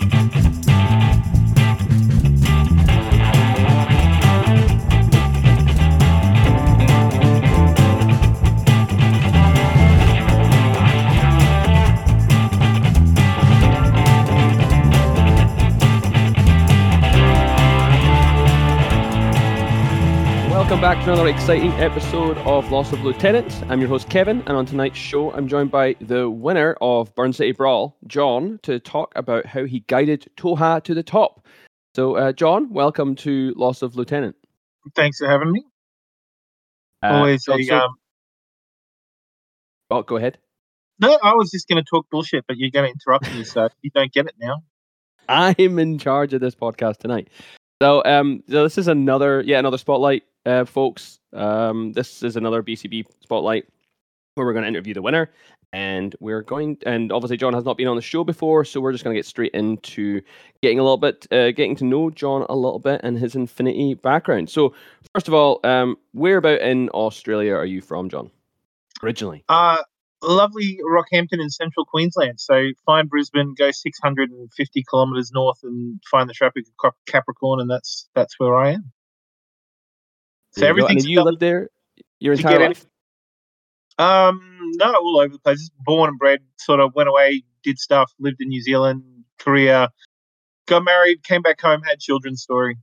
Welcome back to another exciting episode of Loss of Lieutenants. I'm your host Kevin, and on tonight's show, I'm joined by the winner of Burn City Brawl, John, to talk about how he guided Tohaa to the top. So, uh, John, welcome to Loss of Lieutenant. Thanks for having me. Uh, Always John, a, um, oh, go ahead. no, I was just going to talk bullshit, but you're going to interrupt me, so you don't get it now. I'm in charge of this podcast tonight. So, um, so this is another, yeah, another spotlight, uh, folks. Um, this is another BCB spotlight where we're going to interview the winner, and we're going, and obviously John has not been on the show before, so we're just going to get straight into getting a little bit, uh, getting to know John a little bit and his Infinity background. So, first of all, um, where about in Australia are you from, John? Originally, Uh, lovely Rockhampton in central Queensland. So find Brisbane, go 650 kilometres north, and find the Tropic of Capricorn, and that's that's where I am. So There you you lived there your entire life? Um, no, all over the place. Just born and bred. Sort of went away, did stuff, lived in New Zealand, Korea, got married, came back home, had children. Story.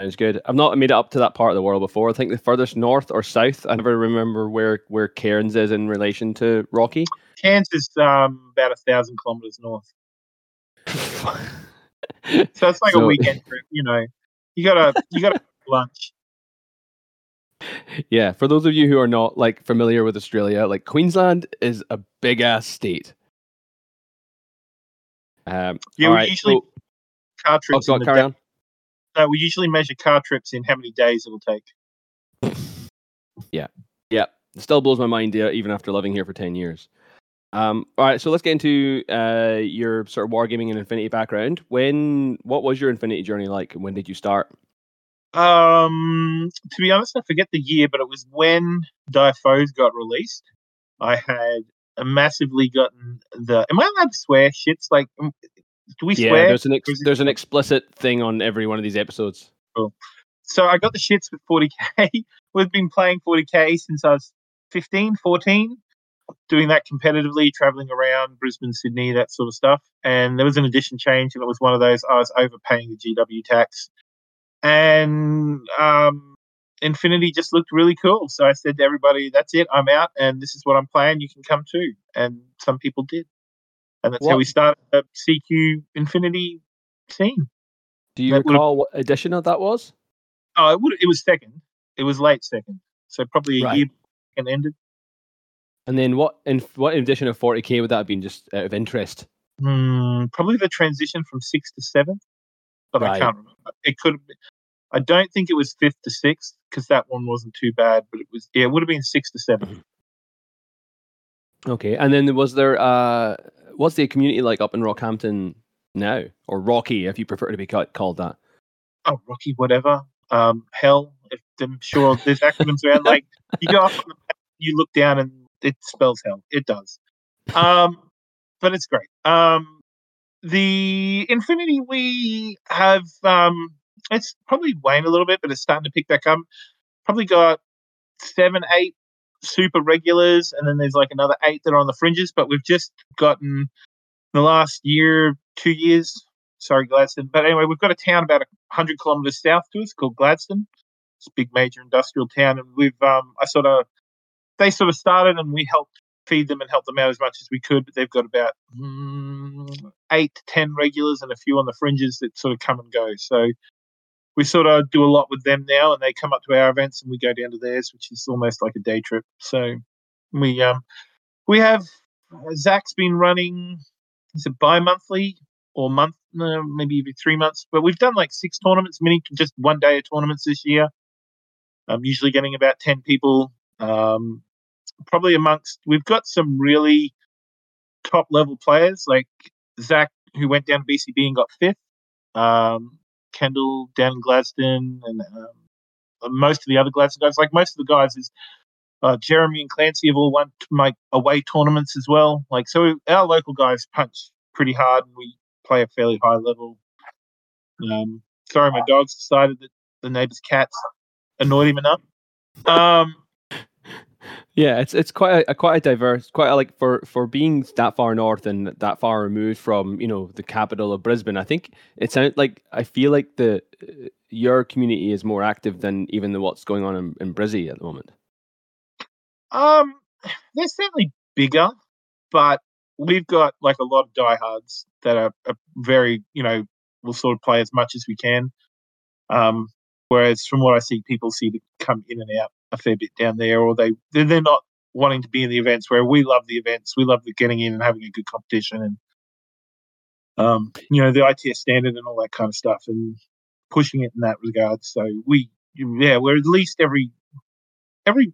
Sounds good. I've not made it up to that part of the world before. I think the furthest north or south. I never remember where where Cairns is in relation to Rocky. Cairns is um about a thousand kilometers north, so it's like So- a weekend trip. You know, you gotta you gotta lunch. yeah, for those of you who are not like familiar with Australia, like Queensland is a big ass state. Um, Yeah, we right, usually so- car oh, trips. God, in the carry on. No, we usually measure car trips in how many days it'll take. Yeah, it still blows my mind, yeah, even after living here for ten years. Um, all right, so let's get into uh, your sort of wargaming and Infinity background. When, what was your Infinity journey like? and When did you start? Um, to be honest, I forget the year, but it was when Foes got released. I had massively gotten the. Am I allowed to swear? Shits like, um, do we yeah, swear? there's an ex- there's an explicit thing on every one of these episodes. So I got the shits with 40k. We've been playing 40k since I was 15, 14, doing that competitively, traveling around Brisbane, Sydney, that sort of stuff. And there was an edition change, and it was one of those I was overpaying the GW tax. And um, Infinity just looked really cool. So I said to everybody, that's it, I'm out, and this is what I'm playing. You can come too. And some people did. And that's how we started the CQ Infinity scene. Do you That recall what edition of that was? Oh, it would. It was second. It was late second. So probably a Right. year and ended. And then what in what edition of 40k would that have been? Just out of interest. Hmm, probably the transition from six to seven, but Right. I can't remember. It could have been. I don't think it was fifth to sixth because that one wasn't too bad, but it was. Yeah, it would have been six to seven. Okay, and then was there uh, what's the community like up in Rockhampton now, or Rocky, if you prefer to be called that? Oh, Rocky, whatever. Um, hell, if I'm sure there's acronyms around. Like you go up on the map, you look down, and it spells hell. It does. Um, but it's great. Um, the Infinity we have. Um, it's probably waned a little bit, but it's starting to pick back up. Probably got seven, eight super regulars, and then there's like another eight that are on the fringes. But we've just gotten the last year, two years. Sorry, Gladstone. But anyway, we've got a town about hundred kilometres south to us called Gladstone. It's a big major industrial town, and we've um, I sort of they sort of started, and we helped feed them and help them out as much as we could. But they've got about mm, eight to ten regulars and a few on the fringes that sort of come and go. So we sort of do a lot with them now, and they come up to our events, and we go down to theirs, which is almost like a day trip. So we um we have Zach's been running. Is it bi-monthly or month? Maybe every three months. But we've done like six tournaments, mini just one day of tournaments this year. I'm usually getting about ten people. Um, probably amongst we've got some really top level players like Zach, who went down to BCB and got fifth. Um, Kendall Dan Gladstone, and um, most of the other Gladstone guys, like most of the guys, is uh, Jeremy and Clancy have all won make away tournaments as well. Like so, our local guys punch pretty hard and we play a fairly high level. Um, sorry, my dog's decided that the neighbor's cats annoyed him enough. Um, yeah, it's it's quite a, quite a diverse, quite a, like for for being that far north and that far removed from you know the capital of Brisbane. I think it sounds like I feel like the uh, your community is more active than even the what's going on in, in Brizzy at the moment. Um, they're certainly bigger, but we've got like a lot of diehards that are, are very, you know, will sort of play as much as we can. Um, whereas from what I see, people see to come in and out a fair bit down there, or they they're not wanting to be in the events. Where we love the events, we love the getting in and having a good competition, and um, you know the ITS standard and all that kind of stuff, and pushing it in that regard. So we, yeah, we're at least every every.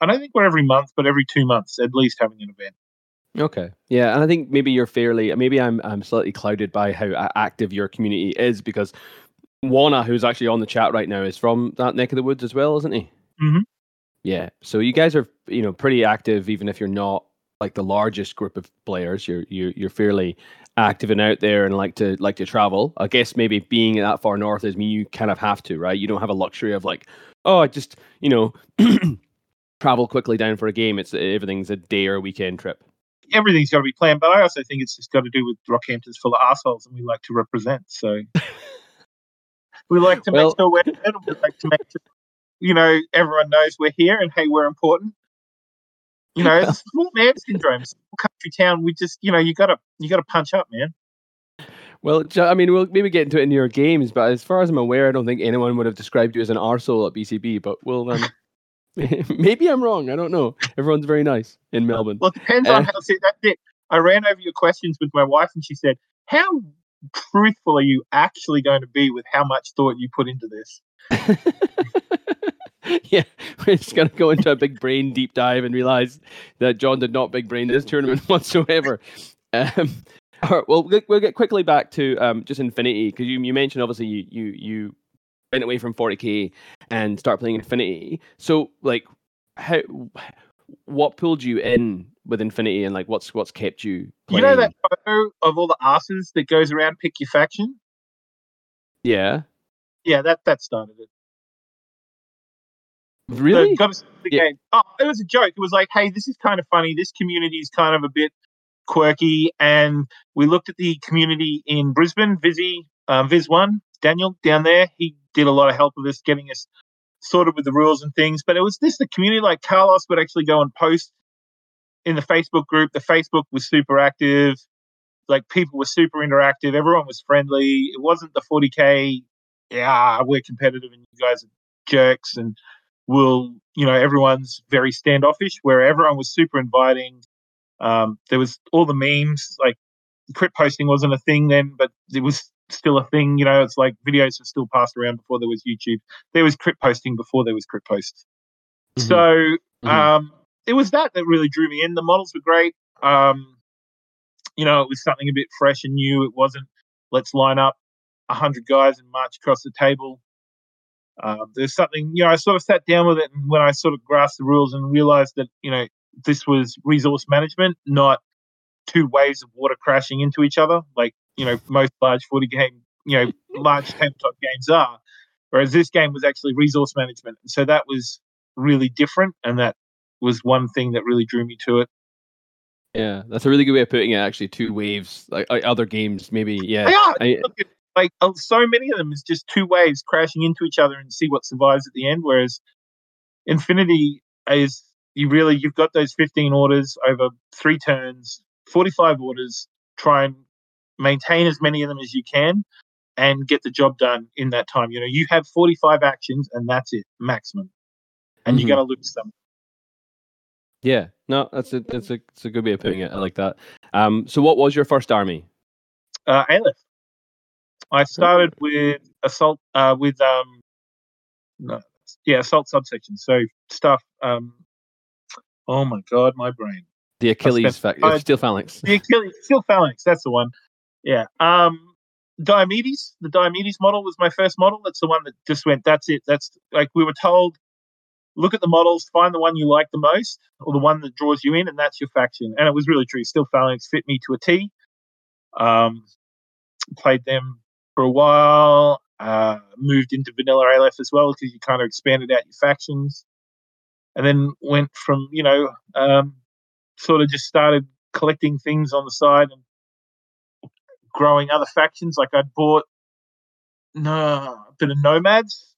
I don't think we're every month, but every two months at least having an event. Okay. Yeah, and I think maybe you're fairly maybe I'm I'm slightly clouded by how active your community is because Wana, who's actually on the chat right now, is from that neck of the woods as well, isn't he? Mm-hmm. Yeah. So you guys are you know pretty active, even if you're not like the largest group of players. You're you're you're fairly active and out there and like to like to travel. I guess maybe being that far north is mean you kind of have to, right? You don't have a luxury of like, oh, I just you know travel quickly down for a game. It's everything's a day or weekend trip everything's got to be planned. But I also think it's just got to do with Rockhampton's full of assholes, and we like to represent. So we like to well, make sure we're we like to make sure you know everyone knows we're here and hey, we're important. You know, it's small man syndrome, small country town. We just you know you gotta you gotta punch up, man. Well, I mean, we'll maybe get into it in your games, but as far as I'm aware, I don't think anyone would have described you as an arsehole at BCB. But we'll um, Maybe I'm wrong. I don't know. Everyone's very nice in Melbourne. Well, it depends uh, on how. See, that's it. I ran over your questions with my wife, and she said, "How truthful are you actually going to be with how much thought you put into this?" yeah, we're just going to go into a big brain deep dive and realize that John did not big brain this tournament whatsoever. Um, all right, well, we'll get quickly back to um, just Infinity because you, you mentioned obviously you you you went away from 40k and start playing Infinity. So like how what pulled you in with Infinity and like what's what's kept you playing? You know that photo of all the asses that goes around pick your faction? Yeah. Yeah, that that started it. Really? to the yeah. game. Oh, it was a joke. It was like, hey, this is kind of funny. This community is kind of a bit quirky. And we looked at the community in Brisbane, Vizzy, um, Viz One, Daniel down there. He did a lot of help with us getting us sorted with the rules and things. But it was this the community like Carlos would actually go and post in the Facebook group. The Facebook was super active. Like people were super interactive. Everyone was friendly. It wasn't the 40k. Yeah, we're competitive and you guys are jerks and we'll you know everyone's very standoffish. Where everyone was super inviting. Um, there was all the memes like crit posting wasn't a thing then, but it was still a thing. You know, it's like videos were still passed around before there was YouTube. There was crit posting before there was crit posts. Mm-hmm. So mm-hmm. Um, it was that that really drew me in. The models were great. Um, you know, it was something a bit fresh and new. It wasn't let's line up a hundred guys and march across the table. Um, there's something, you know, I sort of sat down with it, and when I sort of grasped the rules and realized that, you know, this was resource management, not two waves of water crashing into each other. Like you know most large footy game, you know, large tabletop games are. Whereas this game was actually resource management, and so that was really different, and that was one thing that really drew me to it. Yeah, that's a really good way of putting it. Actually, two waves, like, other games, maybe. Yeah, I, like uh, so many of them is just two waves crashing into each other and see what survives at the end. Whereas Infinity is you really you've got those 15 orders over three turns, 45 orders. Try and maintain as many of them as you can and get the job done in that time. You know, you have 45 actions and that's it, maximum. And mm-hmm. you're going to lose them. Yeah, no, that's a that's a it's a good way of putting it. I like that. Um, so what was your first army? Uh, Aleph. I started with assault uh, with um, no, yeah, assault subsection. So stuff. Um, oh my god, my brain. The Achilles, fa- uh, steel phalanx. The Achilles, steel phalanx. That's the one. Yeah. Um, Diomedes, the Diomedes model was my first model. That's the one that just went, that's it. That's like we were told, look at the models, find the one you like the most or the one that draws you in, and that's your faction. And it was really true. Steel Phalanx fit me to a T. Um, played them for a while. Uh, moved into vanilla Aleph as well because you kind of expanded out your factions, and then went from you know um, sort of just started collecting things on the side and growing other factions. Like I bought no a bit of nomads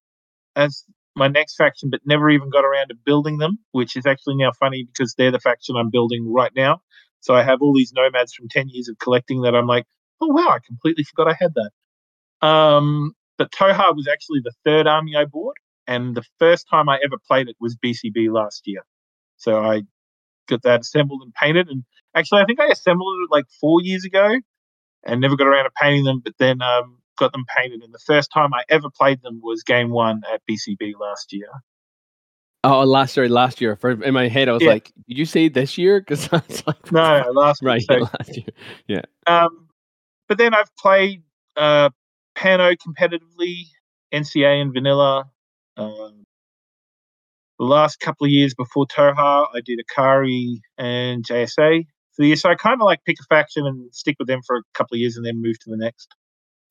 as my next faction, but never even got around to building them, which is actually now funny because they're the faction I'm building right now. So I have all these nomads from 10 years of collecting that I'm like, oh, wow, I completely forgot I had that. Um, but Tohaa was actually the third army I bought. And the first time I ever played it was BCB last year. So I got that assembled and painted. And actually, I think I assembled it like four years ago and never got around to painting them. But then um, got them painted. And the first time I ever played them was game one at BCB last year. Oh, last year, last year. For in my head, I was Yeah. like, "Did you say this year?" Because I was like, No, no, last right, So, last year. Yeah. um, but then I've played uh, Pano competitively, NCA and Vanilla. Um, the last couple of years before Tohaa, I did Akari and JSA for the year. So I kind of like pick a faction and stick with them for a couple of years and then move to the next.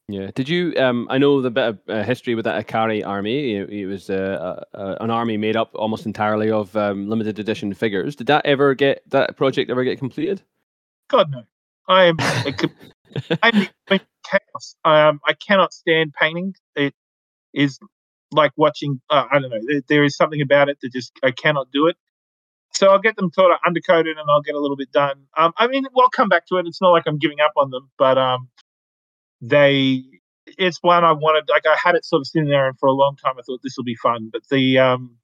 Yeah. Did you? Um, I know the bit of uh, history with that Akari army. It, it was uh, an army made up almost entirely of um, limited edition figures. Did that ever get that project ever get completed? God no, I am. a painting chaos. Um, I cannot stand painting. It is like watching. Uh, I don't know. There, there is something about it that just I cannot do it. So I'll get them sort of undercoated and I'll get a little bit done. Um, I mean, we'll come back to it. It's not like I'm giving up on them, but um, they. It's one I wanted. Like I had it sort of sitting there, and for a long time I thought this will be fun. But the, um,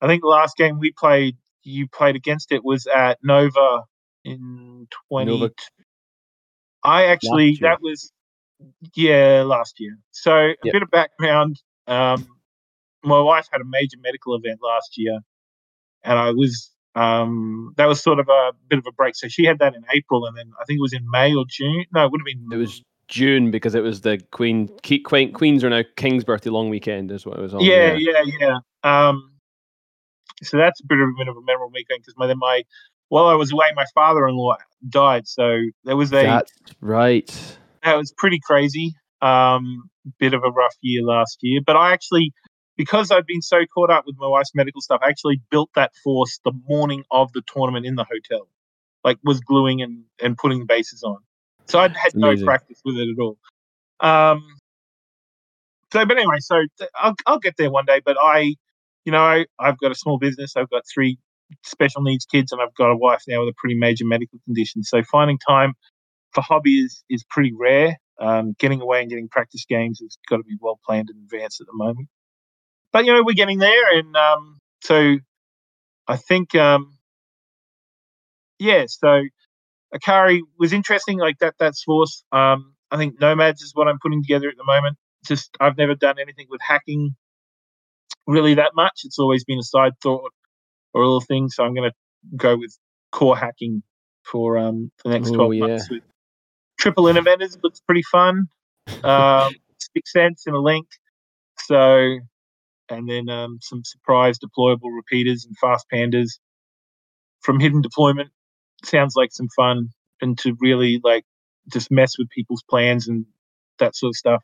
I think the last game we played, you played against it was at Nova in 20 I actually that was yeah last year. So a Yep. bit of background. Um, my wife had a major medical event last year, and I was um, that was sort of a bit of a break. So she had that in April, and then I think it was in May or June. No, it would have been. It was June because it was the Queen. Queen Queens are now King's birthday long weekend is what it was on. Yeah, yeah, yeah. Um, so that's a bit of a bit of a memorable weekend because my then my while I was away, my father-in-law died. So there was a That's right. that was pretty crazy. Um, bit of a rough year last year, but I actually, because I've been so caught up with my wife's medical stuff, I actually built that force the morning of the tournament in the hotel, like was gluing and and putting bases on. So I had no practice with it at all. Um, so, but anyway, so I'll I'll get there one day. But I, you know, I, I've got a small business. I've got three special needs kids, and I've got a wife now with a pretty major medical condition. So finding time for hobby is is pretty rare. Um, getting away and getting practice games has got to be well planned in advance at the moment. But you know, we're getting there, and um, so I think, um, yeah. So Akari was interesting, like that. That's force. Um, I think Nomads is what I'm putting together at the moment. Just I've never done anything with hacking really that much. It's always been a side thought or a little thing. So I'm going to go with core hacking for um for the next Oh, 12 yeah. months. With triple Interventors looks pretty fun. Um, six cents in a link. So and then um, some surprise deployable repeaters and fast pandas from hidden deployment. Sounds like some fun and to really like just mess with people's plans and that sort of stuff.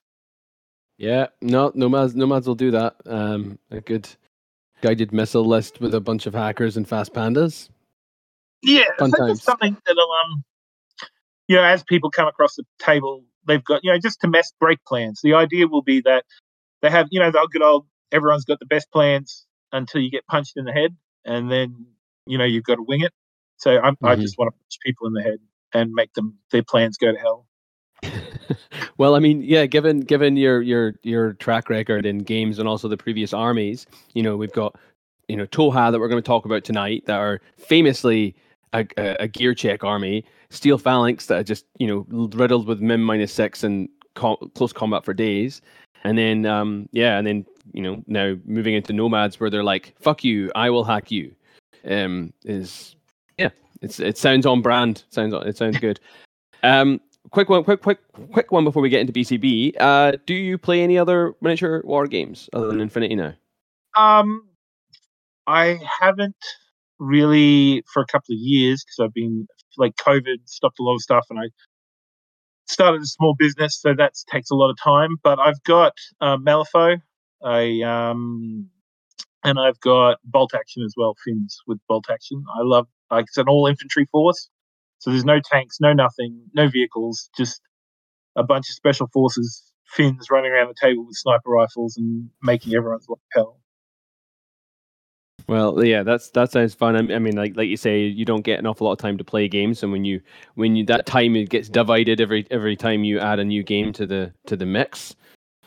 Yeah, no, nomads, nomads will do that. Um, a good guided missile list with a bunch of hackers and fast pandas. Yeah, Fun so just something that'll um, you know, as people come across the table, they've got you know just to mess break plans. The idea will be that they have you know the good old everyone's got the best plans until you get punched in the head, and then you know you've got to wing it. So I'm, I just want to punch people in the head and make them their plans go to hell. Well, I mean, yeah, given given your your your track record in games and also the previous armies, you know, we've got you know Tohaa that we're going to talk about tonight that are famously a, a, a gear check army, Steel Phalanx that are just you know riddled with min minus six and co- close combat for days, and then um yeah, and then you know now moving into Nomads where they're like, "Fuck you, I will hack you," um is yeah, it's it sounds on brand, sounds it sounds good. Um, quick one, quick, quick, quick one before we get into BCB. Uh, do you play any other miniature war games other than Infinity now? Um, I haven't really for a couple of years because I've been like COVID stopped a lot of stuff, and I started a small business, so that takes a lot of time. But I've got uh, Malifaux, a um, and I've got bolt action as well, Finns with bolt action. I love like it's an all infantry force, so there's no tanks, no nothing, no vehicles, just a bunch of special forces Finns running around the table with sniper rifles and making everyone's life hell. Well, yeah, that's that sounds fun. I, I mean, like like you say, you don't get an awful lot of time to play games, and when you when you that time it gets divided every every time you add a new game to the to the mix.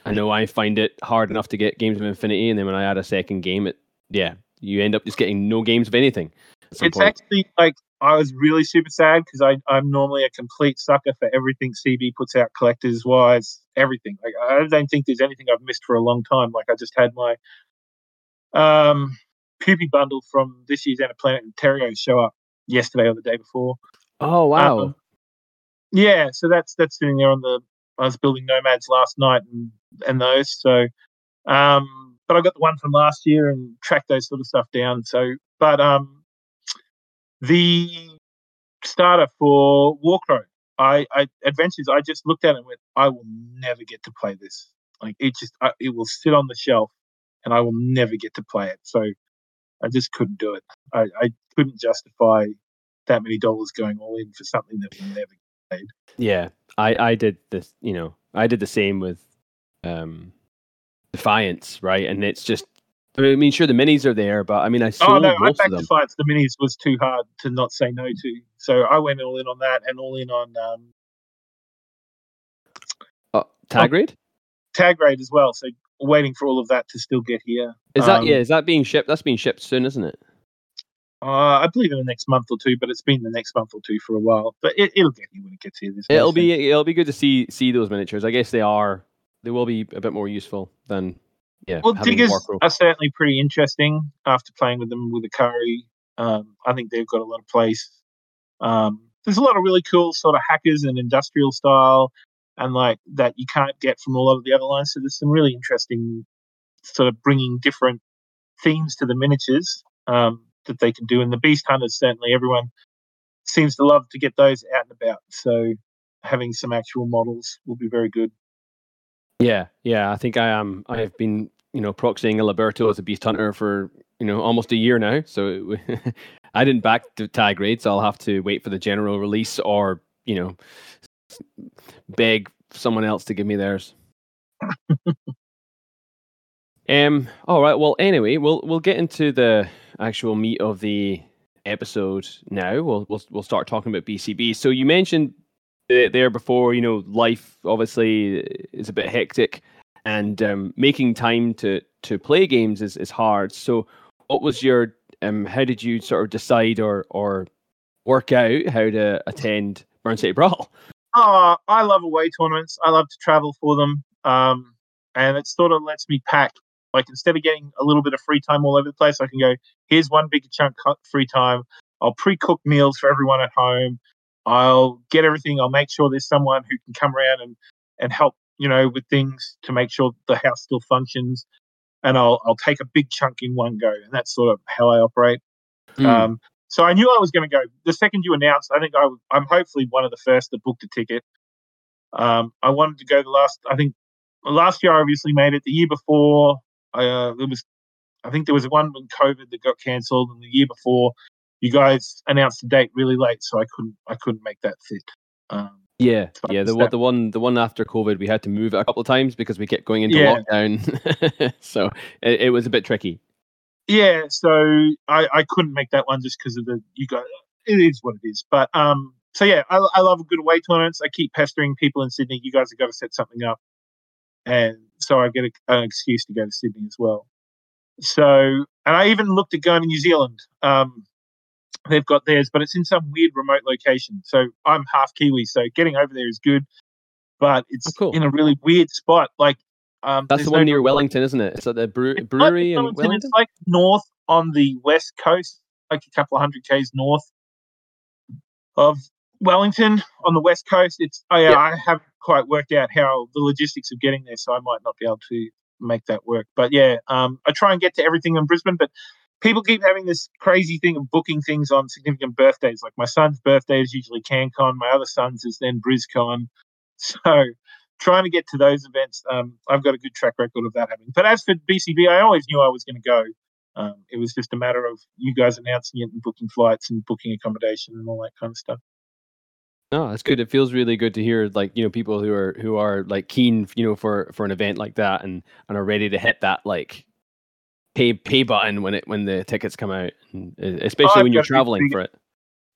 I know I find it hard enough to get games of Infinity, and then when I add a second game, it yeah, you end up just getting no games of anything. It's point. actually like I was really super sad because I I'm normally a complete sucker for everything CB puts out collectors wise, everything. Like I don't think there's anything I've missed for a long time. Like I just had my um Poopy bundle from this year's Planet Terrio show up yesterday or the day before. Oh wow! Um, yeah, so that's that's sitting there on the. I was building nomads last night and and those. So, um, but I got the one from last year and tracked those sort of stuff down. So, but um, the starter for Warcrow, I, I Adventures, I just looked at it and went, I will never get to play this. Like it just, I, it will sit on the shelf, and I will never get to play it. So I just couldn't do it. I, I couldn't justify that many dollars going all in for something that will never get paid. Yeah, I I did this. You know, I did the same with um, Defiance, right? And it's just. I mean, sure, the minis are there, but I mean, I sold oh no, most I backed Defiance. The minis was too hard to not say no to, so I went all in on that and all in on um, uh, tag raid. Oh, tag raid as well. So waiting for all of that to still get here. Is that um, yeah? Is that being shipped? That's being shipped soon, isn't it? Uh, I believe in the next month or two, but it's been the next month or two for a while. But it, will get here when it gets here. This it'll be sense. it'll be good to see see those miniatures. I guess they are they will be a bit more useful than yeah. Well, diggers are certainly pretty interesting after playing with them with Akari. Um, I think they've got a lot of place. Um, there's a lot of really cool sort of hackers and industrial style and like that you can't get from a lot of the other lines. So there's some really interesting sort of bringing different themes to the miniatures um, that they can do. And the Beast Hunters certainly everyone seems to love to get those out and about. So having some actual models will be very good. Yeah, yeah. I think I am. I have been, you know, proxying a Liberto as a Beast Hunter for you know almost a year now. So I didn't back the tag raid, so I'll have to wait for the general release or you know beg someone else to give me theirs. um. All right. Well, anyway, we'll we'll get into the actual meat of the episode now. We'll we'll we'll start talking about BCB. So you mentioned there before. You know, life obviously is a bit hectic, and um, making time to to play games is is hard. So, what was your um? How did you sort of decide or or work out how to attend Burn City Brawl? Oh, I love away tournaments. I love to travel for them. Um, and it sort of lets me pack. Like instead of getting a little bit of free time all over the place, I can go, here's one big chunk of free time. I'll pre-cook meals for everyone at home. I'll get everything. I'll make sure there's someone who can come around and, and help, you know, with things to make sure the house still functions. And I'll I'll take a big chunk in one go. And that's sort of how I operate. Mm. Um, so I knew I was going to go. The second you announced, I think I, am hopefully one of the first that booked a ticket. Um, I wanted to go the last. I think last year I obviously made it. The year before, uh, it was. I think there was one when COVID that got cancelled, and the year before, you guys announced the date really late, so I couldn't. I couldn't make that fit. Um, yeah, yeah. The, the one the one after COVID, we had to move it a couple of times because we kept going into yeah. lockdown. so it, it was a bit tricky. Yeah, so I, I couldn't make that one just because of the you got it is what it is. But um, so yeah, I, I love a good away tournaments. I keep pestering people in Sydney. You guys have got to set something up, and so I get a, an excuse to go to Sydney as well. So, and I even looked at going to New Zealand. Um, they've got theirs, but it's in some weird remote location. So I'm half Kiwi, so getting over there is good, but it's oh, cool. in a really weird spot. Like um, That's the one no near Wellington, isn't it? It's at the brew- brewery in Wellington. It's like north on the west coast, like a couple of hundred k's north of Wellington on the west coast. It's oh yeah, yeah, I haven't quite worked out how the logistics of getting there, so I might not be able to make that work. But yeah, um, I try and get to everything in Brisbane, but people keep having this crazy thing of booking things on significant birthdays. Like my son's birthday is usually CanCon, my other son's is then BrisCon. So trying to get to those events, um, I've got a good track record of that happening. But as for BCB, I always knew I was going to go. Um, it was just a matter of you guys announcing it and booking flights and booking accommodation and all that kind of stuff. No, that's good. It feels really good to hear, like you know, people who are who are like keen, you know, for for an event like that and and are ready to hit that like pay pay button when it when the tickets come out, especially I've when you're traveling for it.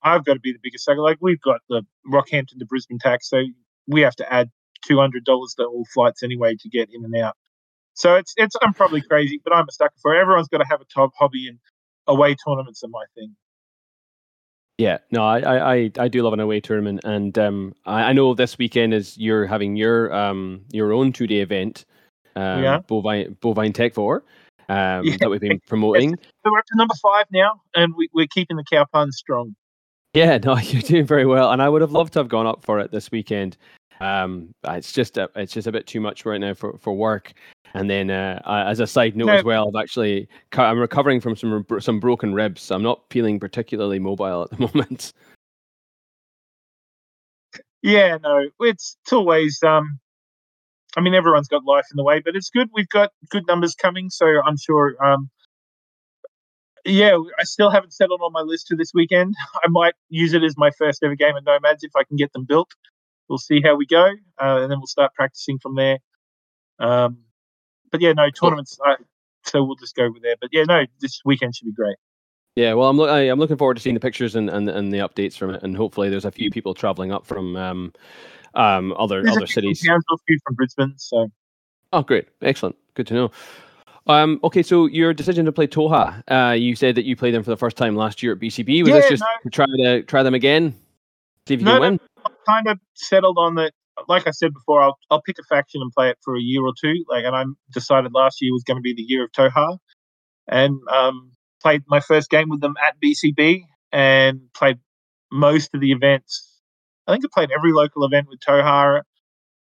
I've got to be the biggest sucker. Like we've got the Rockhampton to Brisbane tax, so we have to add two hundred dollars to all flights anyway to get in and out. So it's it's I'm probably crazy, but I'm a sucker for it. Everyone's got to have a top hobby, and away tournaments are my thing. Yeah, no, I, I, I do love an away tournament, and um, I, I know this weekend is you're having your um your own two day event, um, yeah. bovine bovine tech four, um, yeah. that we've been promoting. So we're up to number five now, and we, we're keeping the cow pun strong. Yeah, no, you're doing very well, and I would have loved to have gone up for it this weekend. Um, it's just a, it's just a bit too much right now for, for work. And then, uh, as a side note no. as well, I've actually I'm recovering from some some broken ribs. So I'm not feeling particularly mobile at the moment. Yeah, no, it's, it's always um, I mean, everyone's got life in the way, but it's good. We've got good numbers coming, so I'm sure. Um, yeah, I still haven't settled on my list for this weekend. I might use it as my first ever game of Nomads if I can get them built. We'll see how we go, uh, and then we'll start practicing from there. Um, but yeah, no tournaments. I, so we'll just go over there. But yeah, no, this weekend should be great. Yeah, well, I'm lo- I, am looking forward to seeing the pictures and, and and the updates from it, and hopefully there's a few people traveling up from um, um, other there's other cities. From from Brisbane, so. Oh, great! Excellent. Good to know. Um, okay, so your decision to play Tohaa, uh, you said that you played them for the first time last year at BCB. Was yeah, this just no, to try to try them again? See if you no, can win. No, kind of settled on that like I said before, I'll I'll pick a faction and play it for a year or two. Like, and I decided last year was going to be the year of Tohaa, and um, played my first game with them at BCB and played most of the events. I think I played every local event with Tohaa,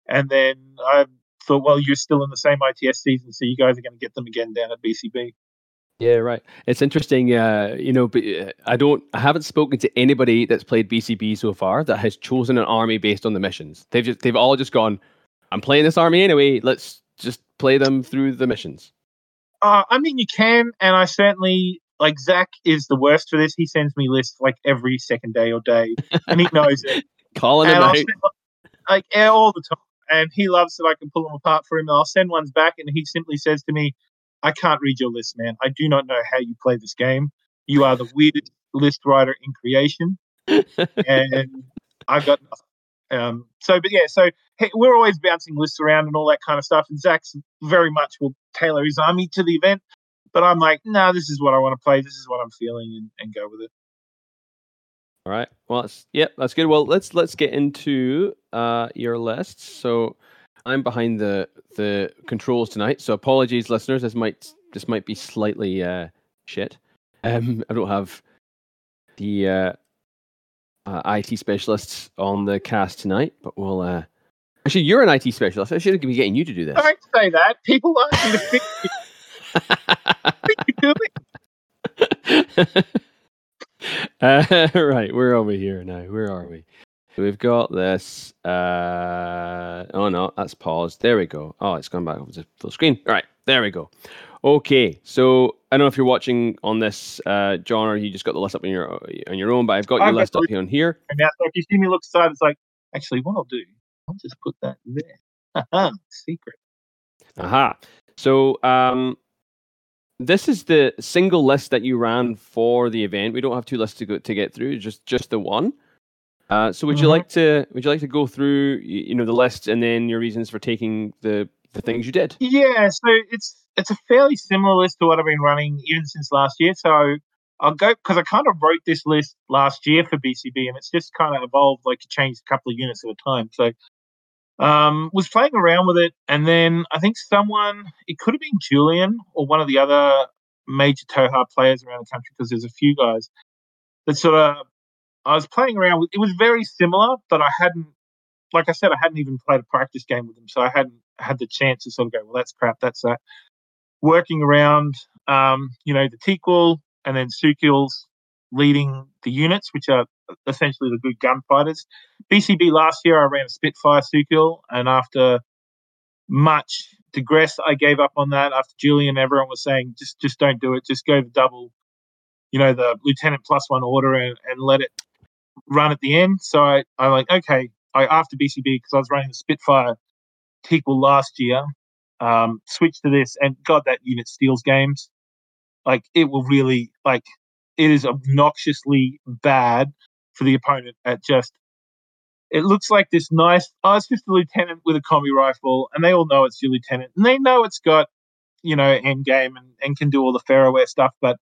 and then I thought, well, you're still in the same ITS season, so you guys are going to get them again down at BCB. Yeah, right. It's interesting. Uh, you know, uh, I don't, I haven't spoken to anybody that's played BCB so far that has chosen an army based on the missions. They've just, they've all just gone. I'm playing this army anyway. Let's just play them through the missions. Uh, I mean, you can, and I certainly like Zach is the worst for this. He sends me lists like every second day or day, and he knows it. Calling him out. like all the time, and he loves that I can pull them apart for him. I'll send ones back, and he simply says to me, I can't read your list, man. I do not know how you play this game. You are the weirdest list writer in creation, and I've got nothing. Um, so, but yeah, so hey, we're always bouncing lists around and all that kind of stuff. And Zach's very much will tailor his army to the event, but I'm like, no, nah, this is what I want to play. This is what I'm feeling, and, and go with it. All right. Well, that's, yep, that's good. Well, let's let's get into uh, your lists. So, I'm behind the the controls tonight, so apologies, listeners. This might this might be slightly uh, shit. Um, I don't have the uh, uh, IT specialists on the cast tonight, but we'll. Uh... Actually, you're an IT specialist. I should be getting you to do this. Don't say that. People ask me to fix are you doing? Uh, right, where are we here now? Where are we? we've got this. Uh, oh no, that's paused. There we go. Oh, it's gone back over to full screen. All right, there we go. Okay, so I don't know if you're watching on this, uh, John, or you just got the list up on your on your own, but I've got your I've list got up here on here. And now, so if you see me look aside, it's like, actually, what I'll do, I'll just put that there. Secret. Aha. So, um, this is the single list that you ran for the event. We don't have two lists to go to get through, just just the one. Uh, so would mm-hmm. you like to would you like to go through you know the list and then your reasons for taking the the things you did? Yeah, so it's it's a fairly similar list to what I've been running even since last year. So I'll go because I kind of wrote this list last year for BCB, and it's just kind of evolved like to change a couple of units at a time. So um, was playing around with it, and then I think someone it could have been Julian or one of the other major Tohaa players around the country because there's a few guys that sort of I was playing around with. It was very similar, but I hadn't, like I said, I hadn't even played a practice game with them, so I hadn't had the chance to sort of go, well, that's crap, that's that. Working around, um, you know, the Taqeul and then Sukeuls leading the units, which are essentially the good gunfighters. BCB last year, I ran a Spitfire Sukeul, and after much digress, I gave up on that. After Julian, everyone was saying, just just don't do it. Just go the double, you know, the lieutenant plus one order and, and let it run at the end. So I, I'm like, okay, I after BCB because I was running the Spitfire Taqeul last year, um, switched to this, and God, that unit steals games. Like it will really like it is obnoxiously bad for the opponent at just it looks like this nice oh it's just a lieutenant with a combi rifle and they all know it's your lieutenant and they know it's got you know end game and, and can do all the Fareware stuff but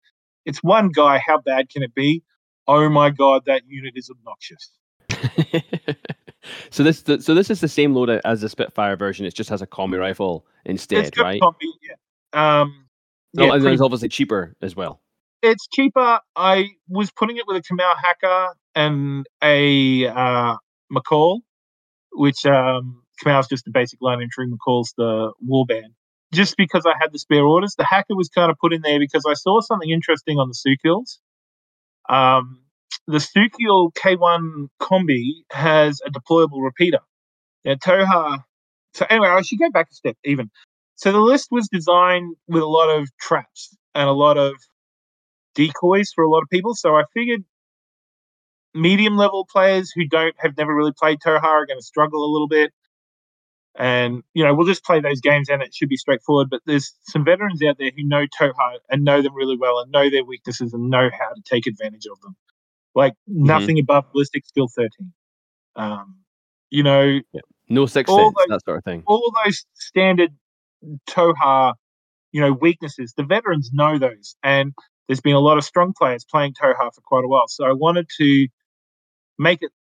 it's one guy how bad can it be oh my god that unit is obnoxious so this so this is the same loadout as the Spitfire version. It just has a combi rifle instead, right? Combi, yeah. Um, yeah, oh, and it's obviously cheaper as well. It's cheaper. I was putting it with a Kamael hacker and a uh, Makaul, which um, Kamael's just the basic line entry. Makaul's the warband. Just because I had the spare orders, the hacker was kind of put in there because I saw something interesting on the Sukeuls. Um, the Sukeul K1 Combi has a deployable repeater. Now, Tohaa. So, anyway, I should go back a step even. So, the list was designed with a lot of traps and a lot of decoys for a lot of people. So, I figured medium level players who don't have never really played Tohaa are going to struggle a little bit. And, you know, we'll just play those games and it should be straightforward. But there's some veterans out there who know Tohaa and know them really well and know their weaknesses and know how to take advantage of them like mm-hmm. nothing above ballistic skill 13. Um, you know, yeah. no six sense, those, that sort of thing. All those standard Tohaa, you know, weaknesses. The veterans know those, and there's been a lot of strong players playing Tohaa for quite a while. So I wanted to make it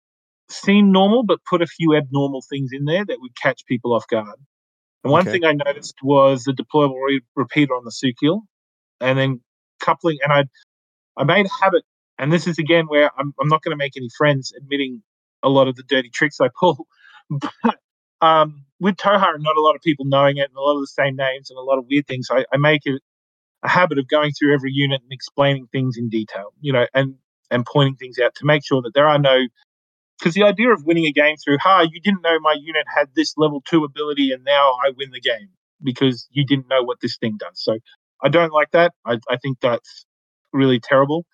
seem normal, but put a few abnormal things in there that would catch people off guard. And one okay. thing I noticed was the deployable re- repeater on the Sukeul, and then coupling. And I I made a habit and this is again where I'm, I'm not going to make any friends admitting a lot of the dirty tricks I pull. But um, with Tohaa, and not a lot of people knowing it and a lot of the same names and a lot of weird things, I, I make it a habit of going through every unit and explaining things in detail, you know, and and pointing things out to make sure that there are no because the idea of winning a game through ha you didn't know my unit had this level two ability and now I win the game because you didn't know what this thing does. So I don't like that. I, I think that's really terrible.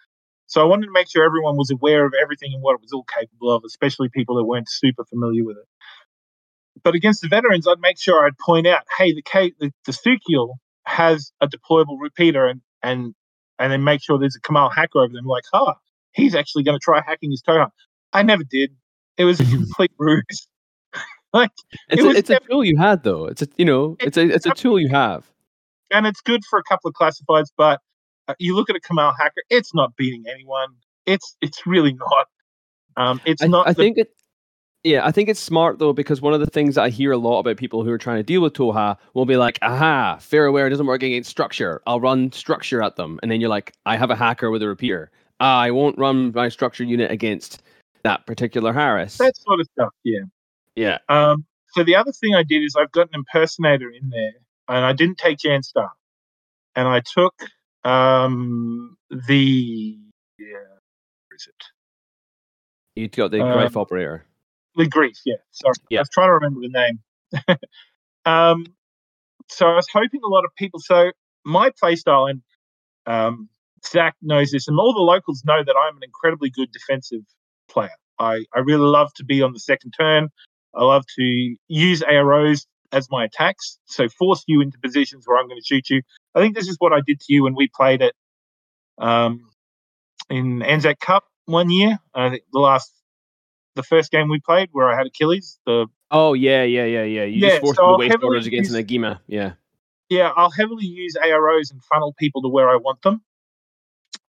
So I wanted to make sure everyone was aware of everything and what it was all capable of, especially people that weren't super familiar with it. But against the veterans, I'd make sure I'd point out, hey, the K, the, the Sukeul has a deployable repeater, and and and then make sure there's a Kamael hacker over them. Like, huh, he's actually going to try hacking his Tohaa. I never did. It was a complete ruse. like it's, it a, it's never, a tool you had though. It's a you know it's, it's a it's a tool you have, and it's good for a couple of classifieds. But you look at a Kamael Hacker, it's not beating anyone. It's it's really not. Um, it's I, not. I the, think it. Yeah, I think it's smart though because one of the things that I hear a lot about people who are trying to deal with Tohaa will be like, "Aha, fair aware doesn't work against structure. I'll run structure at them," and then you're like, "I have a hacker with a repeater. I won't run my structure unit against that particular Harris." That sort of stuff. Yeah. Yeah. Um. So the other thing I did is I've got an impersonator in there, and I didn't take Jan Star, and I took um, the yeah, where is it? You got the um, operator. The Greif, yeah. Sorry, yeah. I was trying to remember the name. um, so I was hoping a lot of people. So my playstyle, and um, Zach knows this, and all the locals know that I'm an incredibly good defensive player. I, I really love to be on the second turn. I love to use AROs as my attacks. So force you into positions where I'm going to shoot you. I think this is what I did to you when we played it um, in Anzac Cup one year. I think the last, the first game we played where I had Achilles. The oh yeah yeah yeah yeah. You yeah, just forced so the waste orders against use, Nagima. Yeah. Yeah, I'll heavily use AROs and funnel people to where I want them.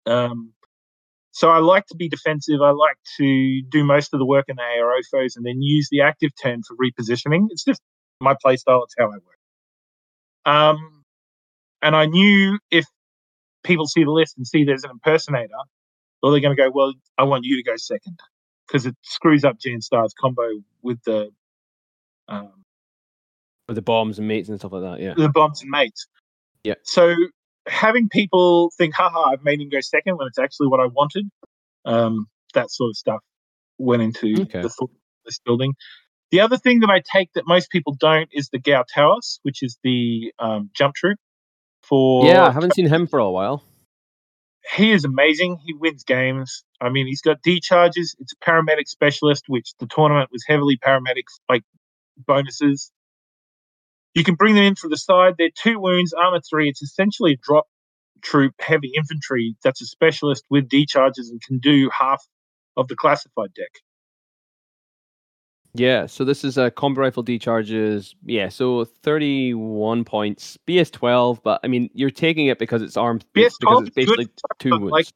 Um, so I like to be defensive. I like to do most of the work in the ARO foes and then use the active turn for repositioning. It's just my play style. It's how I work. Um, and I knew if people see the list and see there's an impersonator, well, they're going to go, well, I want you to go second because it screws up Jan Star's combo with the um, with the bombs and mates and stuff like that. Yeah, the bombs and mates. Yeah. So having people think, haha, I've made him go second when it's actually what I wanted. Um, that sort of stuff went into Okay. the this building. The other thing that I take that most people don't is the Gao-Tarsos, which is the um, jump troop. For Yeah, I haven't seen him for a while. he is amazing. He wins games. I mean, he's got D charges. It's a paramedic specialist, which the tournament was heavily paramedics like bonuses. You can bring them in from the side. They're two wounds, armor three. It's essentially a drop troop heavy infantry that's a specialist with D charges and can do half of the classified deck. Yeah, so this is uh, a combi rifle D charges. Yeah, so 31 points, BS 12, but I mean, you're taking it because it's armed, BS because 12 it's basically two wounds. like,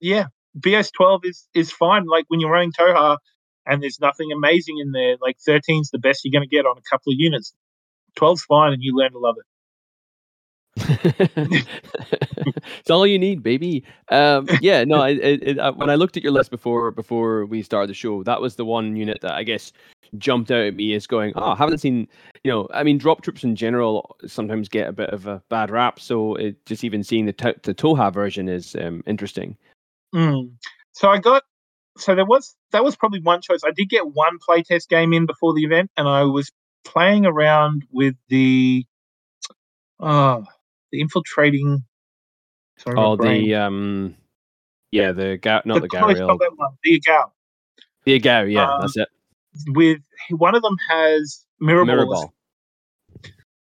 Yeah, BS twelve is is fine. Like when you're running Tohaa, and there's nothing amazing in there. Like 13's the best you're going to get on a couple of units. 12's fine, and you learn to love it. It's all you need, baby. Um, yeah, no. It, it, it, uh, when I looked at your list before before we started the show, that was the one unit that I guess jumped out at me as going, "Oh, I haven't seen." You know, I mean, drop troops in general sometimes get a bit of a bad rap. So it, just even seeing the to- the Tohaa version is um, interesting. Mm. So I got so there was that was probably one choice. I did get one playtest game in before the event, and I was playing around with the uh the infiltrating. Sorry, Oh, the um, yeah, the ga- not the, Gao-Rael, combat one, the Gal. the Gao. Yeah, Um, that's it. With one of them has mirror, Mirror balls, ball.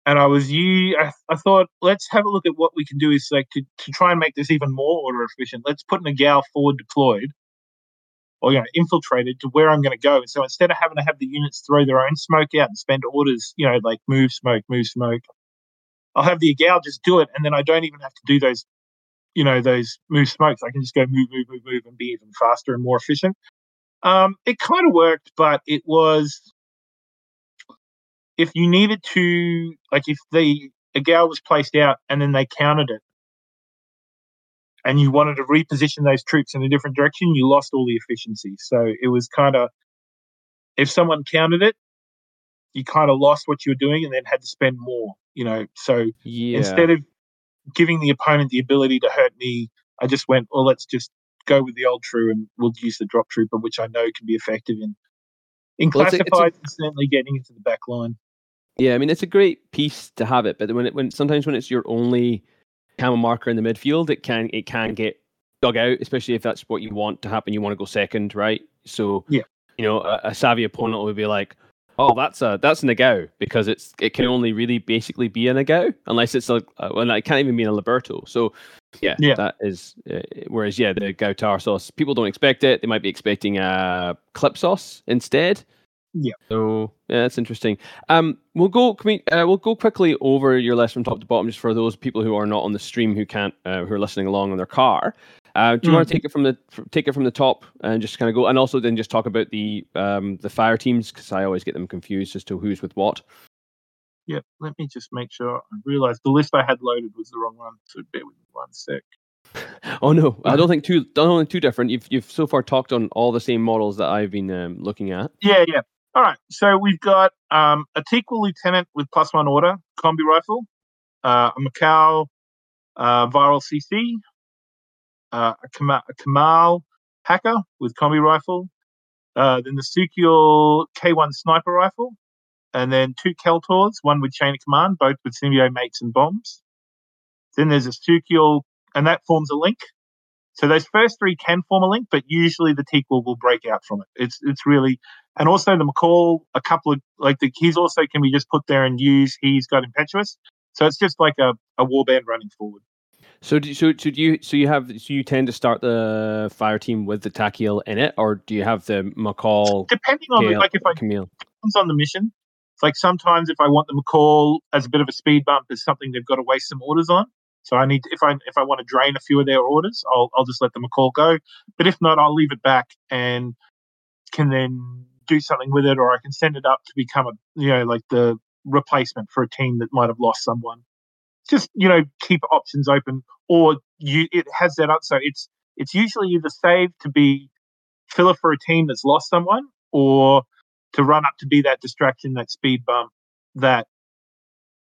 and I was you. I, I thought let's have a look at what we can do is like to, to try and make this even more order efficient. Let's put an Gal forward deployed, or you know, infiltrated to where I'm going to go. And so instead of having to have the units throw their own smoke out and spend orders, you know, like move smoke, move smoke, I'll have the Gal just do it, and then I don't even have to do those, you know, those move smokes. I can just go move, move, move, move, and be even faster and more efficient. Um, it kind of worked, but it was if you needed to, like, if the gal was placed out and then they counted it, and you wanted to reposition those troops in a different direction, you lost all the efficiency. So it was kind of if someone counted it, you kind of lost what you were doing and then had to spend more. You know, so Yeah. instead of giving the opponent the ability to hurt me, I just went, well, let's just go with the old true and we'll use the drop trooper, which I know can be effective in in Well, it's a- it's a- classified and certainly getting into the back line. Yeah, I mean it's a great piece to have it, but when it when sometimes when it's your only camo marker in the midfield, it can it can get dug out, especially if that's what you want to happen. You want to go second, right? So Yeah. you know, a, a savvy opponent would be like, "Oh, that's a that's a Nagao," because it's it can only really basically be a Nagao unless it's a well, it can't even be a Liberto. So yeah, Yeah. that is. Uh, whereas yeah, the Gao-Tarsos, people don't expect it. They might be expecting a Clipsos instead. Yeah. So yeah, that's interesting. Um, we'll go. Can we, uh, we'll go quickly over your list from top to bottom, just for those people who are not on the stream who can't, uh, who are listening along in their car. Uh, do you want to take it from the take it from the top and just kind of go, and also then just talk about the um the fire teams because I always get them confused as to who's with what. Yeah, let me just make sure. I realized the list I had loaded was the wrong one, so bear with me one sec. Oh no, I don't think two. Don't think too different. You've you've so far talked on all the same models that I've been um, looking at. Yeah, yeah. All right, so we've got um, a Taqeul Lieutenant with plus one order, combi rifle, uh, a Makaul uh, viral CC, uh, a, Kamael Hacker with combi rifle, uh, then the Sukeul K1 sniper rifle, and then two Kaeltars, one with chain of command, both with Symbiomates and bombs. Then there's a Sukeul, and that forms a link. So those first three can form a link, but usually the Taqeul will break out from it. It's it's really and also the Makaul, a couple of like the he's also can be just put there and use. He's got impetuous, so it's just like a, a warband running forward. So do so so do you so you have so you tend to start the fire team with the Taqeul in it, or do you have the Makaul Depending on the, like if I Kamael? depends on the mission. It's like sometimes if I want the Makaul as a bit of a speed bump, is something they've got to waste some orders on. So I need if I if I want to drain a few of their orders, I'll I'll just let the Makaul go. But if not, I'll leave it back and can then do something with it, or I can send it up to become a you know like the replacement for a team that might have lost someone. Just you know keep options open, or you it has that up so it's it's usually either saved to be filler for a team that's lost someone, or to run up to be that distraction, that speed bump, that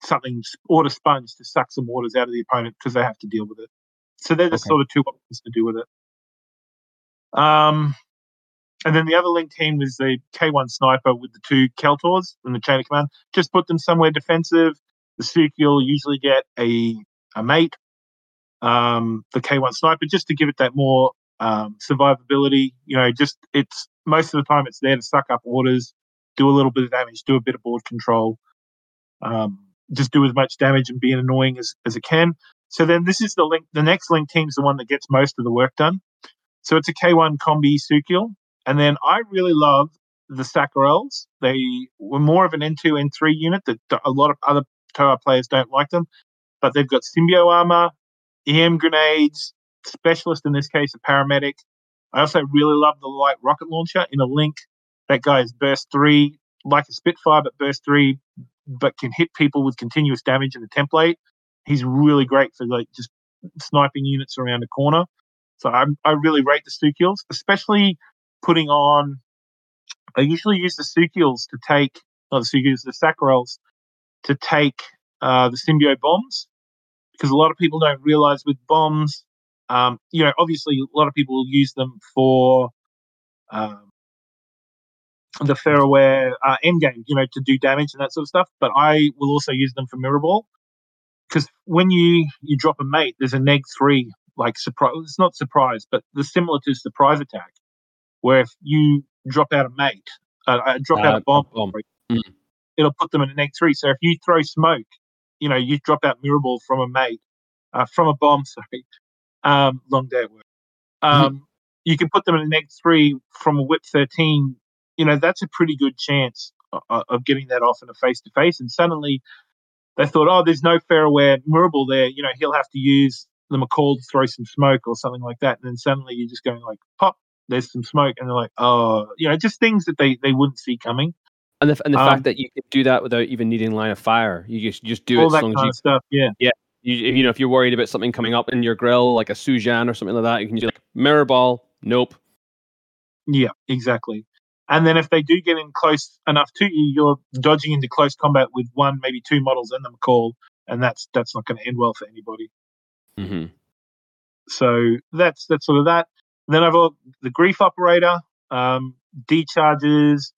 something or order sponge to suck some orders out of the opponent because they have to deal with it. So they're the Okay. sort of two options to do with it. Um, and then the other link team was the K1 sniper with the two Kaeltars and the chain of command. Just put them somewhere defensive. The Sukeul usually get a a mate. Um, the K1 sniper just to give it that more um, survivability. You know, just it's most of the time it's there to suck up orders, do a little bit of damage, do a bit of board control, um, just do as much damage and be annoying as, as it can. So then this is the link. The next link team's the one that gets most of the work done. So it's a K1 combi Sukeul. And then I really love the Sakurels. They were more of an N2, N3 unit that a lot of other Tohaa players don't like them. But they've got symbio armor, EM grenades, specialist in this case, a paramedic. I also really love the light rocket launcher in a link. That guy is burst three, like a Spitfire, but burst three, but can hit people with continuous damage in the template. He's really great for like just sniping units around a corner. So I, I really rate the Sukeuls, especially putting on. I usually use the Sukeuls to take, not the Sukeuls, the Sakurels to take uh, the symbio bombs because a lot of people don't realize with bombs, um, you know, obviously a lot of people will use them for um, the Pheroware uh, endgame, you know, to do damage and that sort of stuff. But I will also use them for mirror ball because when you you drop a mate, there's a neg three like surprise. It's not surprise, but the similar to surprise attack, where if you drop out a mate, uh, uh drop uh, out a bomb, bomb. Mm. It'll put them in a neg three. So if you throw smoke, you know, you drop out mirror ball from a mate, uh, from a bomb. Sorry, um, long day at work. Mm-hmm. Um, mm. You can put them in a neg three from a whip thirteen. You know, that's a pretty good chance of, of getting that off in a face to face. And suddenly, they thought, oh, there's no Pheroware mirror ball there. You know, he'll have to use the Makaul to throw some smoke or something like that. And then suddenly you're just going like, pop, there's some smoke. And they're like, oh, you know, just things that they, they wouldn't see coming. And the, and the um, fact that you can do that without even needing line of fire, you just you just do all it. that kind you, of stuff, yeah, yeah. You, you know, if you're worried about something coming up in your grill, like a Sujan or something like that, you can just like mirror ball. Nope. Yeah, exactly. And then if they do get in close enough to you, you're dodging into close combat with one, maybe two models in the Makaul, and that's that's not going to end well for anybody. Mm-hmm. So that's that's sort of that. And then I've got the grief operator, um, decharges,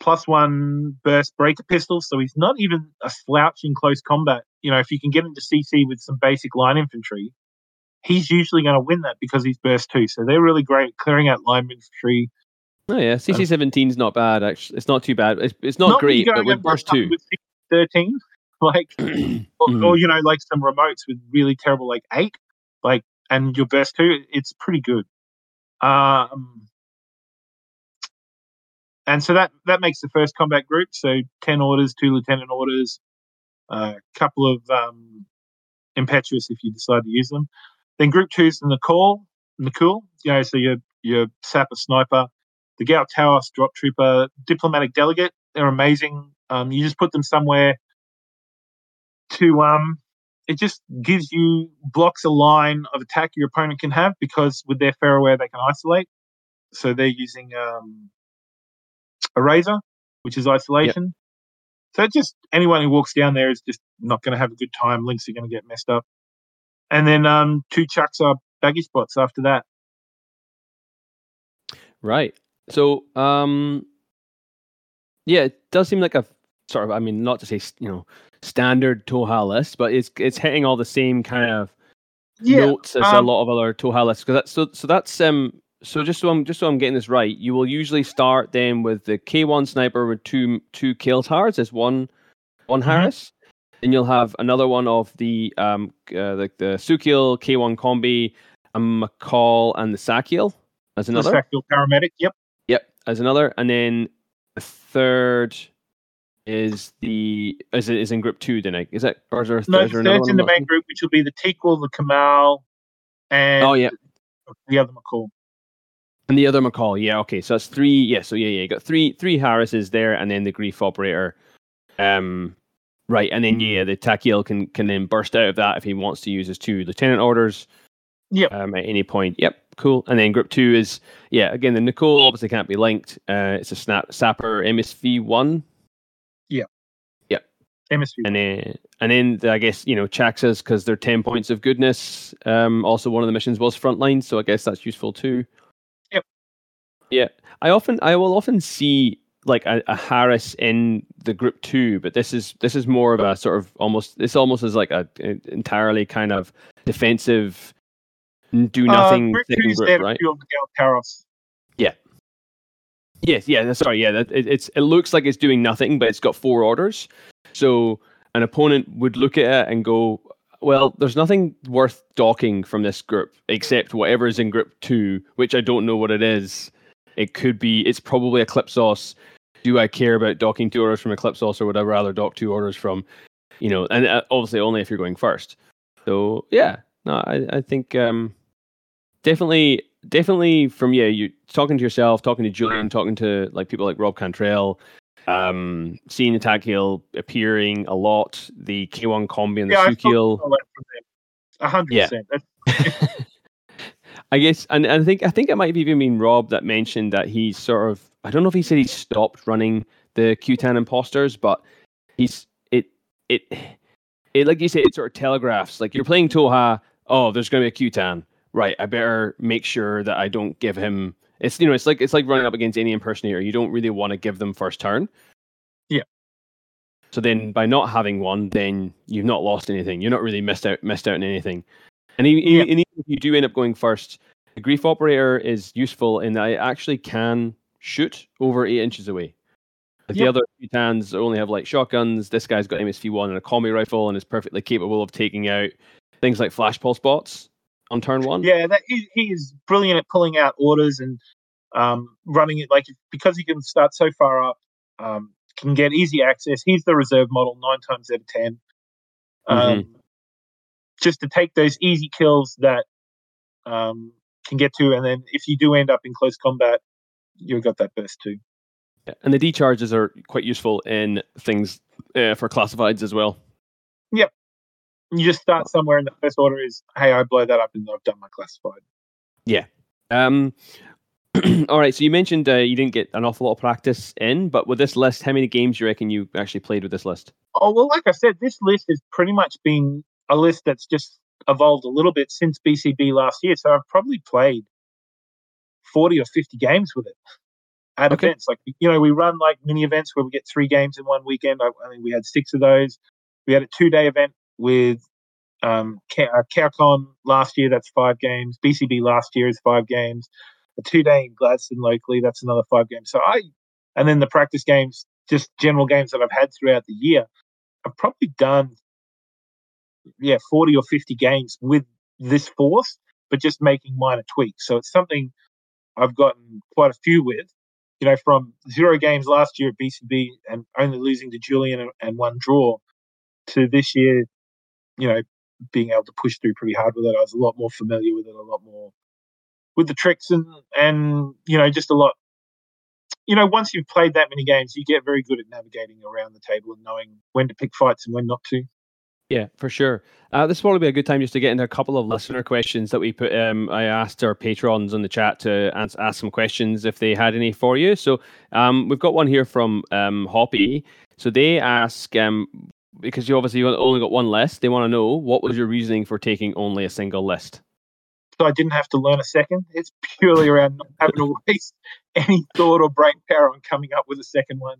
plus one burst breaker pistol. So he's not even a slouch in close combat. You know, if you can get into CC with some basic line infantry, he's usually going to win that because he's burst two. So they're really great clearing out line infantry. Oh yeah, CC seventeen is not bad. Actually, it's not too bad. It's, it's not, not great, but with burst two, with thirteen, like, or, or, you know, like some remotes with really terrible like eight, like, and your burst two, it's pretty good. Um, and so that that makes the first combat group. So ten orders, two lieutenant orders, a uh, couple of um, impetuous if you decide to use them. Then group two is the Nikoul, Nikoul. You know, so your your sapper sniper, the Gao-Tarsos drop trooper, diplomatic delegate. They're amazing. Um, you just put them somewhere to um, it just gives you blocks a line of attack your opponent can have because with their Pheroware they can isolate. So they're using um, Eraser, which is isolation. Yep. So just anyone who walks down there is just not going to have a good time. Links are going to get messed up. And then um, two chucks are baggy spots after that. Right. So, um, yeah, it does seem like a sort of, I mean, not to say, you know, standard Tohaa list, but it's it's hitting all the same kind of yeah, notes as um, a lot of other Tohaa lists. Because that's so so that's um so just so I'm just so I'm getting this right, you will usually start then with the K1 sniper with two two kill towers as one one mm-hmm. Haris. Then you'll have another one of the um uh, the the Sukeul K1 combi, a Makaul and the Sakiel as another. The Sakiel paramedic. Yep. Yep, as another, and then the third is the is it is in group two? Then I is that or is there, no, is there third's in the main group, which will be the Taqeul, the Kamael, and oh yeah, the other Makaul. And the other Makaul, yeah, okay. So that's three. Yeah, so yeah, yeah, you got three three Harises there, and then the grief operator. Um, right, and then yeah, the Taqeul can can then burst out of that if he wants to use his two lieutenant orders. Yep. Um, at any point. Yep. Cool. And then group two is yeah, again the Nikoul obviously can't be linked. Uh, it's a snap sapper MSV one. Yeah. Yep. MSV. And then and then the, I guess you know Chaksas because they're ten points of goodness. Um, also one of the missions was frontline, so I guess that's useful too. Yeah, I often I will often see like a, a, Haris in the group two, but this is this is more of a sort of almost this almost is like a, a entirely kind of defensive do uh, nothing uh, group, group right? Yeah. Yes, yeah, sorry, yeah. That, it, it's it looks like it's doing nothing, but it's got four orders. So an opponent would look at it and go, "Well, there's nothing worth docking from this group except whatever is in group two, which I don't know what it is. It could be, it's probably Eclipsos. Do I care about docking two orders from Eclipsos, or would I rather dock two orders from, you know, and uh, obviously only if you're going first. So yeah, no, I I think um, definitely definitely from yeah, you talking to yourself, talking to Julian, talking to like people like Rob Cantrell, um, seeing the Taqeul appearing a lot, the K1 combi and the yeah, Sukeul. hundred percent. I guess, and, and I think I think it might have even been Rob that mentioned that he's sort of I don't know if he said he stopped running the Q10 imposters, but he's it it it like you say it sort of telegraphs like you're playing Tohaa. Oh, there's going to be a Q10 right, I better make sure that I don't give him. It's you know, it's like it's like running up against any impersonator. You don't really want to give them first turn. Yeah. So then, by not having one, then you've not lost anything. You're not really missed out missed out on anything. And, yeah. even if you do end up going first, the grief operator is useful in that it actually can shoot over eight inches away. Like yep. The other Titans only have like shotguns. This guy's got MSV one and a commie rifle and is perfectly capable of taking out things like flash pulse bots on turn one. Yeah, that he, he is brilliant at pulling out orders and um, running it like because he can start so far up, um, can get easy access. He's the reserve model nine times out of 10 um, mm-hmm. Just to take those easy kills that um, can get to, and then if you do end up in close combat, you've got that burst too. Yeah, and the decharges are quite useful in things uh, for classifieds as well. Yep, you just start somewhere, and the first order is, "Hey, I blow that up, and I've done my classified." Yeah. Um. all right. So you mentioned uh, you didn't get an awful lot of practice in, but with this list, how many games do you reckon you actually played with this list? Oh well, like I said, this list has pretty much been a list that's just evolved a little bit since BCB last year. So I've probably played forty or fifty games with it at okay. events. Like you know, we run like mini events where we get three games in one weekend. I, I think we had six of those. We had a two day event with um, CowCon uh, last year, that's five games. BCB last year is five games. A two day in Gladstone locally, that's another five games. So I, and then the practice games, just general games that I've had throughout the year, I've probably done, yeah, 40 or 50 games with this force, but just making minor tweaks. So it's something I've gotten quite a few with. You know, from zero games last year at BCB and only losing to Julian and, one draw to this year you know, being able to push through pretty hard with it. I was a lot more familiar with it, a lot more with the tricks and and you know, just a lot. You know, once you've played that many games, you get very good at navigating around the table and knowing when to pick fights and when not to. Yeah, for sure. Uh, this will probably be a good time just to get into a couple of listener questions that we put. Um, I asked our patrons in the chat to ask, ask some questions if they had any for you. So um, we've got one here from um, Hoppy. So they ask, um, because you obviously only got one list, they want to know what was your reasoning for taking only a single list? So I didn't have to learn a second. It's purely around not having to waste any thought or brain power on coming up with a second one.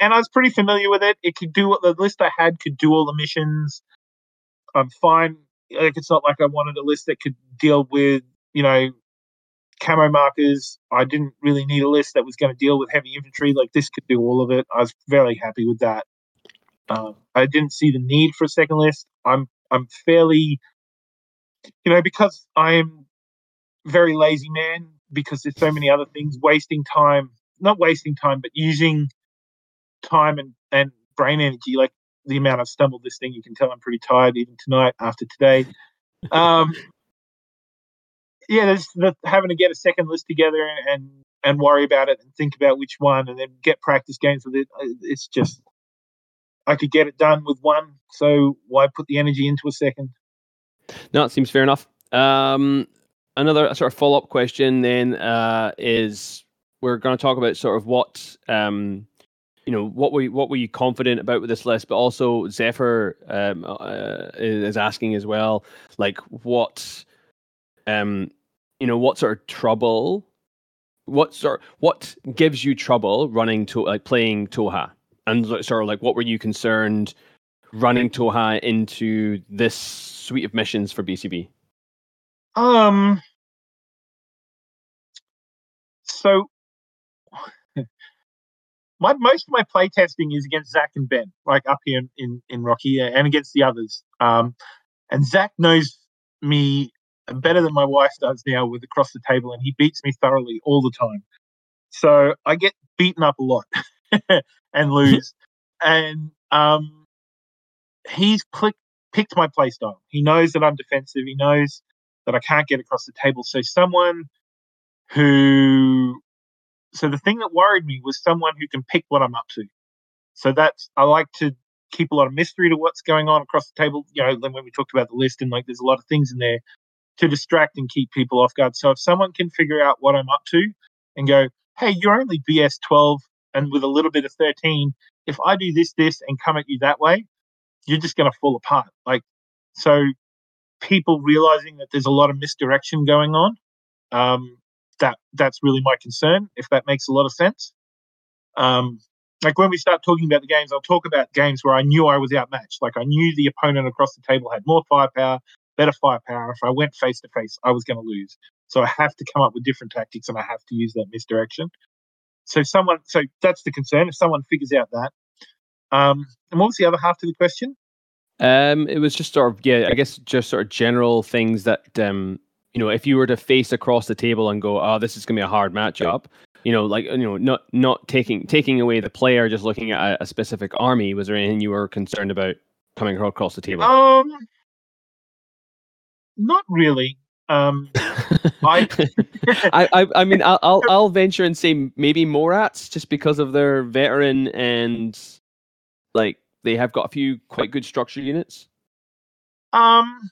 And I was pretty familiar with it. It could do the list I had could do all the missions. I'm fine. Like it's not like I wanted a list that could deal with, you know, camo markers. I didn't really need a list that was going to deal with heavy infantry. Like this could do all of it. I was very happy with that. Um, I didn't see the need for a second list. I'm I'm fairly, you know, because I'm very lazy man. Because there's so many other things, wasting time, not wasting time, but using time and and brain energy. Like the amount I've stumbled this thing, you can tell I'm pretty tired even tonight after today. Um, yeah, there's the, having to get a second list together and, and worry about it and think about which one and then get practice games with it. Uh, it's just I could get it done with one. So why put the energy into a second? No, it seems fair enough. Um, another sort of follow up question then uh, is we're going to talk about sort of what um, you know what were you, what were you confident about with this list, but also Zephyr um, uh, is asking as well, like what um, you know what sort of trouble what sort what gives you trouble running to like playing Tohaa, And sort of like what were you concerned running Tohaa into this suite of missions for BCB? Um so my most of my play testing is against Zach and Ben, like up here in, in, in Rocky and against the others. Um and Zach knows me better than my wife does now with across the table, and he beats me thoroughly all the time. So I get beaten up a lot and lose. and um, he's click, picked my play style. He knows that I'm defensive. He knows that I can't get across the table. So someone who, so the thing that worried me was someone who can pick what I'm up to. So that's I like to keep a lot of mystery to what's going on across the table. You know, when we talked about the list and like there's a lot of things in there to distract and keep people off guard. So if someone can figure out what I'm up to and go, hey, you're only BS 12 and with a little bit of 13, if I do this, this, and come at you that way, you're just going to fall apart. Like, so people realizing that there's a lot of misdirection going on, um, that that's really my concern. If that makes a lot of sense. Um, like when we start talking about the games, I'll talk about games where I knew I was outmatched. Like I knew the opponent across the table had more firepower, better firepower. If I went face to face, I was going to lose. So I have to come up with different tactics, and I have to use that misdirection. So someone, so that's the concern. If someone figures out that, um, and what was the other half to the question? Um, it was just sort of yeah, I guess just sort of general things that um, you know, if you were to face across the table and go, oh, this is going to be a hard matchup. You know, like you know, not not taking taking away the player, just looking at a, a specific army. Was there anything you were concerned about coming across the table? Um, not really. Um, I, I, I mean, I'll, I'll, I'll venture and say maybe Morats just because of their veteran and like they have got a few quite good structure units. Um,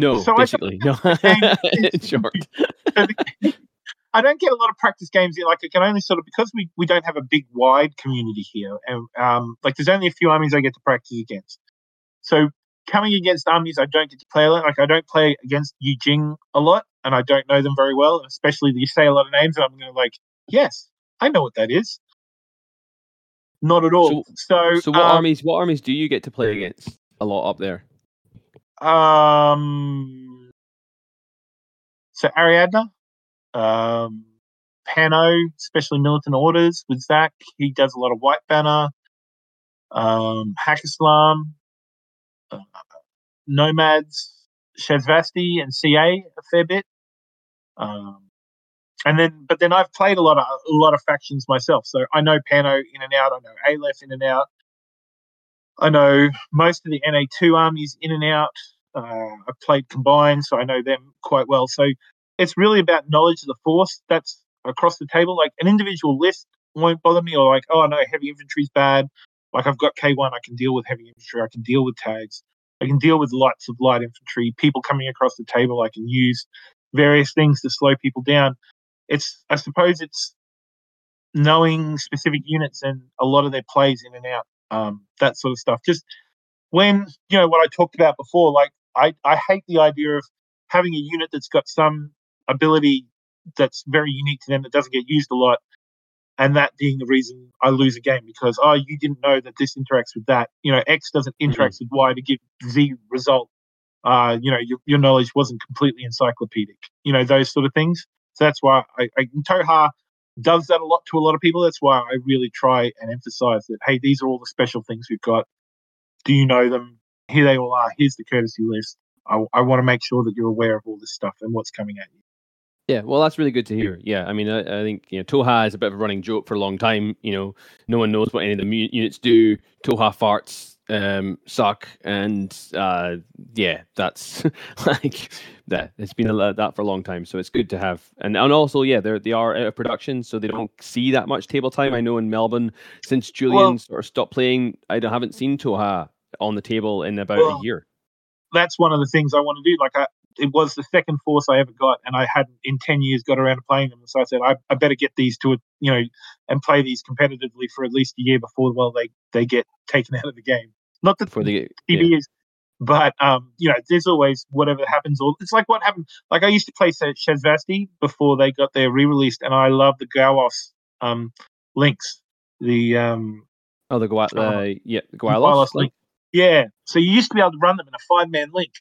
no, so basically, no. In short, I don't get a lot of practice games in. Like, I can only sort of because we we don't have a big wide community here, and um, like there's only a few armies I get to practice against. So coming against armies I don't get to play a lot. Like I don't play against Yu Jing a lot, and I don't know them very well. Especially you say a lot of names, and I'm going to like, yes, I know what that is. Not at all. So, so, so what um, armies? What armies do you get to play against a lot up there? Um. So Ariadna, um, Pano, especially militant orders with Zach. He does a lot of white banner. Um, Haqqislam, uh, Nomads, Shasvastii, and CA a fair bit. Um, and then, but then I've played a lot of a lot of factions myself, so I know Pano in and out. I know Aleph in and out. I know most of the NA2 armies in and out. Uh, I've played combined, so I know them quite well. So it's really about knowledge of the force that's across the table. Like an individual list won't bother me, or like, oh, I know heavy infantry's bad. Like I've got K1, I can deal with heavy infantry, I can deal with tags, I can deal with lots of light infantry, people coming across the table, I can use various things to slow people down. It's I suppose it's knowing specific units and a lot of their plays in and out, um, that sort of stuff. Just when, you know, what I talked about before, like I, I hate the idea of having a unit that's got some ability that's very unique to them that doesn't get used a lot and that being the reason I lose a game because oh you didn't know that this interacts with that you know X doesn't mm-hmm. interact mm-hmm. with Y to give Z result uh you know your, your knowledge wasn't completely encyclopedic you know those sort of things so that's why I, I Tohaa does that a lot to a lot of people that's why I really try and emphasize that hey these are all the special things we've got do you know them here they all are here's the courtesy list I, I want to make sure that you're aware of all this stuff and what's coming at you yeah, well, that's really good to hear. Yeah, I mean, I, I, think you know Tohaa is a bit of a running joke for a long time. You know, no one knows what any of the units do. Tohaa farts um, suck, and uh, yeah, that's like that. It's been a, lot that for a long time, so it's good to have. And and also, yeah, they they are out of production, so they don't see that much table time. I know in Melbourne, since Julian well, sort of stopped playing, I haven't seen Tohaa on the table in about well, a year. That's one of the things I want to do. Like I, it was the second force I ever got, and I hadn't in ten years got around to playing them. So I said I, I better get these to it, you know, and play these competitively for at least a year before well they they get taken out of the game. Not that for the TB yeah. is But um, you know, there's always whatever happens. Or it's like what happened. Like I used to play Shasvastii before they got their re-released, and I love the Gauos um, links. The um, oh, the Gua- the yeah, the Gaulos link. Yeah, so you used to be able to run them in a five-man link.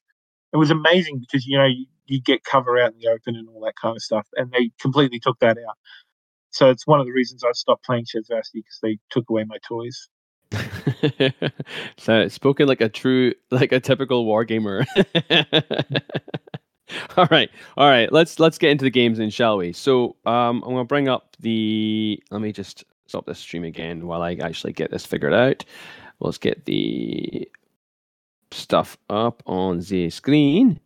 It was amazing because you know you, you get cover out in the open and all that kind of stuff, and they completely took that out. So it's one of the reasons I stopped playing Shasvastii because they took away my toys. so spoken like a true, like a typical war gamer. all right, all right. Let's let's get into the games then, shall we? So um, I'm gonna bring up the. Let me just stop this stream again while I actually get this figured out. Let's get the stuff up on the screen.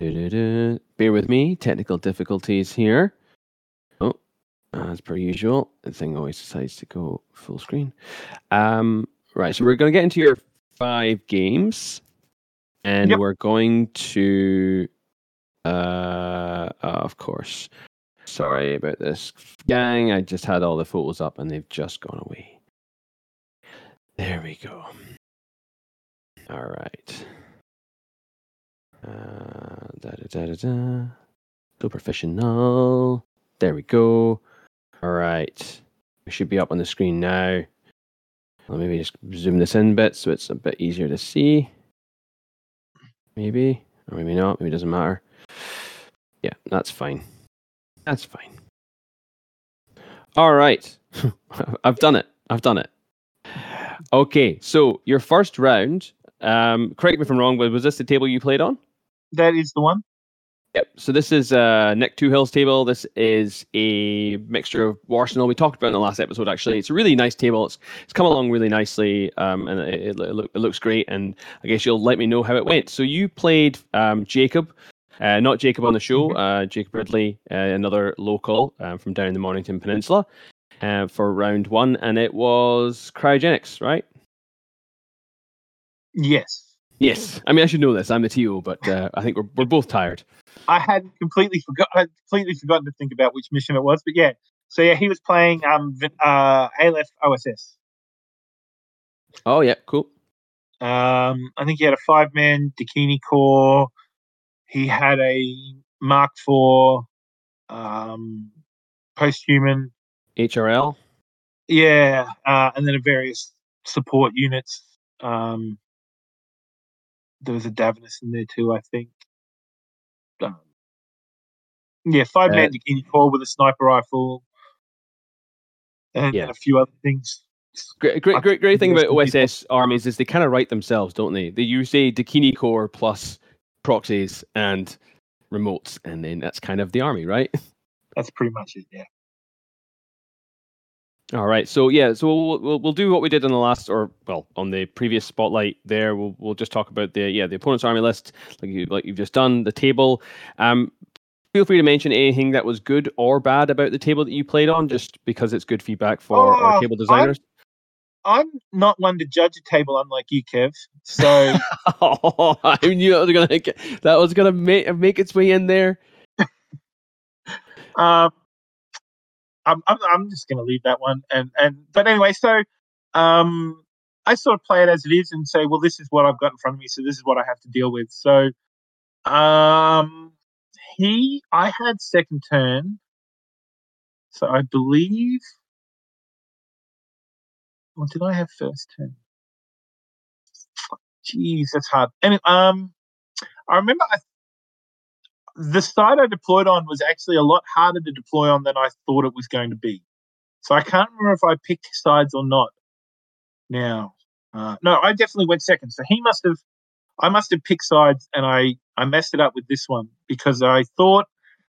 Da-da-da. Bear with me, technical difficulties here. As per usual, the thing always decides to go full screen. Um, right, so we're going to get into your five games, and yep. we're going to, uh, of course, sorry about this, gang. I just had all the photos up, and they've just gone away. There we go. All right. Uh, da da da da da. So professional. There we go. All right. We should be up on the screen now. I'll maybe just zoom this in a bit so it's a bit easier to see. Maybe. Or maybe not. Maybe it doesn't matter. Yeah, that's fine. That's fine. All right. I've done it. I've done it. Okay, so your first round, um, correct me if I'm wrong, but was this the table you played on? That is the one. Yep. So this is uh, Nick Two Hills table. This is a mixture of Arsenal. We talked about in the last episode. Actually, it's a really nice table. It's it's come along really nicely, um, and it, it, look, it looks great. And I guess you'll let me know how it went. So you played um, Jacob, uh, not Jacob on the show, mm-hmm. uh, Jacob Ridley, uh, another local um, from down the Mornington Peninsula, uh, for round one, and it was cryogenics, right? Yes. Yes. I mean, I should know this. I'm the TO, but uh, I think we're we're both tired. I had completely forgot. I had completely forgotten to think about which mission it was. But yeah, so yeah, he was playing um uh Aleph OSS. Oh yeah, cool. Um, I think he had a five man Dakini core. He had a Mark IV um, post human HRL. Yeah, uh, and then a various support units. Um, there was a Davnus in there too, I think. Um, yeah, five man uh, Dakini core with a sniper rifle, and, yeah. and a few other things. Great, great, great, great thing about OSS armies is they kind of write themselves, don't they? They use a Dakini core plus proxies and remotes, and then that's kind of the army, right? That's pretty much it. Yeah. All right. So yeah, so we'll, we'll we'll do what we did in the last, or well, on the previous spotlight. There, we'll we'll just talk about the yeah the opponent's army list, like you like you've just done the table. Um, feel free to mention anything that was good or bad about the table that you played on, just because it's good feedback for oh, our table designers. I'm, I'm, not one to judge a table, unlike you, Kev. So oh, I knew that was gonna that was gonna make make its way in there. um, I'm, I'm, I'm just going to leave that one. And and but anyway, so um, I sort of play it as it is and say, well, this is what I've got in front of me, so this is what I have to deal with. So um, he, I had second turn, so I believe. Or did I have first turn? Jeez, that's hard. And um, I remember I the side I deployed on was actually a lot harder to deploy on than I thought it was going to be. So I can't remember if I picked sides or not. Now, uh, no, I definitely went second. So he must have, I must have picked sides, and I I messed it up with this one because I thought.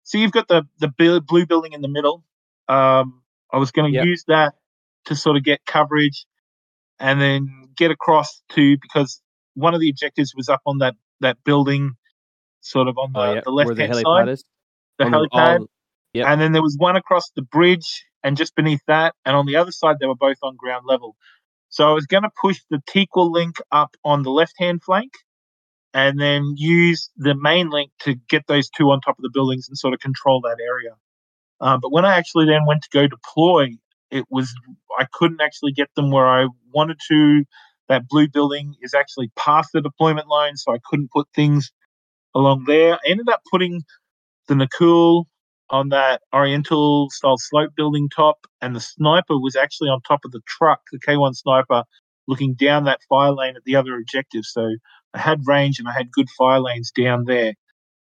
So you've got the the blue building in the middle. Um, I was going to yep. use that to sort of get coverage, and then get across to because one of the objectives was up on that that building sort of on the, oh, yeah. the left hand side. Is? The on helipad. The, yep. And then there was one across the bridge and just beneath that. And on the other side, they were both on ground level. So I was going to push the TQL link up on the left hand flank and then use the main link to get those two on top of the buildings and sort of control that area. Uh, but when I actually then went to go deploy, it was I couldn't actually get them where I wanted to that blue building is actually past the deployment line, so I couldn't put things along there. I ended up putting the Nikoul on that Oriental style slope building top, and the sniper was actually on top of the truck, the K1 sniper, looking down that fire lane at the other objective. So I had range and I had good fire lanes down there.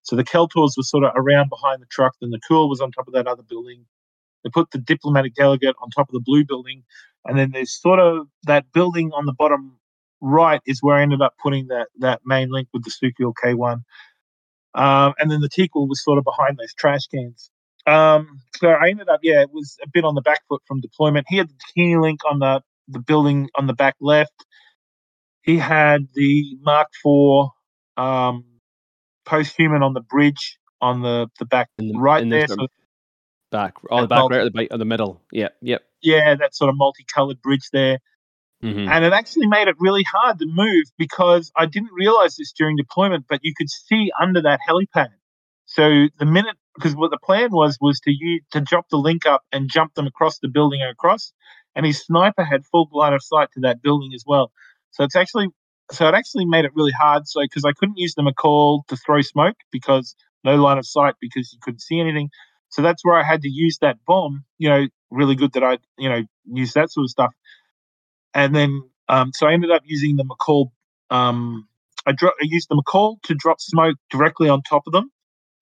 So the Kaeltars were sort of around behind the truck, then the Nikoul was on top of that other building. They put the diplomatic delegate on top of the blue building, and then there's sort of that building on the bottom right is where I ended up putting that that main link with the Sukeul K1. Um, and then the Taqeul was sort of behind those trash cans. Um, so I ended up, yeah, it was a bit on the back foot from deployment. He had the Key link on the, the building on the back left. He had the Mark IV um, post-human on the bridge on the, the back the- right in there. the So, Back, oh, the back multi- right at the on the middle. Yeah, yep. yeah, that sort of multicolored bridge there. Hmm And it actually made it really hard to move because I didn't realize this during deployment, but you could see under that helipad. So the minute, because what the plan was, was to use, to drop the link up and jump them across the building and across. And his sniper had full line of sight to that building as well. So it's actually, so it actually made it really hard. So because I couldn't use the Makaul to throw smoke because no line of sight because you couldn't see anything. So that's where I had to use that bomb. You know, really good that I, you know, use that sort of stuff and then um, so I ended up using the Makaul. Um, I, dro- I used the Makaul to drop smoke directly on top of them,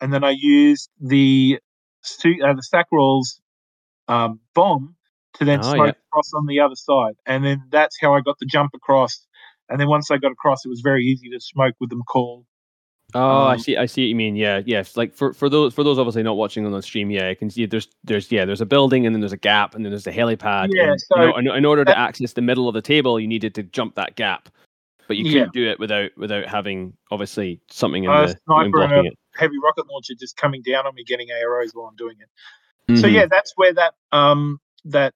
and then I used the uh, the Sackrolls um, bomb to then Oh, smoke yeah. across on the other side, and then that's how I got the jump across. And then once I got across, it was very easy to smoke with the Makaul. Oh, I Um, see. I see what you mean. Yeah, yes. Like for, for those for those obviously not watching on the stream, yeah, I can see there's there's yeah there's a building and then there's a gap and then there's a helipad. Yeah, and, so you know, in, in order to access the middle of the table, you needed to jump that gap, but you Yeah. couldn't do it without without having obviously something in A the in sniper and blocking a it. heavy rocket launcher just coming down on me, getting AROs while I'm doing it. So Mhm. yeah, that's where that um that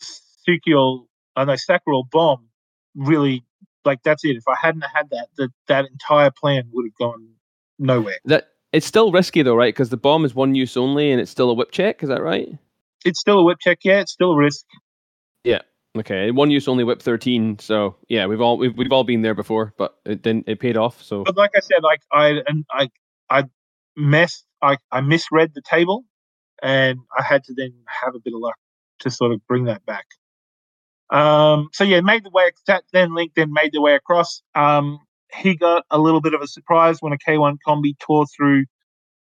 Sukeul, uh, no Sakharov bomb really like that's it. If I hadn't had that, that that entire plan would have gone nowhere. that it's still risky though, right? Because the bomb is one use only, and it's still a whip check. Is that right? It's still a whip check, yeah. It's still a risk. Yeah. Okay, one use only whip thirteen. So yeah, we've all we've, we've all been there before, but it didn't it paid off. So But like I said, like I and I I messed I I misread the table, and I had to then have a bit of luck to sort of bring that back. Um, so yeah, made the way that then Link then made the way across. Um, he got a little bit of a surprise when a K1 combi tore through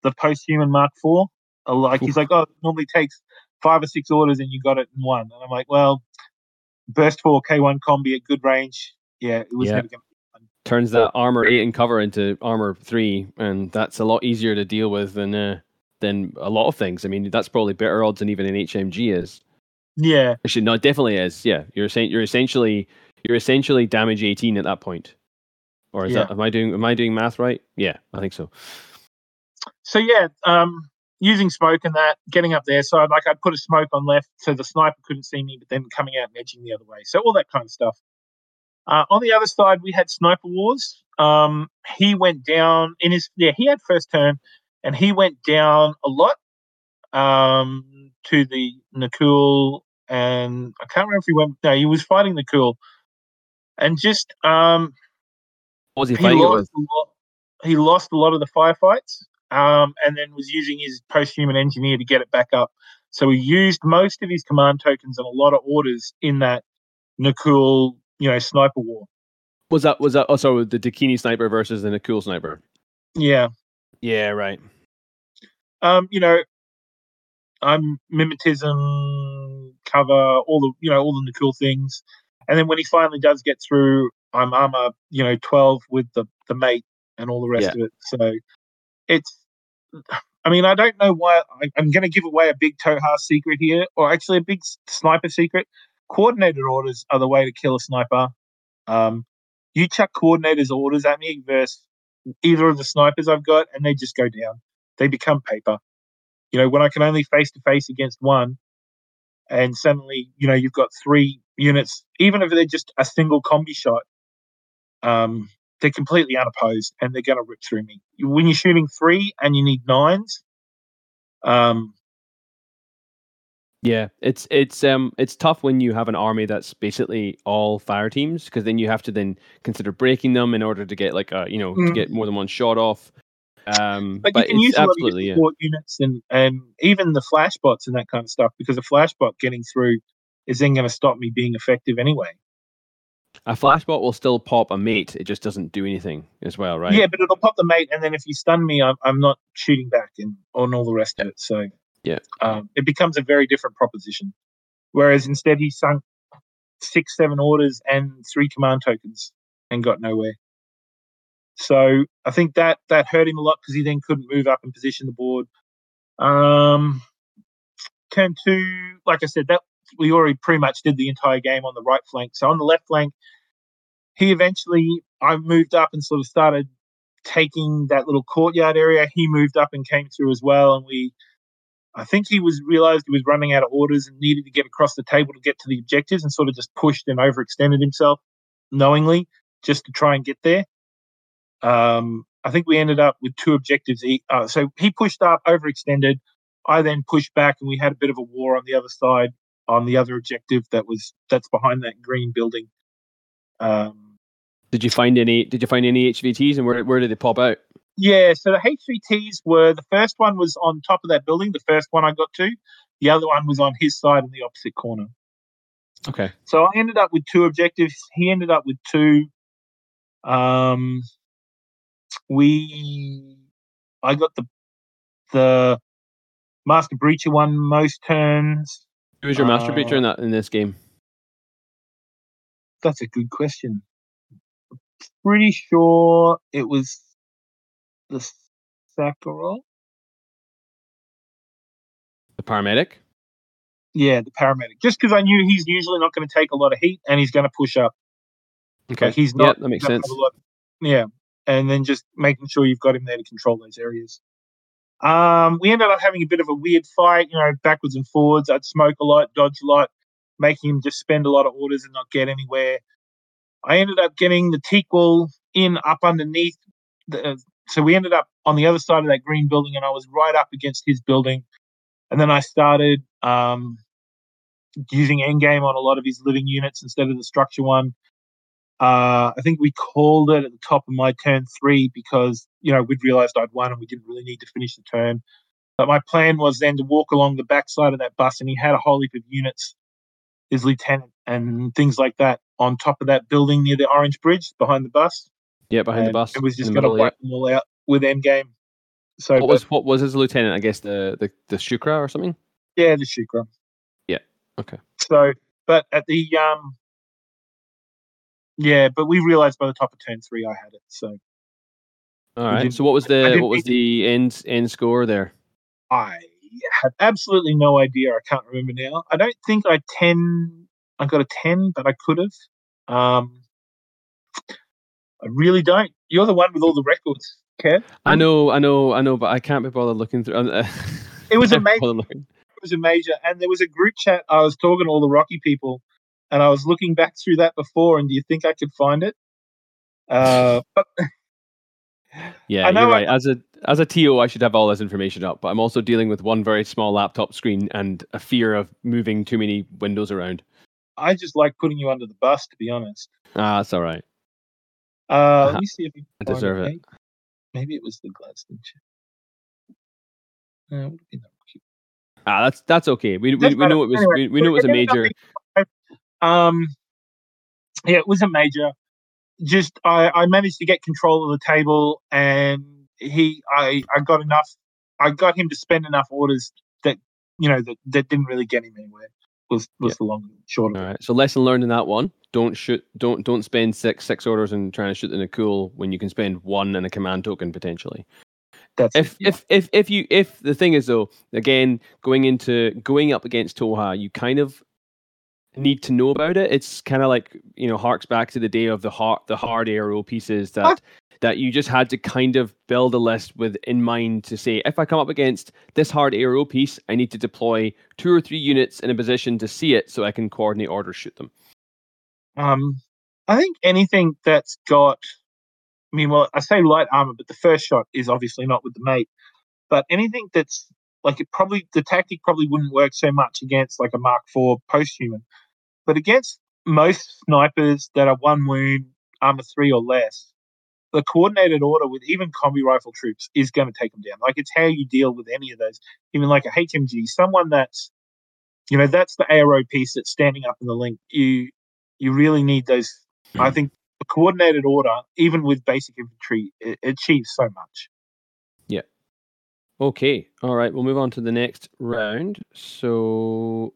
the post-human Mark IV. Like he's like, oh, it normally takes five or six orders and you got it in one. And I'm like, well, burst four K1 combi at good range. Yeah, it was Yeah. never going turns that armor eight and cover into armor three, and that's a lot easier to deal with than uh, than a lot of things. I mean, that's probably better odds than even an HMG is. Yeah, Actually, no, it definitely is. Yeah, you're you're essentially you're essentially damage eighteen at that point. Or is Yeah. that am I doing am I doing math right? Yeah, I think so. so yeah, um, using smoke and that, getting up there. So like I'd put a smoke on left so the sniper couldn't see me, but then coming out and edging the other way. So all that kind of stuff. Uh, on the other side, we had Sniper Wars. Um, he went down in his yeah, he had first turn and he went down a lot um, to the Nikoul and I can't remember if he went no, he was fighting the cool, And just um What was he he fighting lost a lot. He lost a lot of the firefights, um, and then was using his post-human engineer to get it back up. So he used most of his command tokens and a lot of orders in that Nikoul, you know, sniper war. Was that was that also the Dakini sniper versus the Nikoul sniper? Yeah, Yeah, right. um, you know, I'm mimetism, cover, all the you know all the Nikoul things, and then when he finally does get through, I'm armor, you know, twelve with the the mate and all the rest Yeah. of it. So it's, I mean, I don't know why I, I'm going to give away a big Tohaa secret here, or actually a big sniper secret. Coordinated orders are the way to kill a sniper. Um, you chuck coordinators orders at me versus either of the snipers I've got, and they just go down. They become paper. You know, when I can only face to face against one, and suddenly, you know, you've got three units, even if they're just a single combi shot, um, they're completely unopposed and they're going to rip through me. When you're shooting three and you need nines, um, Yeah, it's it's um it's tough when you have an army that's basically all fire teams because then you have to then consider breaking them in order to get like a you know to Mm. get more than one shot off. Um, But, but, you can use it's a lot of absolutely yeah. support units and, and even the flashbots and that kind of stuff because a flashbot getting through is then going to stop me being effective anyway. A flashbot will still pop a mate. It just doesn't do anything as well, right? Yeah, but it'll pop the mate, and then if you stun me, I'm, I'm not shooting back and on all the rest of it. So Yeah. um, it becomes a very different proposition. Whereas instead, he sunk six, seven orders and three command tokens and got nowhere. So I think that that hurt him a lot because he then couldn't move up and position the board. Um, turn two, like I said, that we already pretty much did the entire game on the right flank. So on the left flank, he eventually I moved up and sort of started taking that little courtyard area. He moved up and came through as well, and we. I think he was realized he was running out of orders and needed to get across the table to get to the objectives, and sort of just pushed and overextended himself knowingly just to try and get there. Um, I think we ended up with two objectives. Uh, so he pushed up, overextended. I then pushed back, and we had a bit of a war on the other side on the other objective that was that's behind that green building. Um, Did you find any? Did you find any HVTs and where where did they pop out? yeah, so the HVTs were the first one was on top of that building, the first one I got to. The other one was on his side in the opposite corner. Okay. So I ended up with two objectives. He ended up with two. Um, we, I got the the master breacher one most turns. Who was your master Uh, breacher in that in this game? That's a good question. Pretty sure it was the Sakharov. The paramedic. Yeah, the paramedic. Just because I knew he's usually not going to take a lot of heat and he's going to push up. Okay. Like he's yeah, that makes sense. a lot- yeah, and then just making sure you've got him there to control those areas. Um, we ended up having a bit of a weird fight, you know, backwards and forwards. I'd smoke a lot, dodge a lot, making him just spend a lot of orders and not get anywhere. I ended up getting the Taqeul in up underneath. The, so we ended up on the other side of that green building, and I was right up against his building. And then I started um, using endgame on a lot of his living units instead of the structure one. Uh, I think we called it at the top of my turn three because you know we'd realised I'd won and we didn't really need to finish the turn. But my plan was then to walk along the backside of that bus, and he had a whole heap of units, his lieutenant and things like that, on top of that building near the orange bridge behind the bus. Yeah, behind the bus. It was just going to wipe them all out with endgame. So What but- was what was his lieutenant? I guess the the the Shukra or something. Yeah, the Shukra. Yeah, okay. So, but at the um, yeah, but we realized by the top of turn three I had it. So All right. So what was the what was the end end score there? I have absolutely no idea. I can't remember now. I don't think I ten. I got a ten, but I could have. Um, I really don't. You're the one with all the records, Kev. I know, I know, I know, but I can't be bothered looking through. Uh, It was amazing. It was a major, and there was a group chat. I was talking to all the Rocky people, and I was looking back through that before. And do you think I could find it? Uh, but Yeah, I know you're I- right. As a as a TO, I should have all this information up, but I'm also dealing with one very small laptop screen and a fear of moving too many windows around. I just like putting you under the bus, to be honest. Ah, that's all right. Uh, let me see if you I deserve it. Maybe, maybe it was the Gladstone chat. Uh, it would have been the Ah, that's that's okay. We we, Doesn't we know it was Anyway, we, we know it was a major. Um, yeah, it was a major. Just I, I managed to get control of the table, and he I I got enough. I got him to spend enough orders that you know that, that didn't really get him anywhere. Was was the long short of All it. right. So lesson learned in that one: don't shoot, don't don't spend six six orders and trying to shoot in a cool when you can spend one and a command token potentially. That's if it, yeah. if if if you if the thing is though again going into going up against Toha you kind of need to know about it it's kind of like you know harks back to the day of the hard the hard ARO pieces that What? that you just had to kind of build a list with in mind to say if I come up against this hard ARO piece I need to deploy two or three units in a position to see it so I can coordinate orders shoot them Um, I think anything that's got, I mean, well, I say light armor, but the first shot is obviously not with the mate. But anything that's like it probably the tactic probably wouldn't work so much against like a Mark IV post-human, but against most snipers that are one wound, armor three or less, the coordinated order with even combi rifle troops is going to take them down. Like it's how you deal with any of those, even like a HMG, someone that's, you know, that's the ARO piece that's standing up in the link. You you really need those. I think a coordinated order, even with basic infantry, it, it achieves so much. Yeah. Okay. All right. We'll move on to the next round. So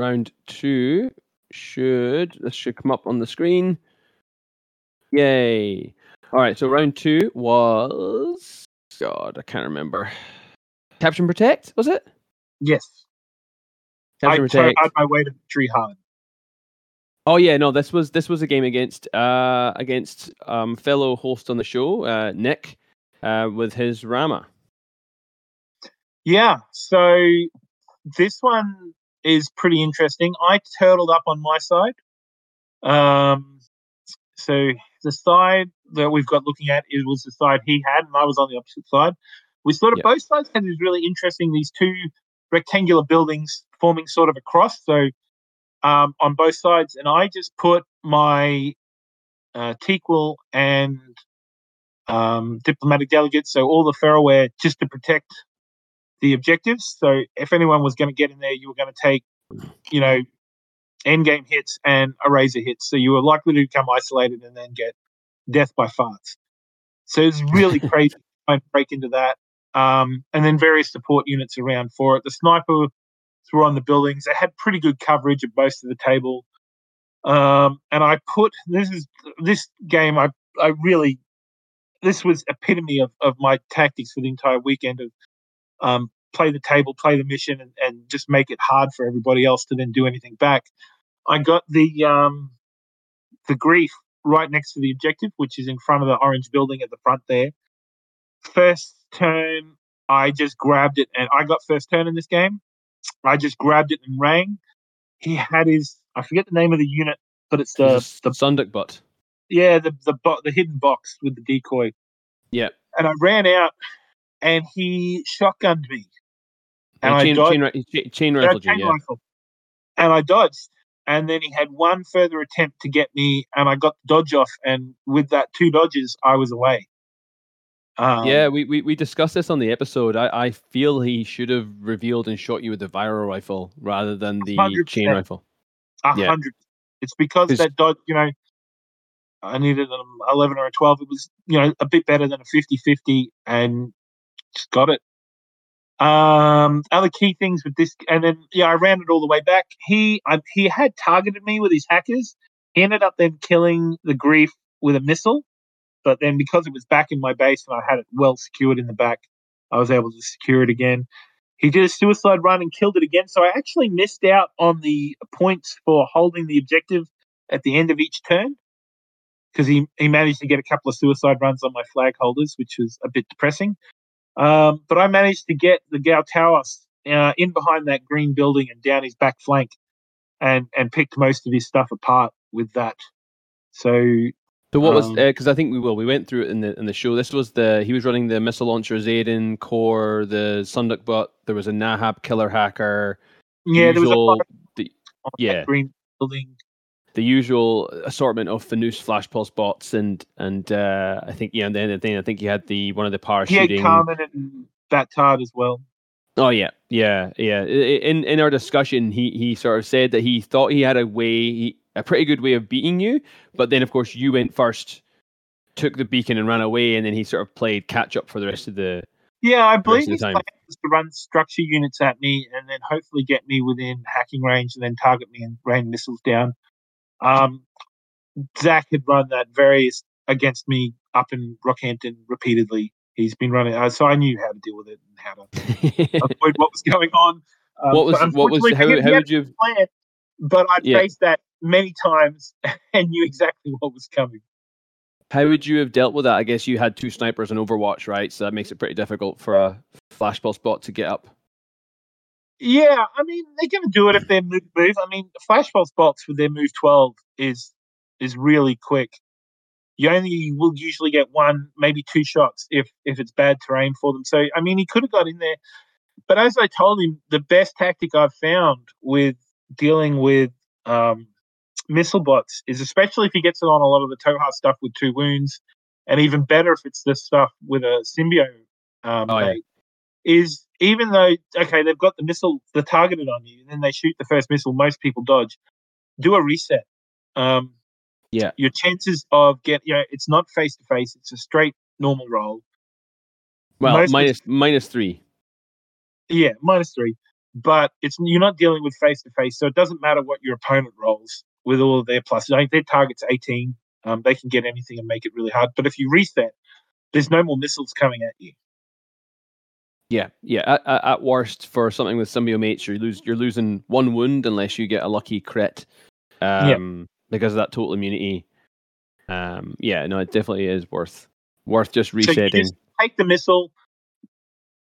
round two should this should come up on the screen. Yay. All right, so round two was God, I can't remember. Capture and protect, was it? Yes. Capture I and tried protect. my way to tree hard. Oh yeah, no, this was this was a game against uh against um fellow host on the show, uh Nick, uh with his Rama. Yeah. So this one is pretty interesting. I turtled up on my side. Um, so the side that we've got looking at it was the side he had, and I was on the opposite side. We sort of Yep. both sides had these really interesting these two rectangular buildings forming sort of a cross. So um, on both sides, and I just put my uh, Taqeul and um, diplomatic delegates, so all the Pheroware, just to protect the objectives. So if anyone was going to get in there, you were going to take, you know, end game hits and eraser hits. So you were likely to become isolated and then get death by farts. So it's really crazy to try and break into that. Um, and then various support units around for it. The sniper were on the buildings. They had pretty good coverage of most of the table. Um, and I put this is this game. I I really this was epitome of, of my tactics for the entire weekend of um, play the table, play the mission, and, and just make it hard for everybody else to then do anything back. I got the um, the grief right next to the objective, which is in front of the orange building at the front there. First turn, I just grabbed it, and I got first turn in this game. I just grabbed it and rang. He had his I forget the name of the unit, but it's the a the Sunduk butt. yeah the the bo- the hidden box with the decoy. Yeah. And I ran out, and he shotgunned me, and Uh, I chain, dodged. chain, chain Yeah, chain yeah. rifle. And I dodged. And then he had one further attempt to get me, and I got the dodge off. And with that two dodges, I was away. Um, yeah, we, we, we discussed this on the episode. I, I feel he should have revealed and shot you with the viral rifle rather than the 100%. chain rifle. a yeah. hundred. It's because that dodge, you know, I needed an 11 or a 12. It was, you know, a bit better than a 50 50 and got it. Um, other key things with this, and then, yeah, I ran it all the way back. He, I, he had targeted me with his hackers. He ended up then killing the grief with a missile. But then because it was back in my base and I had it well secured in the back, I was able to secure it again. He did a suicide run and killed it again. So I actually missed out on the points for holding the objective at the end of each turn because he, he managed to get a couple of suicide runs on my flag holders, which was a bit depressing. Um, but I managed to get the Gao Towers uh, in behind that green building and down his back flank and, and picked most of his stuff apart with that. So So what was Um, because I think we will we went through it in the in the show. This was the he was running the missile launcher Zayden core, the Sunduk bot. There was a Nahab killer hacker. yeah, there was a the, yeah. green building. The usual assortment of Fanus flash pulse bots and and uh, I think yeah and then, then I think you had the one of the He had parachuting. Carmen and Batard as well. Oh yeah, yeah, yeah. In in our discussion, he he sort of said that he thought he had a way, he, a pretty good way of beating you, but then of course you went first, took the beacon and ran away, and then he sort of played catch up for the rest of the. Yeah, I believe his time. plan was to run structure units at me and then hopefully get me within hacking range and then target me and rain missiles down. Um, Zach had run that various against me up in Rockhampton repeatedly. He's been running, uh, so I knew how to deal with it and how to avoid what was going on. Um, what was what was how how would you? plan, but I Yeah. faced that many times and knew exactly what was coming. How would you have dealt with that? I guess you had two snipers in Overwatch, right? So that makes it pretty difficult for a flash pulse bot to get up. Yeah, I mean they're going to do it if they move. move. I mean, flash pulse bots with their move twelve is is really quick. You only will usually get one, maybe two shots if if it's bad terrain for them. So I mean, he could have got in there. But as I told him, the best tactic I've found with dealing with um, missile bots is especially if he gets it on a lot of the Tohaa stuff with two wounds, and even better if it's this stuff with a symbiote um, Oh, yeah. Is even though okay they've got the missile the targeted on you, and then they shoot the first missile, most people dodge. Do a reset. Um, Yeah. your chances of get you know it's not face to face; it's a straight normal roll. Well, Most- minus minus three. Yeah, minus three. But it's you're not dealing with face to face, so it doesn't matter what your opponent rolls with all of their pluses. I think their target's 18. Um, they can get anything and make it really hard. But if you reset, there's no more missiles coming at you. Yeah, yeah. At, at, at worst, for something with symbiomates, you lose you're losing one wound unless you get a lucky crit. Um, because of that total immunity. Um, yeah, no, it definitely is worth worth just So you resetting. just take the missile.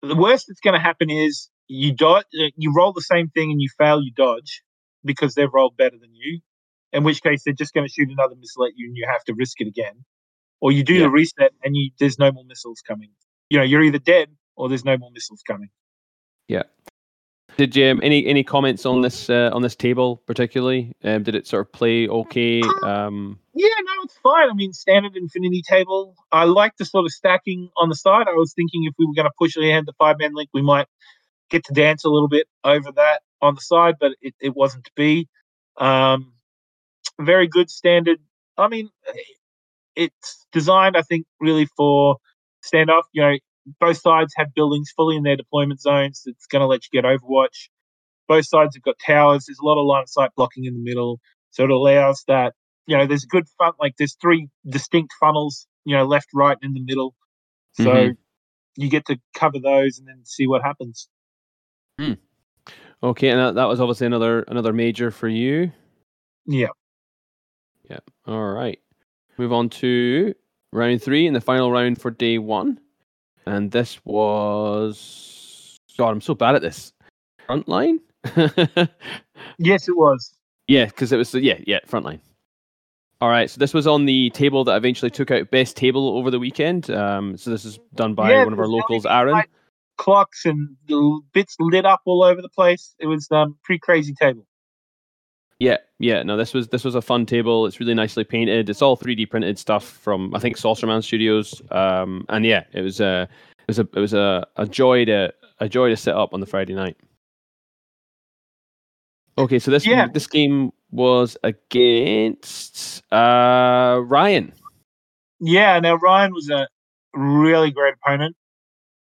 The worst that's going to happen is you dodge, uh, you roll the same thing and you fail, you dodge because they've rolled better than you. In which case, they're just going to shoot another missile at you, and you have to risk it again. Or you do Yeah. the reset, and you there's no more missiles coming. You know, you're either dead or there's no more missiles coming. Yeah. Did you um, any any comments on this uh, on this table particularly? Um, did it sort of play okay? Um, Yeah, no, it's fine. I mean, standard infinity table. I like the sort of stacking on the side. I was thinking if we were going to push ahead the five man link, we might get to dance a little bit over that on the side, but it, it wasn't to be. Um, very good standard. I mean, it's designed, I think, really for standoff. You know, both sides have buildings fully in their deployment zones. It's going to let you get Overwatch. Both sides have got towers. There's a lot of line of sight blocking in the middle, so it allows that you know, there's a good fun. Like there's three distinct funnels, you know, left, right, and in the middle. So Mhm. you get to cover those and then see what happens. okay, and that, that was obviously another another major for you. Yeah. Yeah. All right. Move on to round three and the final round for day one. And this was. God, I'm so bad at this. Frontline? Yes, it was. yeah, because it was. Yeah, yeah, frontline. All right. So this was on the table that eventually took out best table over the weekend. Um, so this is done by Yeah, one of our locals, Aaron. Clocks and bits lit up all over the place. It was um pretty crazy table. Yeah, yeah. No, this was this was a fun table. It's really nicely painted. It's all 3D printed stuff from I think Saucerman Studios. Um, and yeah, it was a it was a it was a, a joy to a joy to set up on the Friday night. Okay, so this Yeah. this game was against uh Ryan. Yeah, now Ryan was a really great opponent.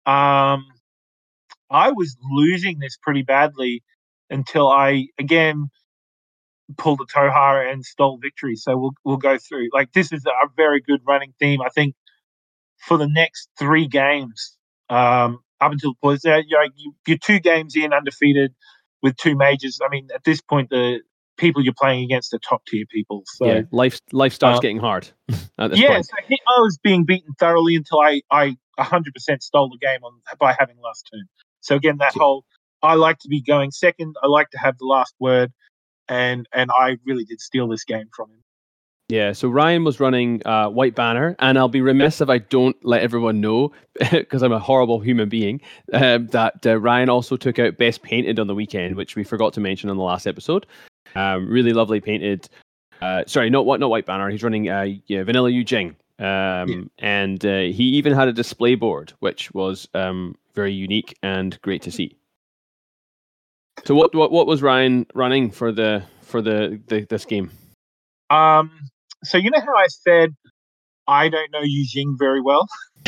Um, I was losing this pretty badly until I again pulled a Tohara and stole victory. So we'll we'll go through. Like this is a very good running theme. I think for the next three games, um, up until the point, uh, you know, you, you're two games in undefeated with two majors. I mean, at this point, the people you're playing against are top tier people. So yeah, life life starts uh, getting hard at this yeah, point. so he, I was being beaten thoroughly until I I 100% stole the game on by having last turn. So again, that whole I like to be going second. I like to have the last word, and and I really did steal this game from him. Yeah, so Ryan was running uh, White Banner, and I'll be remiss if I don't let everyone know, because I'm a horrible human being, um, that uh, Ryan also took out Best Painted on the weekend, which we forgot to mention on the last episode. Um, really lovely painted. Uh, sorry, not what, not White Banner. He's running uh, yeah, Vanilla Yu Jing, um, and uh, he even had a display board, which was um, very unique and great to see. So what what what was Ryan running for the for the, the this game? Um, so you know how I said I don't know Yu Jing very well.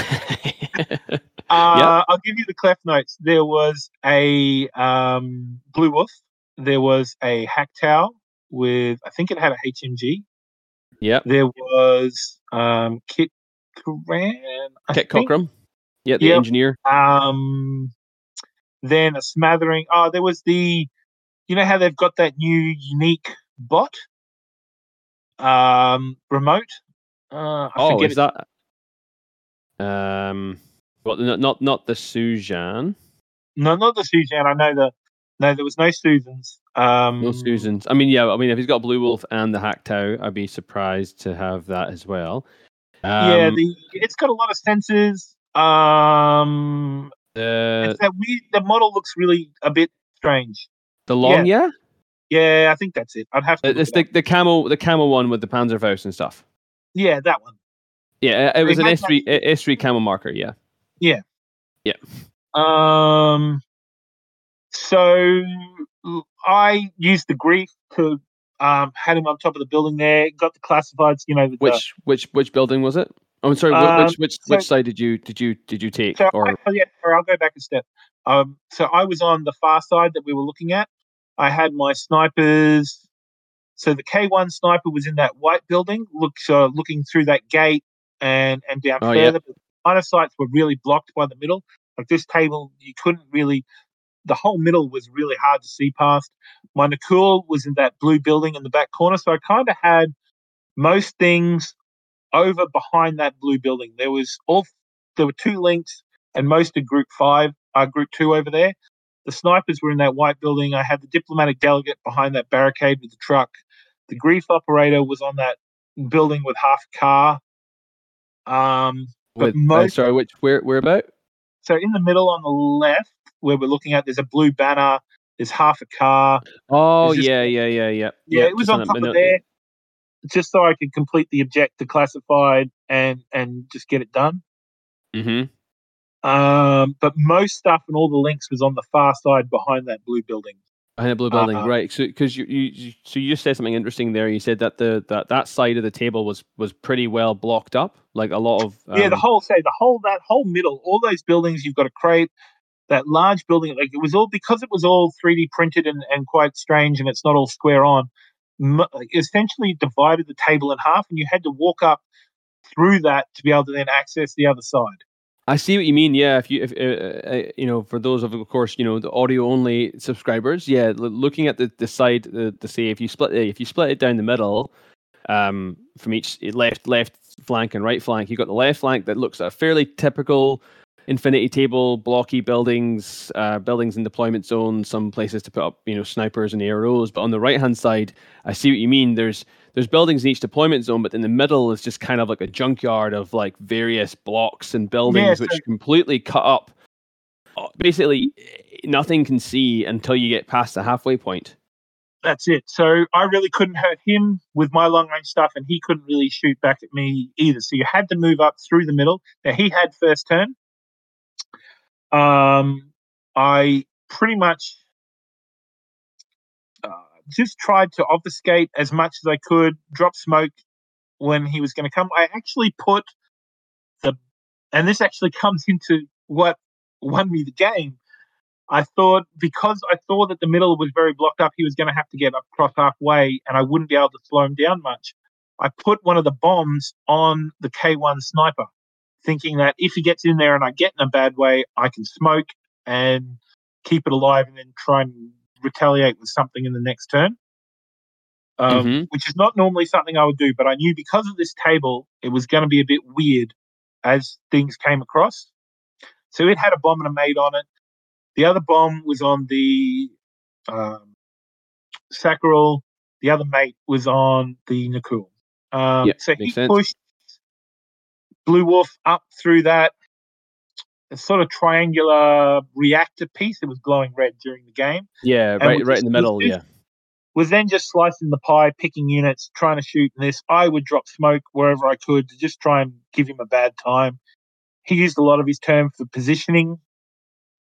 Uh, I'll give you the clef notes. There was a um, Blue Wolf. There was a Hac Tao with I think it had a HMG. Yeah. There was um, Kit Coran. I Kit think. Cockrum. Yeah, the Yep. engineer. Um, then a smattering. Oh, there was the. You know how they've got that new unique bot. Um, remote. Uh, I Oh, forget is it. that? Um, well, not not not the Sujan. No, not the Susan. I know the. No, there was no Susans. Um, No Susans. I mean, yeah. I mean, if he's got Blue Wolf and the Hac Tao, I'd be surprised to have that as well. Um, yeah, the it's got a lot of sensors. Um, Uh, It's that weird. The model looks really a bit strange. the long, yeah. Yeah, I think that's it. I'd have to. It's the up. the camel the camel one with the Panzerfaust and stuff. yeah, that one. Yeah, it, it was It an had S three S three camel marker. Yeah. Yeah. Yeah. Um, so I used the grief to um had him on top of the building there. Got the classifieds. You know, the, Which which which building was it? Oh, I'm sorry. Um, which which so- which side did you did you did you take? So or I, oh, yeah, sorry, I'll go back a step. Um, so I was on the far side that we were looking at. I had my snipers. So the K1 sniper was in that white building, look, uh, looking through that gate and and down Oh, yeah. further. But line of sights were really blocked by the middle. Like this table, you couldn't really. The whole middle was really hard to see past. My Nikoul was in that blue building in the back corner, so I kind of had most things over behind that blue building. There was all there were two links and most of group five, uh, group two over there. The snipers were in that white building. I had the diplomatic delegate behind that barricade with the truck. The grief operator was on that building with half a car. Um, but with, uh, most- sorry, which where where about? so in the middle on the left, where we're looking at, there's a blue banner. There's half a car. Oh just- yeah yeah yeah yeah. Yeah, it was on top of there, just so I could complete the object to classified and and just get it done. Mhm. Um, but most stuff and all the links was on the far side behind that blue building. Behind the blue building, Uh, right? So because you, you so you just said something interesting there. You said that the that that side of the table was was pretty well blocked up, like a lot of yeah, the um, whole say the whole that whole middle, all those buildings. You've got a crate, that large building. Like it was all because it was all 3D printed and, and quite strange, and it's not all square on. Essentially divided the table in half, and you had to walk up through that to be able to then access the other side. I see what you mean. Yeah, if you, if uh, uh, you know, for those of, of course, you know, the audio only subscribers, yeah, l- looking at the the side, the, the say, if you split it, if you split it down the middle, um, from each left left flank and right flank, you have got the left flank that looks a fairly typical infinity table, blocky buildings, uh, buildings in deployment zones, some places to put up, you know, snipers and AROs. But on the right hand side, I see what you mean. There's there's buildings in each deployment zone, but in the middle is just kind of like a junkyard of like various blocks and buildings, so- which completely cut up. Uh, Basically, eh, nothing can see until you get past the halfway point. That's it. So I really couldn't hurt him with my long range stuff, and he couldn't really shoot back at me either. So you had to move up through the middle. Now he had first turn. Um, I pretty much uh, just tried to obfuscate as much as I could, drop smoke when he was going to come. I actually put the, and this actually comes into what won me the game. I thought because I thought that the middle was very blocked up, he was going to have to get across halfway, and I wouldn't be able to slow him down much. I put one of the bombs on the K1 sniper, thinking that if he gets in there and I get in a bad way, I can smoke and keep it alive, and then try and retaliate with something in the next turn. Um, Mhm. Which is not normally something I would do, but I knew because of this table, it was going to be a bit weird as things came across. So it had a bomb and a mate on it. The other bomb was on the um, Sakharov. The other mate was on the Nikoul. Um, Yeah, so he pushed Blue Wolf up through that sort of triangular reactor piece. It was glowing red during the game. Yeah, And right, right in the middle. was Yeah, Was then just slicing the pie, picking units, trying to shoot this. I would drop smoke wherever I could to just try and give him a bad time. He used a lot of his term for positioning.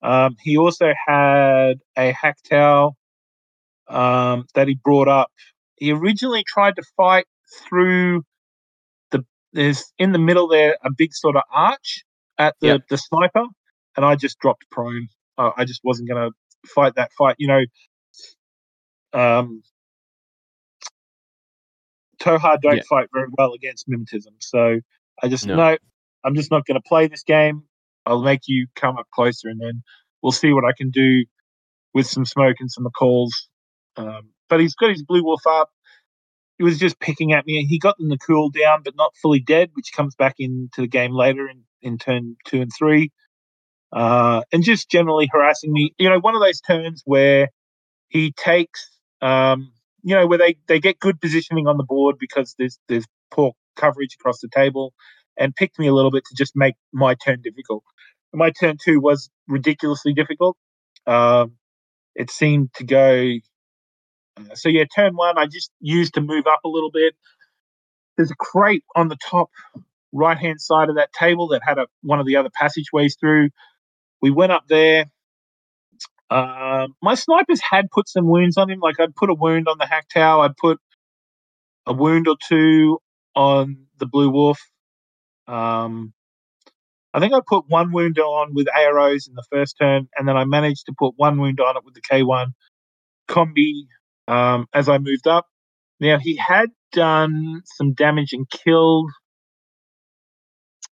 Um, he also had a Hac Tao um, that he brought up. He originally tried to fight through there's in the middle there a big sort of arch at the, Yep. the sniper, and I just dropped prone. Uh, I just wasn't going to fight that fight. You know, um, Tohaa don't Yeah. fight very well against mimetism, so I just No. no. I'm just not going to play this game. I'll make you come up closer, and then we'll see what I can do with some smoke and some calls. Um, but he's got his blue wolf up. He was just picking at me. He got the cool down, but not fully dead, which comes back into the game later in, in turn two and three. Uh, and just generally harassing me. You know, one of those turns where he takes, um, you know, where they, they get good positioning on the board because there's there's poor coverage across the table, and picked me a little bit to just make my turn difficult. my turn two was ridiculously difficult. Um, it seemed to go. Uh, so yeah, turn one I just used to move up a little bit. There's a crate on the top right hand side of that table that had a, one of the other passageways through. We went up there. Um, my snipers had put some wounds on him. Like I'd put a wound on the Hac Tao. I'd put a wound or two on the Blue Wolf. Um, I think I put one wound on with AROs in the first turn, and then I managed to put one wound on it with the K1 combi um, as I moved up. Now he had done some damage and killed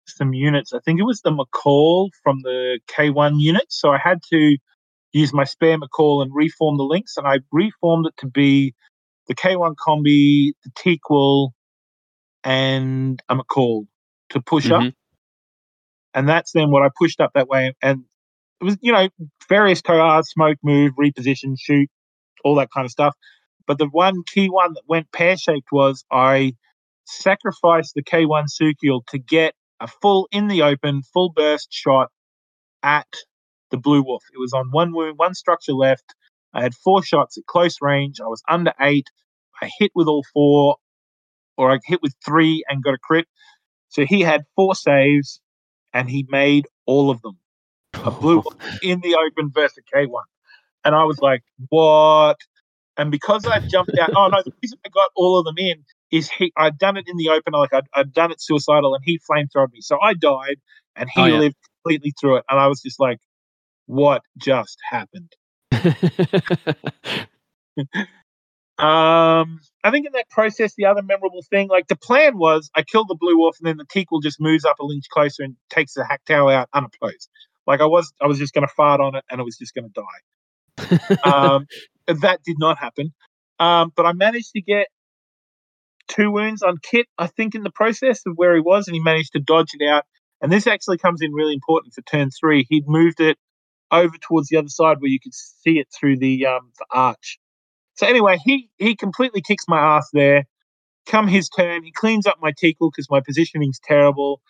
some units. I think it was the Makaul from the K1 unit. So I had to use my spare Makaul and reform the links, and I reformed it to be the K1 combi, the Taqeul, and a Makaul to push mm-hmm. up. And that's then what I pushed up that way. And it was, you know, various toars, smoke, move, reposition, shoot, all that kind of stuff. But the one key one that went pear shaped was I sacrificed the K1 Sukeul to get a full in the open, full burst shot at the Blue Wolf. It was on one wound, one structure left. I had four shots at close range. I was under eight. I hit with all four, or I hit with three and got a crit. So he had four saves and he made all of them. A blue in the open versus K1. And I was like, what? And because I jumped out, oh no, the reason I got all of them in is he I'd done it in the open, like I'd, I'd done it suicidal and he flamethrowed me. So I died and he oh, yeah. lived completely through it. And I was just like, what just happened? Um, I think in that process, the other memorable thing, like the plan was, I kill the blue wolf, and then the Taqeul just moves up a inch closer and takes the Hac Tao out unopposed. Like I was, I was just going to fart on it, and it was just going to die. Um, that did not happen. Um, but I managed to get two wounds on Kit, I think, in the process of where he was, and he managed to dodge it out. And this actually comes in really important for turn three. He'd moved it over towards the other side where you could see it through the um, the arch. So anyway, he he completely kicks my ass there. Come his turn, he cleans up my Taqeul because my positioning's terrible.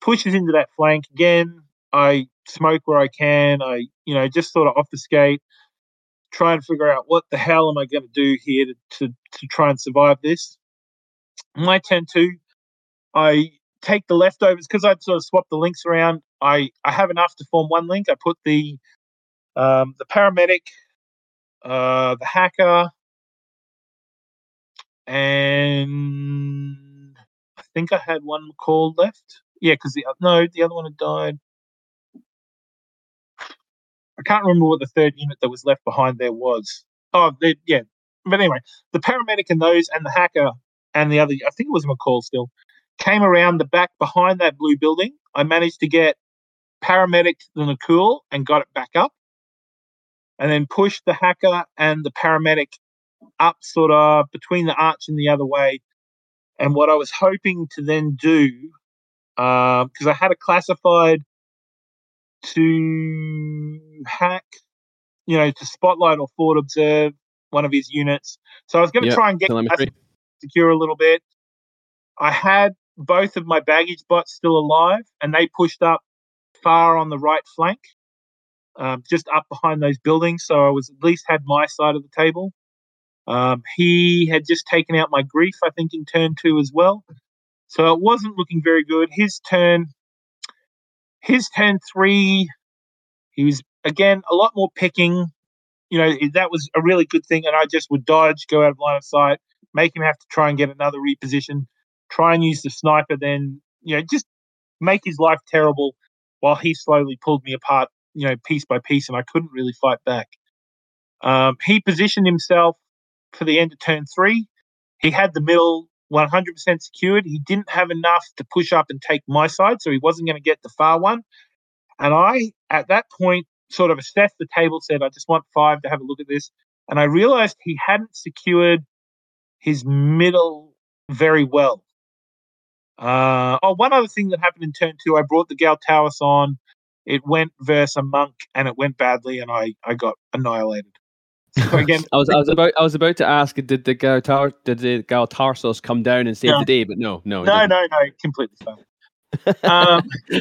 Pushes into that flank again. I smoke where I can. I you know just sort of obfuscate. Try and figure out what the hell am I going to do here to, to to try and survive this. My turn two, I take the leftovers because I'd sort of swapped the links around. I I have enough to form one link. I put the um, the paramedic uh, the hacker, and I think I had one call left. Yeah, because the no, the other one had died. I can't remember what the third unit that was left behind there was. Oh, yeah. But anyway, the paramedic and those and the hacker and the other, I think it was Makaul still, came around the back behind that blue building. I managed to get paramedic the Nikoul and got it back up and then pushed the hacker and the paramedic up sort of between the arch and the other way. And what I was hoping to then do, because uh, I had a classified to hack, you know, to spotlight or forward observe one of his units. So I was going to yep, try and get secure a little bit. I had both of my baggage bots still alive, and they pushed up far on the right flank um, just up behind those buildings. So I was at least had my side of the table. Um, he had just taken out my grief, I think, in turn two as well. So it wasn't looking very good. His turn, his turn three, he was again a lot more picking. You know that was a really good thing, and I just would dodge, go out of line of sight, make him have to try and get another reposition, try and use the sniper, then you know just make his life terrible while he slowly pulled me apart you know, piece by piece, and I couldn't really fight back. Um, he positioned himself for the end of turn three. He had the middle 100% secured. He didn't have enough to push up and take my side, so he wasn't going to get the far one. And I, at that point, sort of assessed the table, said, I just want five to have a look at this. And I realized he hadn't secured his middle very well. Uh, oh, one other thing that happened in turn two, I brought the Gao-Tarsos on it went versus a monk and it went badly and I, I got annihilated. Again, I was I was about I was about to ask did the Galtar did the Gao-Tarsos come down and save no. the day, but no, no, no, no, no, completely fine. um,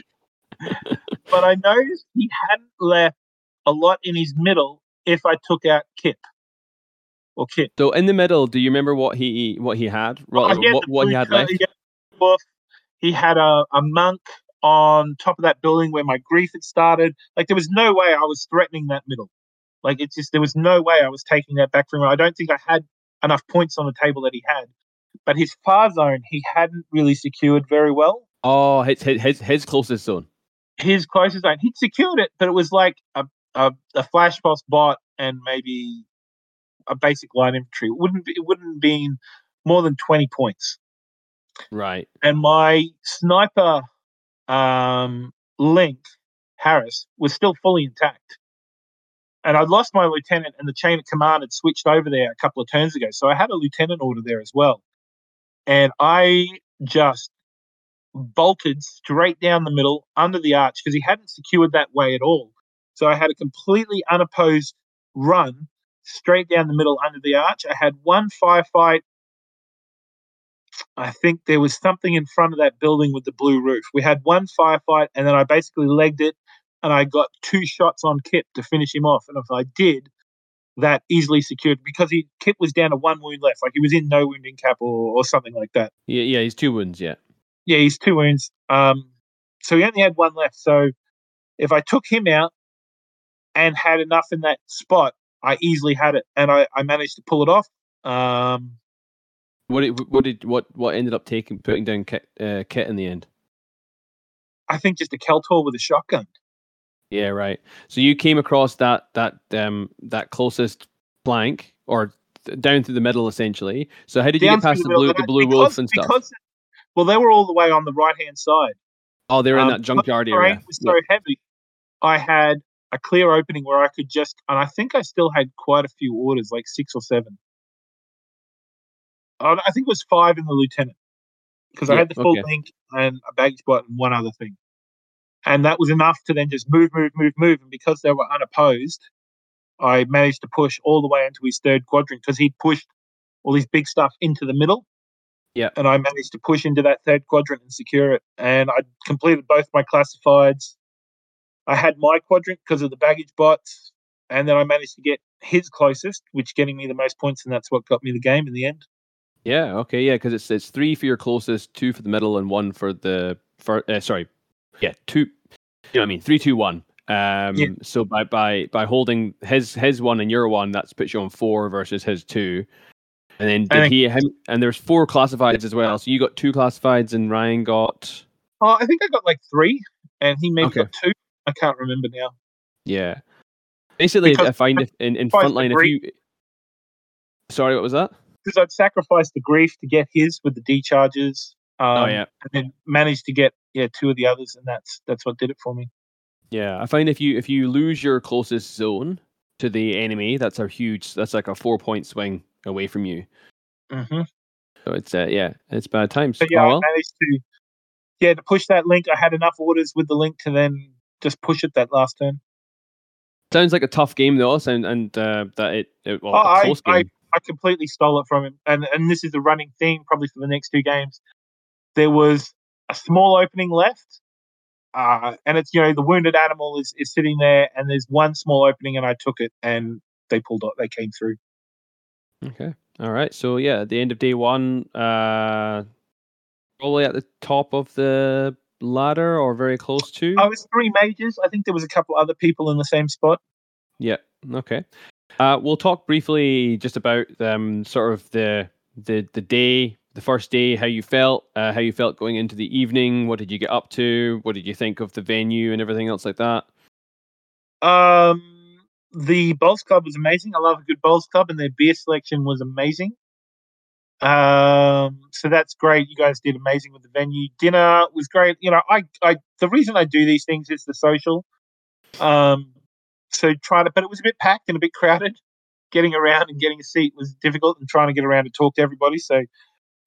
but I noticed he hadn't left a lot in his middle if I took out Kip or Kip. So in the middle, do you remember what he what he had? Oh, What, he had what, what he had left? He had, he had a, a monk on top of that building where my grief had started. Like there was no way I was threatening that middle. Like it's just there was no way I was taking that back from him. I don't think I had enough points on the table that he had. But his far zone he hadn't really secured very well. Oh, his his his, closest zone. His closest zone, he'd secured it, but it was like a a, a flash boss bot and maybe a basic line infantry. It wouldn't be, it wouldn't been more than twenty points. Right. and my sniper um, link Haris was still fully intact. And I'd lost my lieutenant, and the chain of command had switched over there a couple of turns ago. So I had a lieutenant order there as well. And I just bolted straight down the middle under the arch because he hadn't secured that way at all. So I had a completely unopposed run straight down the middle under the arch. I had one firefight I think there was something in front of that building with the blue roof. We had one firefight, and then I basically legged it, and I got two shots on Kip to finish him off. And if I did, that easily secured because he Kip was down to one wound left, like he was in no wounding cap or, or something like that. Yeah, yeah, he's two wounds. Yeah. Yeah, he's two wounds. Um, so he only had one left. So if I took him out and had enough in that spot, I easily had it, and I, I managed to pull it off. Um, What did what did what what ended up taking putting down Kit, uh, Kit in the end? I think just a Kaeltar with a shotgun. Yeah, right. So you came across that that um that closest flank or th- down through the middle essentially. So how did you Down get past through the blue middle, the blue because- wolf and stuff? Because, well, they were all the way on the right hand side. oh, they were in um, that junkyard The area. was so heavy. I had a clear opening where I could just, and I think I still had quite a few orders, like six or seven. I I think it was five in the lieutenant because I had the full okay. link and a baggage spot and one other thing. And that was enough to then just move, move, move, move. And because they were unopposed, I managed to push all the way into his third quadrant because he pushed all his big stuff into the middle. Yeah. And I managed to push into that third quadrant and secure it. And I completed both my classifieds. I had my quadrant because of the baggage bots. And then I managed to get his closest, which getting me the most points, and that's what got me the game in the end. Yeah, okay, yeah, because it's it's three for your closest, two for the middle, and one for the for uh, sorry, yeah, two. You know what I mean? Three, two, one. Um, Yeah. so by by by holding his his one and your one, that's puts you on four versus his two. And then did think- he him and there's four classifieds as well. So you got two classifieds and Ryan got Oh, I think I got like three, and he maybe Okay. got two. I can't remember now. yeah. Basically, Because I find if in in frontline if you. Sorry, what was that? Because I'd sacrificed the grief to get his with the D charges. Um, oh yeah, and then managed to get yeah two of the others, and that's that's what did it for me. yeah. I find if you if you lose your closest zone to the enemy, that's a huge. That's like a four point swing away from you. Mm-hmm. So it's uh, yeah, it's bad times. But yeah, Oh, I managed to yeah to push that link. I had enough orders with the link to then just push it that last turn. Sounds like a tough game though, and and uh, that it, it well, Oh, I- game. I completely stole it from him, and and this is a running theme probably for the next two games. There was a small opening left, uh, and it's you know the wounded animal is is sitting there, and there's one small opening, and I took it, and they pulled up, they came through. Okay, all right. So yeah, at the end of day one, uh, probably at the top of the ladder or very close to. I was three majors. I think there was a couple other people in the same spot. Yeah. Okay. Uh, we'll talk briefly just about um, sort of the the the day, the first day, how you felt, uh, how you felt going into the evening. What did you get up to? What did you think of the venue and everything else like that? Um, the bowls club was amazing. I love a good bowls club, and their beer selection was amazing. Um, so that's great. You guys did amazing with the venue. Dinner was great. You know, I, I, the reason I do these things is the social. Um, so trying to, but it was a bit packed and a bit crowded. Getting around and getting a seat was difficult, and trying to get around to talk to everybody. So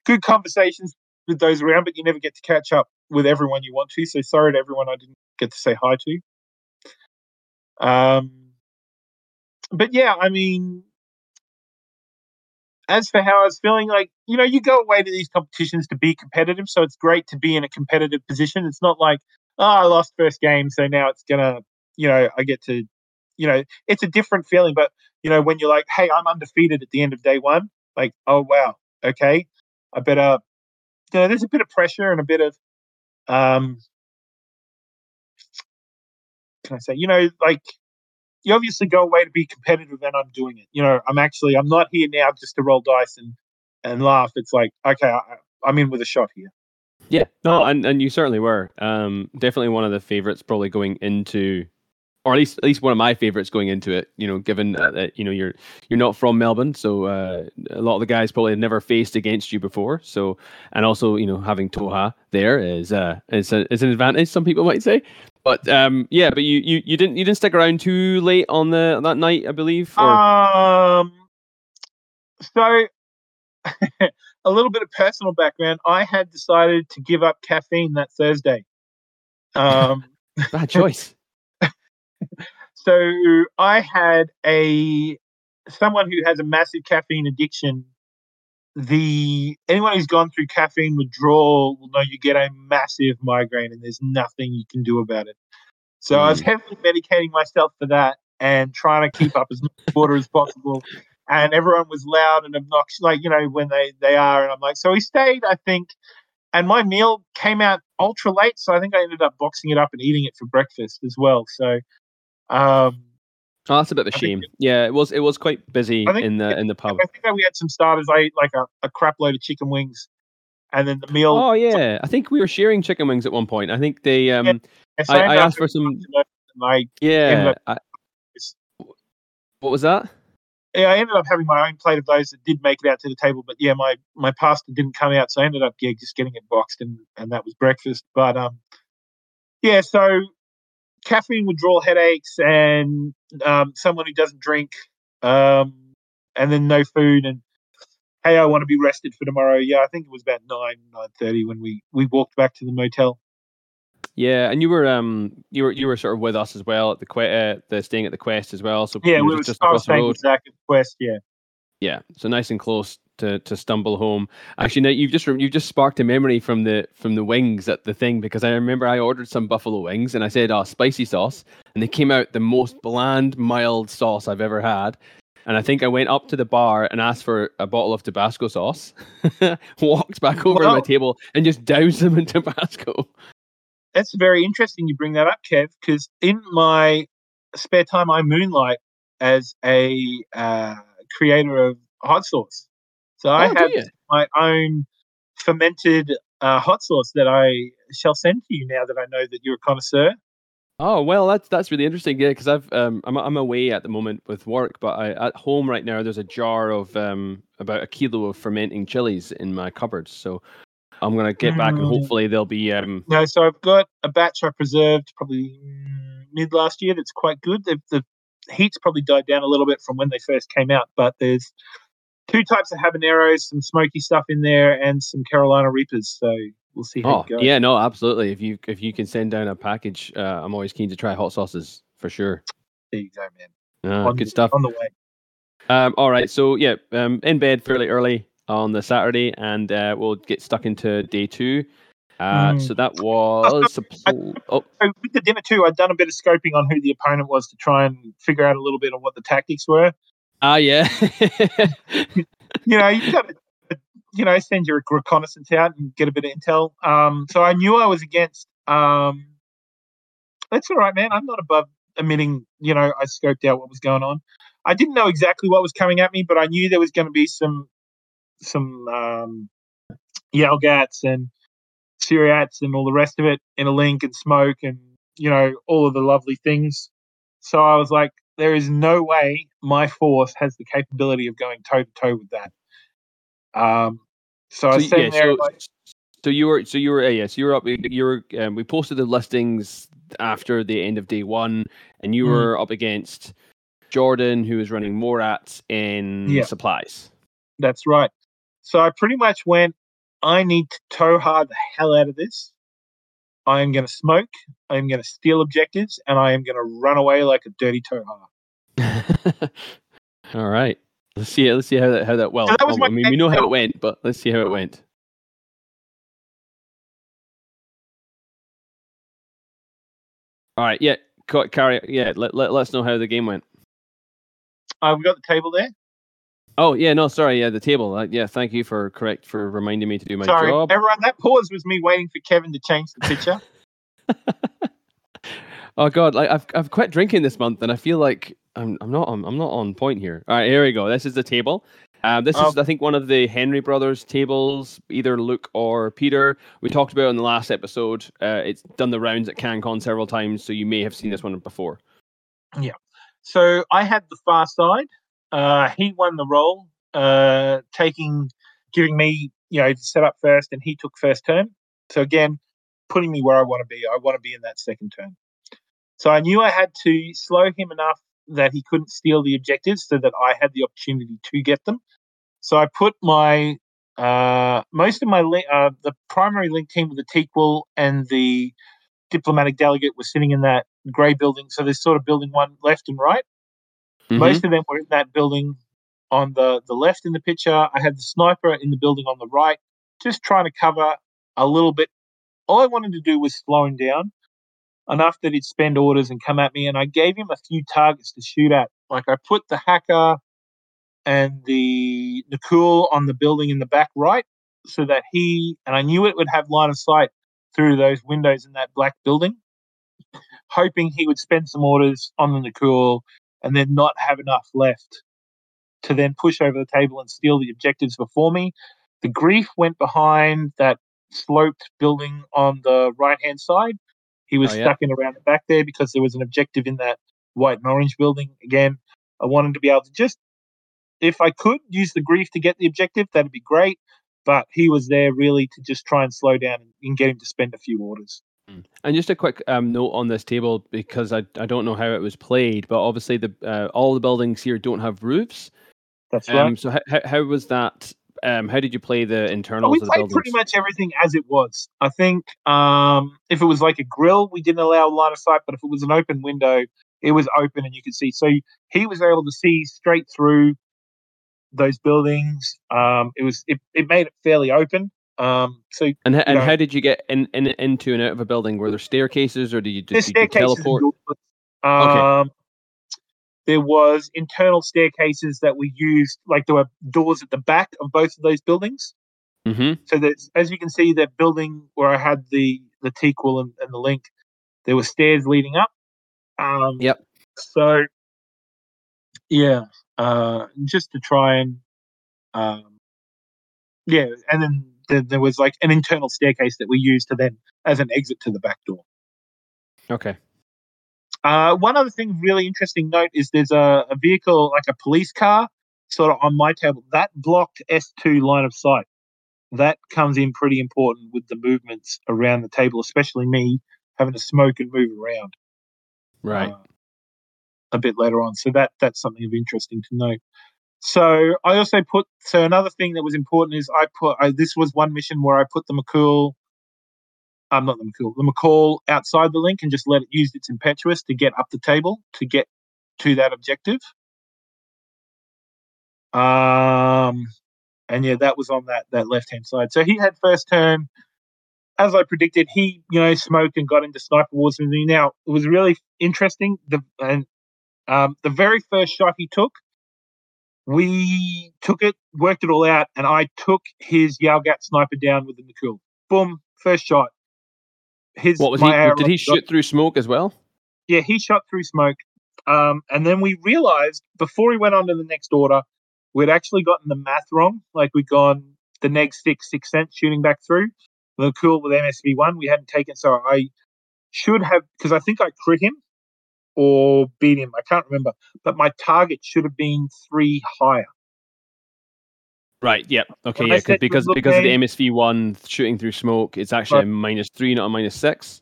good conversations with those around, but you never get to catch up with everyone you want to. So sorry to everyone I didn't get to say hi to. Um, but yeah, I mean, as for how I was feeling, like you know, you go away to these competitions to be competitive, so it's great to be in a competitive position. It's not like oh, I lost first game, so now it's gonna, you know, I get to, you know, it's a different feeling. But you know, when you're like, hey, I'm undefeated at the end of day one, like, oh wow, okay, I better, you know, there's a bit of pressure and a bit of, um, can I say, you know, like you obviously go away to be competitive and I'm doing it. You know, I'm actually I'm not here now just to roll dice and and laugh. It's like okay, I, I'm in with a shot here. Yeah, no, and, and you certainly were. Um, definitely one of the favorites, probably going into, or at least at least one of my favorites going into it. You know, given that you know you're you're not from Melbourne, so uh, a lot of the guys probably have never faced against you before. So, and also you know having Tohaa there is uh is a, is an advantage. Some people might say. But um, yeah, but you, you, you didn't you didn't stick around too late on the that night, I believe. Or... Um, so a little bit of personal background. I had decided to give up caffeine that Thursday. Um, Bad choice. So I had a someone who has a massive caffeine addiction the anyone who's gone through caffeine withdrawal will know you get a massive migraine and there's nothing you can do about it. So mm. I was hmm. heavily medicating myself for that and trying to keep up as much water as possible. And everyone was loud and obnoxious, like you know when they they are. And I'm like, so we stayed, I think, and my meal came out ultra late, so I think I ended up boxing it up and eating it for breakfast as well. So um, Oh, that's a bit of a shame. yeah, it was it was quite busy think, in the in the pub. I think that we had some starters. I ate like a, a crap load of chicken wings, and then the meal. Oh yeah, I think we were sharing chicken wings at one point. I think they. um yeah, I, I, asked for some. Like yeah. I, what was that? Yeah, I ended up having my own plate of those that did make it out to the table, but yeah, my my pasta didn't come out, so I ended up yeah just getting it boxed, and and that was breakfast. But um, yeah, so caffeine withdrawal headaches and um, someone who doesn't drink um, and then no food and hey i want to be rested for tomorrow yeah i think it was about 9 9.30 when we we walked back to the motel yeah and you were um you were you were sort of with us as well at the quest. uh, the staying at the quest as well so yeah we were just across the road. Zach at the quest yeah yeah so nice and close to to stumble home. Actually, now you've just you've just sparked a memory from the from the wings at the thing because I remember I ordered some buffalo wings and I said, "Oh, spicy sauce," and they came out the most bland, mild sauce I've ever had. And I think I went up to the bar and asked for a bottle of Tabasco sauce, walked back over to my table and just doused them in Tabasco. That's very interesting you bring that up, Kev, because in my spare time I moonlight as a uh, creator of hot sauce. So I oh, have my own fermented uh, hot sauce that I shall send to you now that I know that you're a connoisseur. Oh well, that's that's really interesting. Yeah, because I've um I'm I'm away at the moment with work, but I at home right now there's a jar of um about a kilo of fermenting chilies in my cupboard. So I'm gonna get back and mm. hopefully they'll be um. No, so I've got a batch I preserved probably mid last year that's quite good. The, the heat's probably died down a little bit from when they first came out, but there's two types of habaneros, some smoky stuff in there, and some Carolina Reapers. So we'll see how oh, it goes. Yeah, no, absolutely. If you if you can send down a package, uh, I'm always keen to try hot sauces for sure. There you go, man. Uh, good stuff. On the way. Um, all right, so yeah, um, in bed fairly early on the Saturday, and uh, we'll get stuck into day two. Uh, mm. So that was I, oh. with the dinner too. I'd done a bit of scoping on who the opponent was to try and figure out a little bit on what the tactics were. Ah, yeah. you know, you've got to, you know, send your reconnaissance out and get a bit of intel. Um, so I knew I was against. Um, that's all right, man. I'm not above admitting. You know, I scoped out what was going on. I didn't know exactly what was coming at me, but I knew there was going to be some some um, Yaogats and Suryats and all the rest of it in a link and smoke and you know all of the lovely things. So I was like, there is no way my force has the capability of going toe to toe with that. Um, so, so I was yeah, there. So, like, so you were, so you were, uh, yes, you were up. You were. Um, we posted the listings after the end of day one, and you mm. were up against Jordan, who was running Morats in yeah. supplies. That's right. So I pretty much went. I need to toe hard the hell out of this. I am going to smoke. I am going to steal objectives, and I am going to run away like a dirty Tohaa. All right. Let's see. Let's see how that how that well. So that I mean, we know how it went, but let's see how it went. All right, yeah, carry. Yeah, let, let us know how the game went. Uh, we got the table there. Oh yeah, no, sorry, yeah, the table. Uh, yeah, thank you for correct for reminding me to do my job. Sorry, job. everyone. That pause was me waiting for Kevin to change the picture. oh god, like I've I've quit drinking this month, and I feel like I'm I'm not on I'm not on point here. All right, here we go. This is the table. Um, this Oh. is I think one of the Henry brothers tables, either Luke or Peter. We talked about it in the last episode. Uh, it's done the rounds at CanCon several times, so you may have seen this one before. Yeah. So I had the far side. Uh, he won the role, uh, taking, giving me, you know, set up first, and he took first turn. So again, putting me where I want to be. I want to be in that second turn. So I knew I had to slow him enough that he couldn't steal the objectives, so that I had the opportunity to get them. So I put my uh, most of my uh, the primary link team with the Taqeul and the diplomatic delegate was sitting in that grey building. So there's sort of building one left and right. Mhm. Most of them were in that building on the, the left in the picture. I had the sniper in the building on the right, just trying to cover a little bit. All I wanted to do was slow him down enough that he'd spend orders and come at me. And I gave him a few targets to shoot at. Like I put the hacker and the Nikoul on the building in the back right so that he, and I knew it would have line of sight through those windows in that black building, hoping he would spend some orders on the Nikoul and then not have enough left to then push over the table and steal the objectives before me. The grief went behind that sloped building on the right hand side. He was Oh, yeah. stuck in around the back there because there was an objective in that white and orange building. Again, I wanted to be able to just, if I could, use the grief to get the objective, that'd be great. But he was there really to just try and slow down and, and get him to spend a few orders. And just a quick um, note on this table because I, I don't know how it was played, but obviously the uh, all the buildings here don't have roofs. That's right. Um, so how, how, how was that? Um, how did you play the Well, internals we of the played buildings? pretty much everything as it was. I think um, if it was like a grill, we didn't allow line of sight, but if it was an open window, it was open and you could see. So he was able to see straight through those buildings. Um, it was it, it made it fairly open. Um, so and and know- how did you get in, in into and out of a building? Were there staircases or did you just did you teleport? Um, There was internal staircases that we used, like there were doors at the back of both of those buildings. Mm-hmm. So there's, as you can see, that building where I had the the Taqeul and, and the link, there were stairs leading up. Um, Yep. So, yeah, uh, just to try and, um, yeah, and then there, there was like an internal staircase that we used to then as an exit to the back door. Okay. Uh, one other thing, really interesting note is there's a, a vehicle like a police car, sort of on my table that blocked S2 line of sight. That comes in pretty important with the movements around the table, especially me having to smoke and move around. Right. uh, a bit later on. So that that's something of interesting to note. So I also put so another thing that was important is I put I, this was one mission where I put the Makaul, I'm um, not the Makaul, the Makaul outside the link and just let it use its impetuous to get up the table to get to that objective. Um, and yeah, that was on that that left hand side. So he had first turn. As I predicted, he you know smoked and got into sniper wars with me. Now it was really interesting. The and um, the very first shot he took, we took it, worked it all out, and I took his Yaogat sniper down with the Nikoul. Boom, first shot. His What was he? Did he shoot through smoke as well? yeah, he shot through smoke. Um, and then we realized before he went on to the next order, we'd actually gotten the math wrong. Like we'd gone the next six, six cents shooting back through. The cool with MSV one, we hadn't taken. So I should have, because I think I crit him or beat him. I can't remember. But my target should have been three higher. Right. Yep. Okay. When Yeah. 'cause- said to Because because of the MSV one shooting through smoke, it's actually a minus three, not a minus six.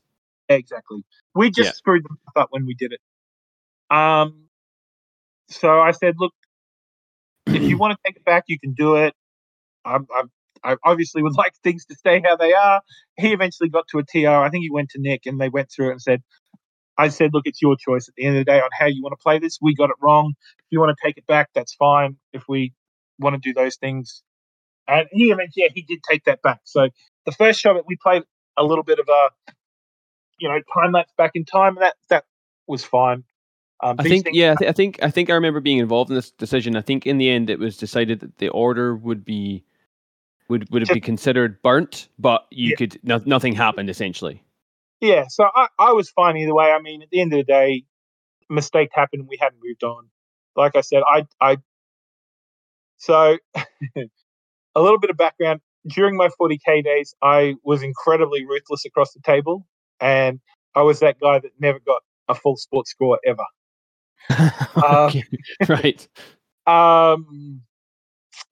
Exactly. We just Yeah. screwed up when we did it. Um, so I said, look, if you want to take it back, you can do it. I, I, I obviously would like things to stay how they are. He eventually got to a TR. I think he went to Nick and they went through it and said, I said, look, it's your choice at the end of the day on how you want to play this. We got it wrong. If you want to take it back, that's fine. If we want to do those things. And he eventually, yeah, he did take that back. So the first show that we played a little bit of a you know time lapse back in time, and that that was fine. Um, I think yeah, I, th- I think I think I remember being involved in this decision. I think in the end it was decided that the order would be would would it be considered burnt, but you Yeah. could no, nothing happened essentially. Yeah, so I, I was fine either way. I mean, at the end of the day, mistake happened we hadn't moved on. Like I said, I I so a little bit of background. During my 40k days, I was incredibly ruthless across the table, and I was that guy that never got a full sports score ever. Uh, Okay, right. Um,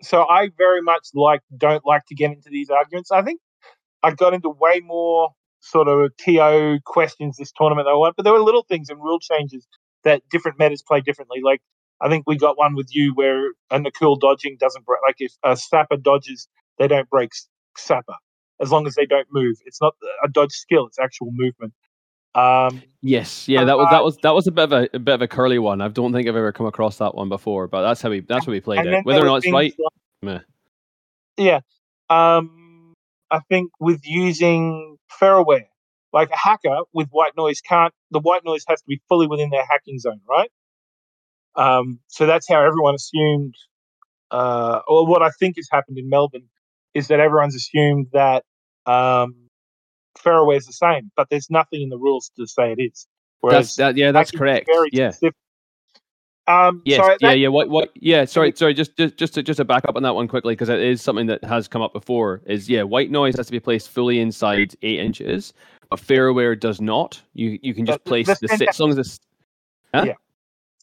so I very much like don't like to get into these arguments. I think I got into way more sort of TO questions this tournament I want, but there were little things and rule changes that different metas play differently. Like I think we got one with you where a Nikoul dodging doesn't break. Like if a Sapper dodges, they don't break Sapper as long as they don't move. It's not a dodge skill; it's actual movement. Um, Yes, yeah, that was that was that was a bit of a, a bit of a curly one. I don't think I've ever come across that one before, but that's how we that's how we played it. Whether or not it's right, like- meh. Yeah. Um, I think with using Pheroware, like a hacker with white noise can't, the white noise has to be fully within their hacking zone, right? Um, so that's how everyone assumed, uh, or what I think has happened in Melbourne is that everyone's assumed that um, Pheroware is the same, but there's nothing in the rules to say it is. That's that. Yeah, that's correct. Yeah. specific. Um, Yes. so yeah. that- Yeah. What? What? Yeah. Sorry. Sorry. Just, just, just to, just to back up on that one quickly, because it is something that has come up before. Is yeah, white noise has to be placed fully inside eight inches, but Pheroware does not. You, you can just The- place the the, center- as long as it's Huh? Yeah.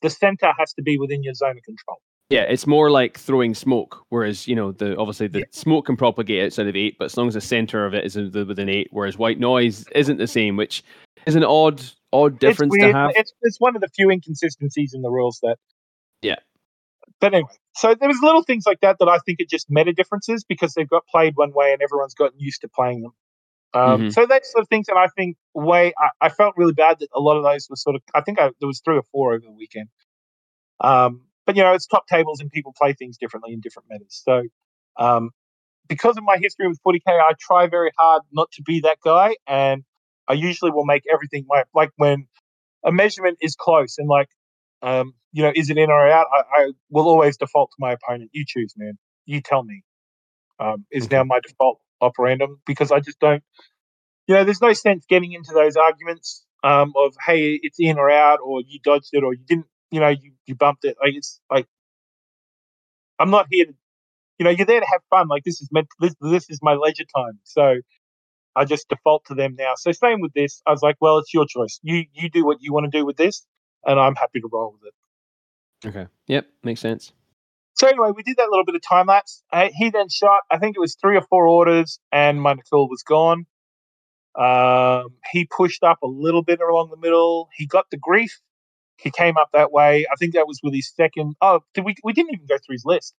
the center has to be within your zone of control. yeah, it's more like throwing smoke. Whereas you know the obviously the Yeah. smoke can propagate outside of eight, but as long as the center of it is within eight, whereas white noise isn't the same, which is an odd, odd difference it's to have. It's, it's one of the few inconsistencies in the rules that. Yeah. But anyway, so there was little things like that that I think are just meta differences because they've got played one way and everyone's gotten used to playing them. Um, Mhm. So that's the things that I think way I, I felt really bad that a lot of those were sort of I think I, there was three or four over the weekend. Um, but you know it's top tables and people play things differently in different metas. So um, because of my history with 40k, I try very hard not to be that guy, and I usually will make everything my like when a measurement is close and like um, you know is it in or out. I, I will always default to my opponent. You choose, man. You tell me. Um, is now my default operandum because I just don't. You know, there's no sense getting into those arguments um, of hey, it's in or out, or you dodged it, or you didn't. You know, you, you bumped it. Like it's like I'm not here to. You know, you're there to have fun. Like this is meant. This this is my leisure time. So I just default to them now. So same with this. I was like, well, it's your choice. You you do what you want to do with this, and I'm happy to roll with it. Okay. Yep. Makes sense. So anyway, we did that little bit of time lapse. Uh, he then shot. I think it was three or four orders, and my Nikoul was gone. Um, he pushed up a little bit along the middle. He got the grief. He came up that way. I think that was with his second. Oh, did we? We didn't even go through his list.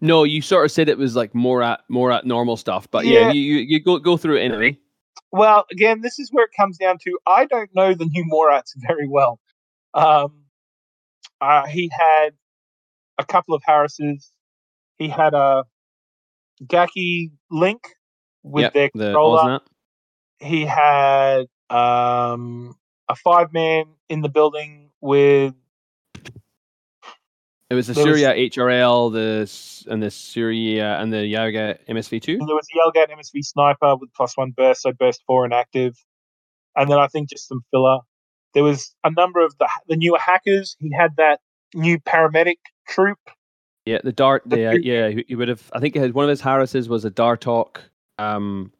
No, you sort of said it was like more at more at normal stuff, but yeah, Yeah. you, you you go go through it anyway. Well, again, this is where it comes down to. I don't know the new Morats very well. Um, uh, he had a couple of Harrises. He had a Gaki Link with Yep, their the controller. Osnat. he had um, a five man in the building with It was the There was- Syria HRL, the and the Syria and the Yaga MSV2. there was the Yaogat MSV sniper with plus one burst, so burst four and active, and then I think just some filler. There was a number of the the newer hackers. He had that new paramedic troop. Yeah, the Dart. The uh, yeah, he, he would have. I think one of his Harises was a Dartok, um,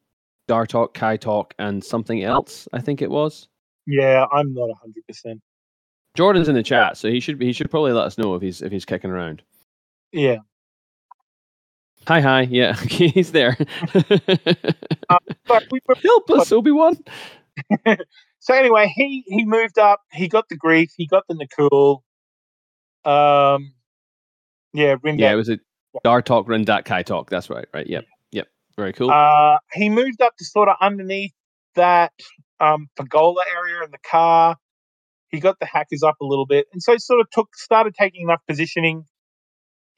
Dartok, Kaitok, and something else. I think it was. Yeah, I'm not hundred percent. Jordan's in the chat, so he should he should probably let us know if he's if he's kicking around. Yeah, Hi, hi. Yeah, he's there. but we were Help us, Obi Wan. so anyway, he he moved up. He got the grief. He got the Nikoul. Um, yeah, Rindak. Yeah, it was a Dartok, Rindak, talk. That's right. Right. Yep. Yep. Very cool. Uh, he moved up to sort of underneath that um, pergola area in the car. He got the hackers up a little bit, and so he sort of took started taking enough positioning.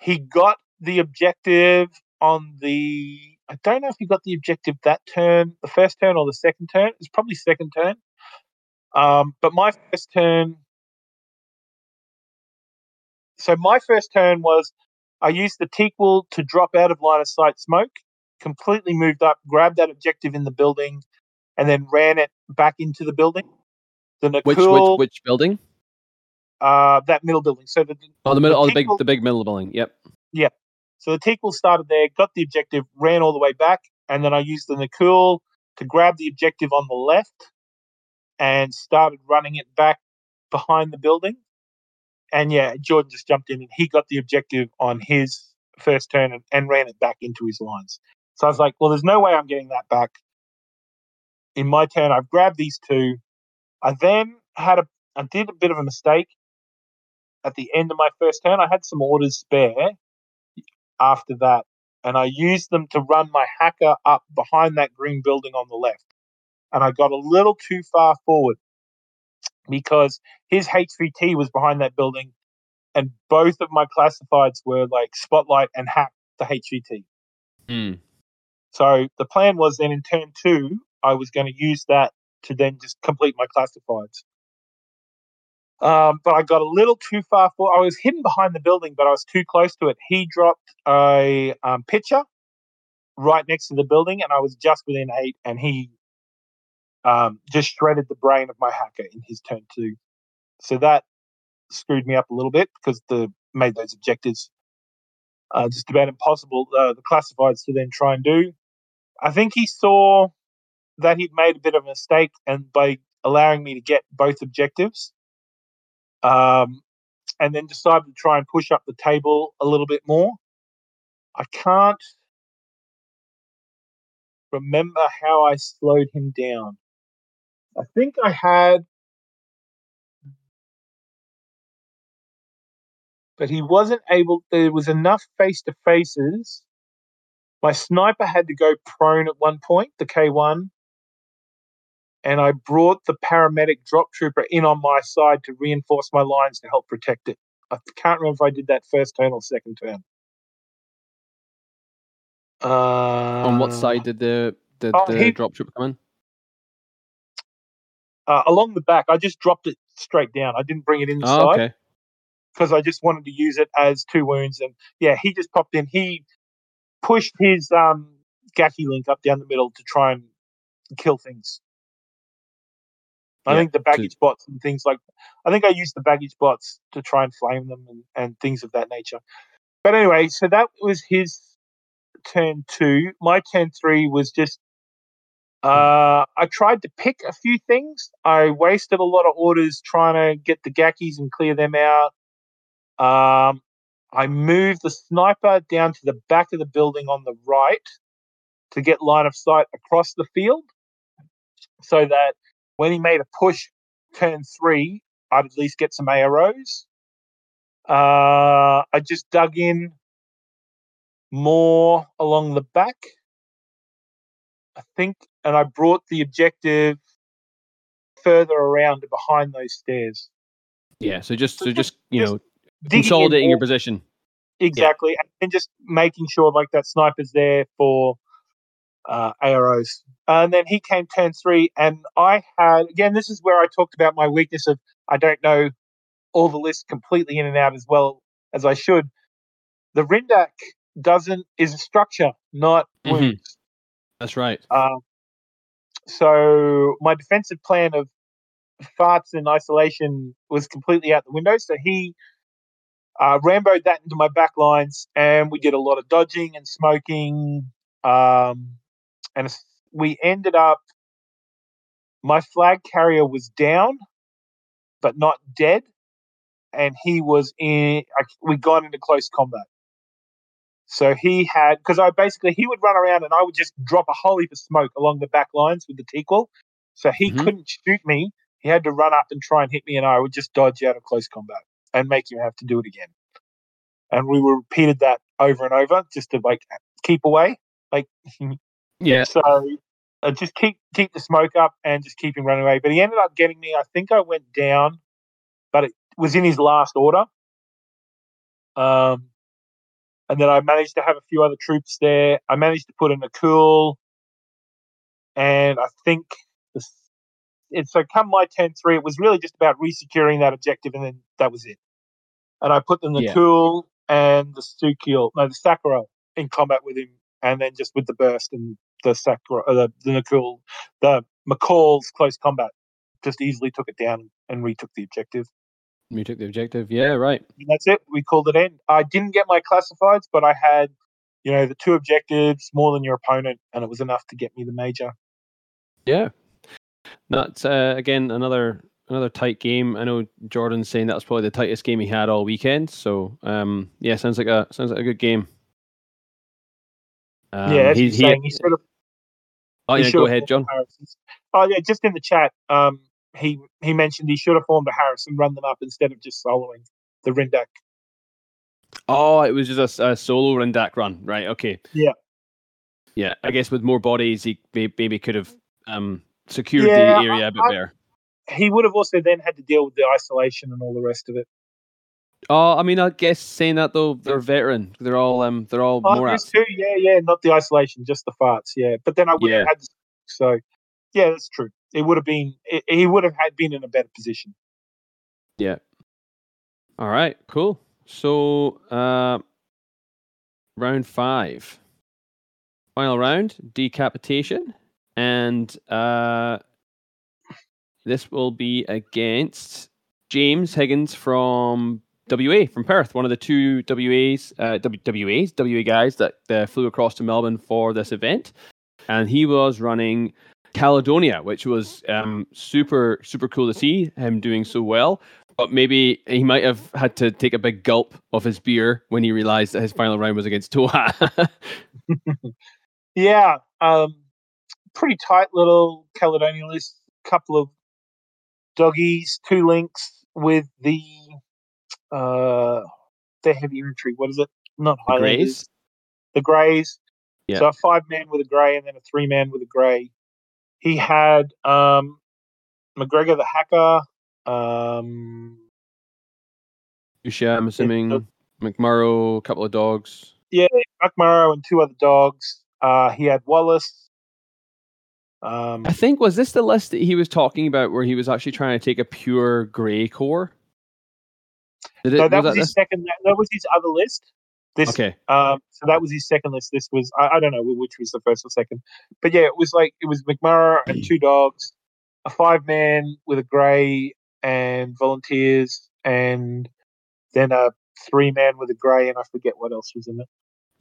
He got the objective on the I don't know if he got the objective that turn, the first turn or the second turn. It's probably second turn. Um, but my first turn. So my first turn was I used the Taqeul to drop out of line of sight smoke, completely moved up, grabbed that objective in the building, and then ran it back into the building. The Nikoul, Which which which building? uh, that middle building. So the Oh, the middle. the Oh, the big the big middle building. Yep. Yeah. So the Taqeul started there, got the objective, ran all the way back, and then I used the Nikoul to grab the objective on the left and started running it back behind the building. And yeah, Jordan just jumped in and he got the objective on his first turn and, and ran it back into his lines. So I was like, well, there's no way I'm getting that back. In my turn, I've grabbed these two. I then had a, I did a bit of a mistake at the end of my first turn. I had some orders spare after that, and I used them to run my hacker up behind that green building on the left. And I got a little too far forward because his HVT was behind that building, and both of my classifieds were like spotlight and hack the HVT. Hmm. So the plan was then in turn two, I was going to use that to then just complete my classifieds. Um, but I got a little too far forward. I was hidden behind the building, but I was too close to it. He dropped a um, pitcher right next to the building, and I was just within eight, and he um, just shredded the brain of my hacker in his turn two. So that screwed me up a little bit because the made those objectives uh, just about impossible. Uh, the classifieds to then try and do. I think he saw that he'd made a bit of a mistake, and by allowing me to get both objectives, um, and then decided to try and push up the table a little bit more. I can't remember how I slowed him down. I think I had, but he wasn't able. There was enough face to faces. My sniper had to go prone at one point, the K1, and I brought the paramedic drop trooper in on my side to reinforce my lines to help protect it. I can't remember if I did that first turn or second turn. Uh, On what side did the did oh, the he- drop trooper come in? Uh, along the back, I just dropped it straight down. I didn't bring it in the Oh, side okay. because I just wanted to use it as two wounds. And yeah, he just popped in. He pushed his um, Gaki link up down the middle to try and kill things. I Yeah, think the baggage bots and things like I think I used the baggage bots to try and flame them and, and things of that nature. But anyway, so that was his turn two. My turn three was just uh, I tried to pick a few things. I wasted a lot of orders trying to get the Gackies and clear them out. Um, I moved the sniper down to the back of the building on the right to get line of sight across the field so that when he made a push turn three, I'd at least get some AROs. Uh, I just dug in more along the back, I think, and I brought the objective further around to behind those stairs. Yeah. So just so just- you just know consolidating your position. Exactly, and- and just making sure like that sniper's there for uh, AROs. And then he came turn three, and I had again. This is where I talked about my weakness of I don't know all the lists completely in and out as well as I should. The Rindak doesn't is a structure, not Mhm. wounds. That's right. Um, so my defensive plan of farts and isolation was completely out the window. So he uh, ramboed that into my back lines, and we did a lot of dodging and smoking. Um, and we ended up. My flag carrier was down, but not dead, and he was in. We got into close combat. So he had because I basically he would run around and I would just drop a whole heap of smoke along the back lines with the Taqeul. So he Mhm. couldn't shoot me. He had to run up and try and hit me, and I would just dodge out of close combat and make him have to do it again. And we repeated that over and over just to like keep away. Like Yeah. so uh, just keep keep the smoke up and just keep him running away. But he ended up getting me. I think I went down, but it was in his last order. Um, and then I managed to have a few other troops there. I managed to put in a cool, and I think this. It's so come my turn three. It was really just about resecuring that objective, and then that was it. And I put in the Yeah. cool and the Sukeul, no, the Sakura in combat with him, and then just with the burst and the Sakura, uh, the the Nikoul, the Makaul's close combat, just easily took it down and retook the objective. You took the objective. Yeah, right. And that's it. We called it in. I didn't get my classifieds, but I had, you know, the two objectives more than your opponent, and it was enough to get me the major. Yeah. That's uh, again another another tight game. I know Jordan's saying that was probably the tightest game he had all weekend. So um, yeah, sounds like a sounds like a good game. Um, yeah, he, he's he- saying, he should have. oh yeah, go ahead, John. Oh yeah, just in the chat, um, he he mentioned he should have formed a Harrison, run them up instead of just soloing the Rindak. Oh, it was just a solo Rindak run, right? Okay. Yeah. Yeah, I guess with more bodies, he maybe could have um, secured Yeah, the area a bit I- better. He would have also then had to deal with the isolation and all the rest of it. Oh, I mean, I guess saying that though, they're veteran. They're all um, they're all Oh, more two, yeah, yeah, not the isolation, just the farts, yeah. But then I would Yeah. have had, so yeah, that's true. It would have been, it, he would have had been in a better position. Yeah. All right, cool. So, uh, round five, final round, decapitation, and uh, this will be against James Higgins from WA from Perth, one of the two WAs, uh, WAs, WA guys that uh, flew across to Melbourne for this event, and he was running Caledonia, which was um, super super cool to see him doing so well. But maybe he might have had to take a big gulp of his beer when he realized that his final round was against Tohaa. Yeah, um, pretty tight little Caledonia list. Couple of doggies, two links with the uh, the heavy infantry. What is it? Not Highlanders. The Greys. Yeah. So a five man with a grey and then a three man with a grey. He had um, McGregor the hacker. Um, Usha, I'm assuming McMurrough, a couple of dogs. Yeah, McMurrough and two other dogs. Uh, he had Wallace. Um, I think was this the list that he was talking about where he was actually trying to take a pure grey core? It, no, that was, was that his second. That was his other list. This, this? Okay. um, so that was his second list. This was I, I don't know which was the first or second, but yeah, it was like it was McMurrough and two dogs, a five man with a grey and volunteers, and then a three man with a grey, and I forget what else was in it.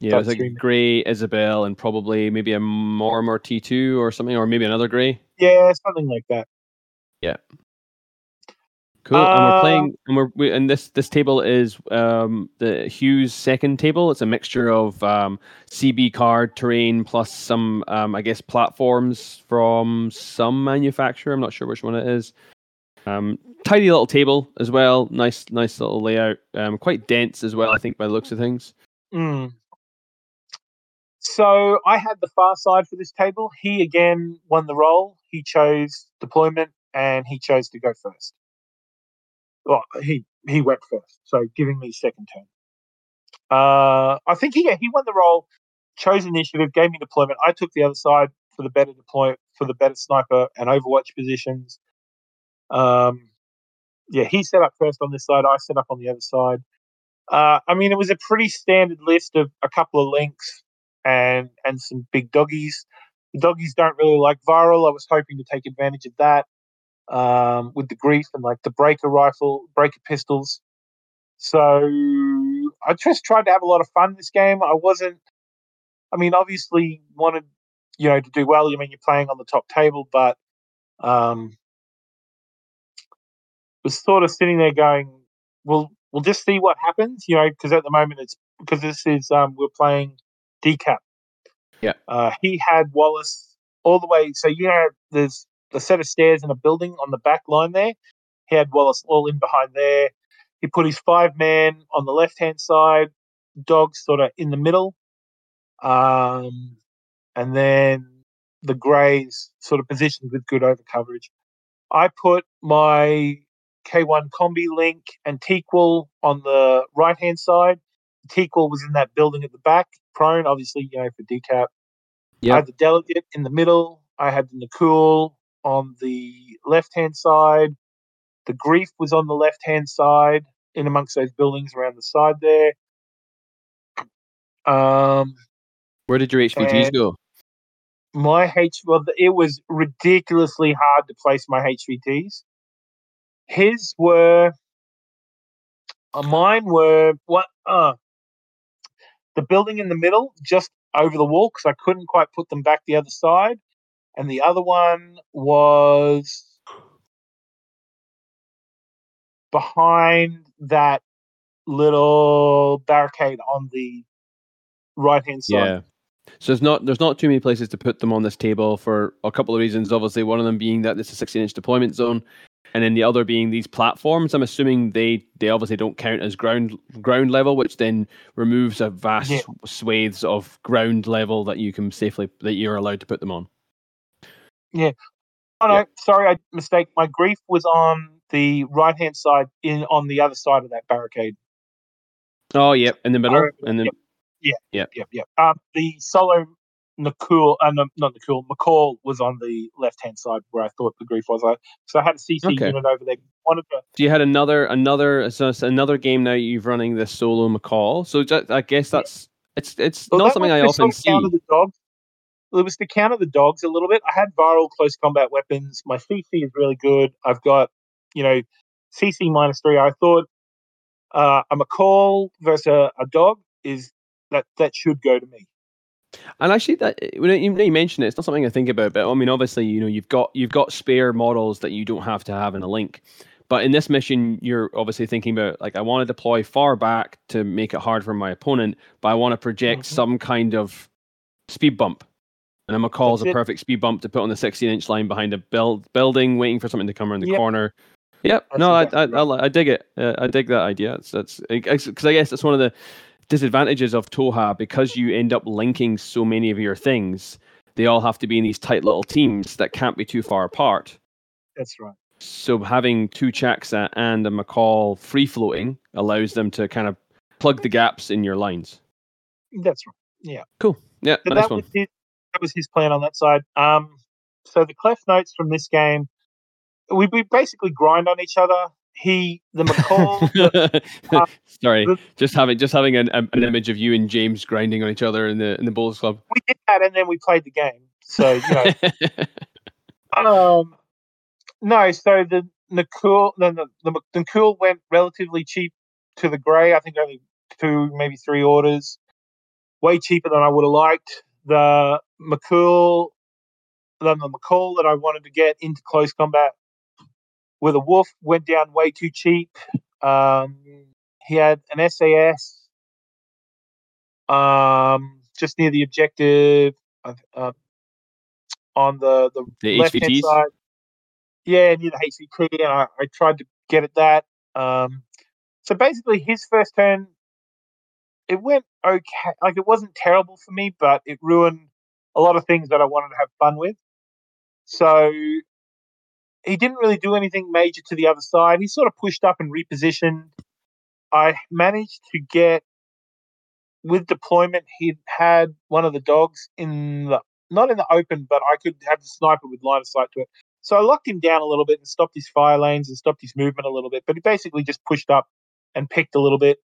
Yeah, it was like. Grey, Isobel, and probably maybe a Mormor T2 or something, or maybe another Grey. Yeah, something like that. Cool. and we're Uh, playing, and we're we, and this this table is um the Hughes second table. It's a mixture of um CB card terrain plus some um I guess platforms from some manufacturer. I'm not sure which one it is. Um, tidy little table as well. Nice nice little layout. Um, quite dense as well. I think by the looks of things. Mm. So I had the far side for this table. He again won the role. He chose deployment and he chose to go first. Well, he he went first, so giving me second turn. Uh, I think he yeah, he won the role, chose initiative, gave me deployment. I took the other side for the better deploy for the better sniper and Overwatch positions. Um, yeah, he set up first on this side. I set up on the other side. Uh, I mean, it was a pretty standard list of a couple of links and and some big doggies. The doggies don't really like viral. I was hoping to take advantage of that um, with the grief and like the breaker rifle, breaker pistols. So I just tried to have a lot of fun this game. I wasn't. I mean, obviously wanted you know to do well. I mean, you're playing on the top table, but um, was sort of sitting there going, "We'll we'll just see what happens," you know, because at the moment it's because this is um, we're playing decap. Yeah. Uh, he had Wallace all the way. So you know, there's a set of stairs in a building on the back line there. He had Wallace all in behind there. He put his five man on the left hand side, dogs sort of in the middle, um, and then the Greys sort of positioned with good over coverage. I put my K1 Combi Link and Taqeul on the right hand side, Taqeul was in that building at the back, prone, obviously, you know, for decap. I had the delegate in the middle. I had the Nikoul on the left hand side. The grief was on the left hand side, in amongst those buildings around the side there. Um, Where did your and- go? my H well it was ridiculously hard to place my HVTs. His were uh, mine were what uh the building in the middle just over the wall because I couldn't quite put them back the other side. And the other one was behind that little barricade on the right hand side. Yeah. So there's not there's not too many places to put them on this table for a couple of reasons. Obviously, one of them being that this is a 16 inch deployment zone, and then the other being these platforms. I'm assuming they they obviously don't count as ground ground level, which then removes a vast Yeah. swathes of ground level that you can safely that you're allowed to put them on. Oh no, Yeah. sorry, I mistake. My grief was on the right hand side, in on the other side of that barricade. Oh, yep, in the middle, and then Yep. Yep. Yep, yep. Um, the solo Nikoul, uh, no, not Nikoul, Makaul was on the left hand side where I thought the grief was. I, so I had a CC Okay. unit over there. Wanted to, So you had another another so another game now you've running this solo Makaul. So ju- I guess that's it's it's well, not that something I often of see. the dogs. It was to counter the dogs a little bit. I had viral close combat weapons. My CC is really good. I've got, you know, CC minus three. I thought uh, a Makaul versus a, a dog is that that should go to me. And actually, that when you, you mention it, it's not something I think about. But I mean, obviously, you know, you've got you've got spare models that you don't have to have in a link. But in this mission, you're obviously thinking about like I want to deploy far back to make it hard for my opponent, but I want to project Mhm. some kind of speed bump. And a Makaul is a it. perfect speed bump to put on the 16 inch line behind a build, building, waiting for something to come around the Yep. corner. Yep. That's no, I, I, I, right. li- I dig it. Uh, I dig that idea. It's that's because I guess that's one of the disadvantages of Tohaa because you end up linking so many of your things. They all have to be in these tight little teams that can't be too far apart. That's right. So having two Chaksa and a Makaul free floating allows them to kind of plug the gaps in your lines. That's right. Yeah. Cool. Yeah, So nice that one. That was his plan on that side. Um, so the clef notes from this game, we we basically grind on each other. He the Makaul. the- uh, Sorry, the- just having just having an, an image of you and James grinding on each other in the in the Bulls Club. we did that, and then we played the game. So you know, um, no. So the Nikoul, then the the, the Nikoul went relatively cheap to the grey. I think only two, maybe three orders. Way cheaper than I would have liked. The Makaul, then the Makaul that I wanted to get into close combat with a wolf went down way too cheap. Um, he had an SAS um, just near the objective uh, uh, on the, the the left hand side. Yeah, near the HVT, and I, I tried to get at that. Um, so basically, his first turn, it went okay. Like it wasn't terrible for me, but it ruined a lot of things that I wanted to have fun with. So he didn't really do anything major to the other side. He sort of pushed up and repositioned. I managed to get with deployment. He had one of the dogs in the not in the open, but I could have the sniper with line of sight to it. So I locked him down a little bit and stopped his fire lanes and stopped his movement a little bit. But he basically just pushed up and picked a little bit.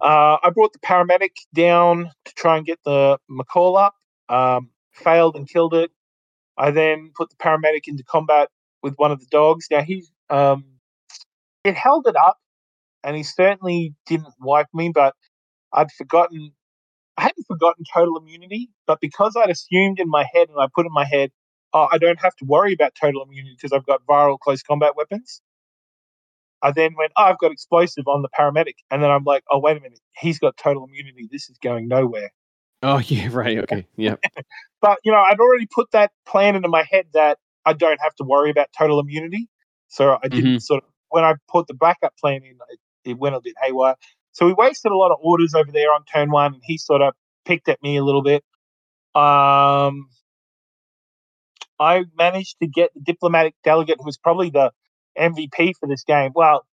Uh, I brought the paramedic down to try and get the Makaul up. Um, failed and killed it. I then put the paramedic into combat with one of the dogs. Now he um, it held it up, and he certainly didn't wipe me. But I'd forgotten. I hadn't forgotten total immunity, but because I'd assumed in my head and I put in my head, oh, I don't have to worry about total immunity because I've got viral close combat weapons. I then went, oh, I've got explosive on the paramedic, and then I'm like, oh, wait a minute, he's got total immunity. This is going nowhere. Oh yeah, right. Okay. Yeah. But you know, I'd already put that plan into my head that I don't have to worry about total immunity. So I didn't sort of when I put the backup plan in, it, it went a bit haywire. So we wasted a lot of orders over there on turn one, and he sort of picked at me a little bit. Um, I managed to get the diplomatic delegate, who was probably the MVP for this game. Well,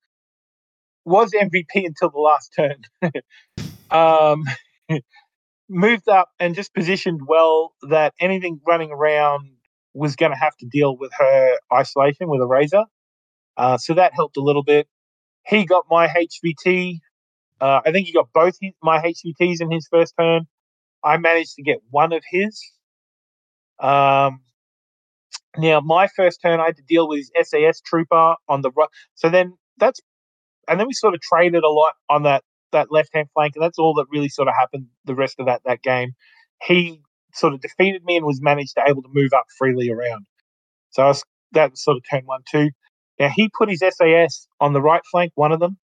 was MVP until the last turn. um, moved up and just positioned well that anything running around was going to have to deal with her isolation with a razor. Uh, so that helped a little bit. He got my HVT. Uh, I think he got both his, my HVTs in his first turn. I managed to get one of his. Um, now, my first turn, I had to deal with his SAS trooper on the right. So then that's, and then we sort of traded a lot on that that left hand flank, and that's all that really sort of happened the rest of that that game. He sort of defeated me and was managed to able to move up freely around. So was, that was sort of turn one two. Now he put his SAS on the right flank, one of them,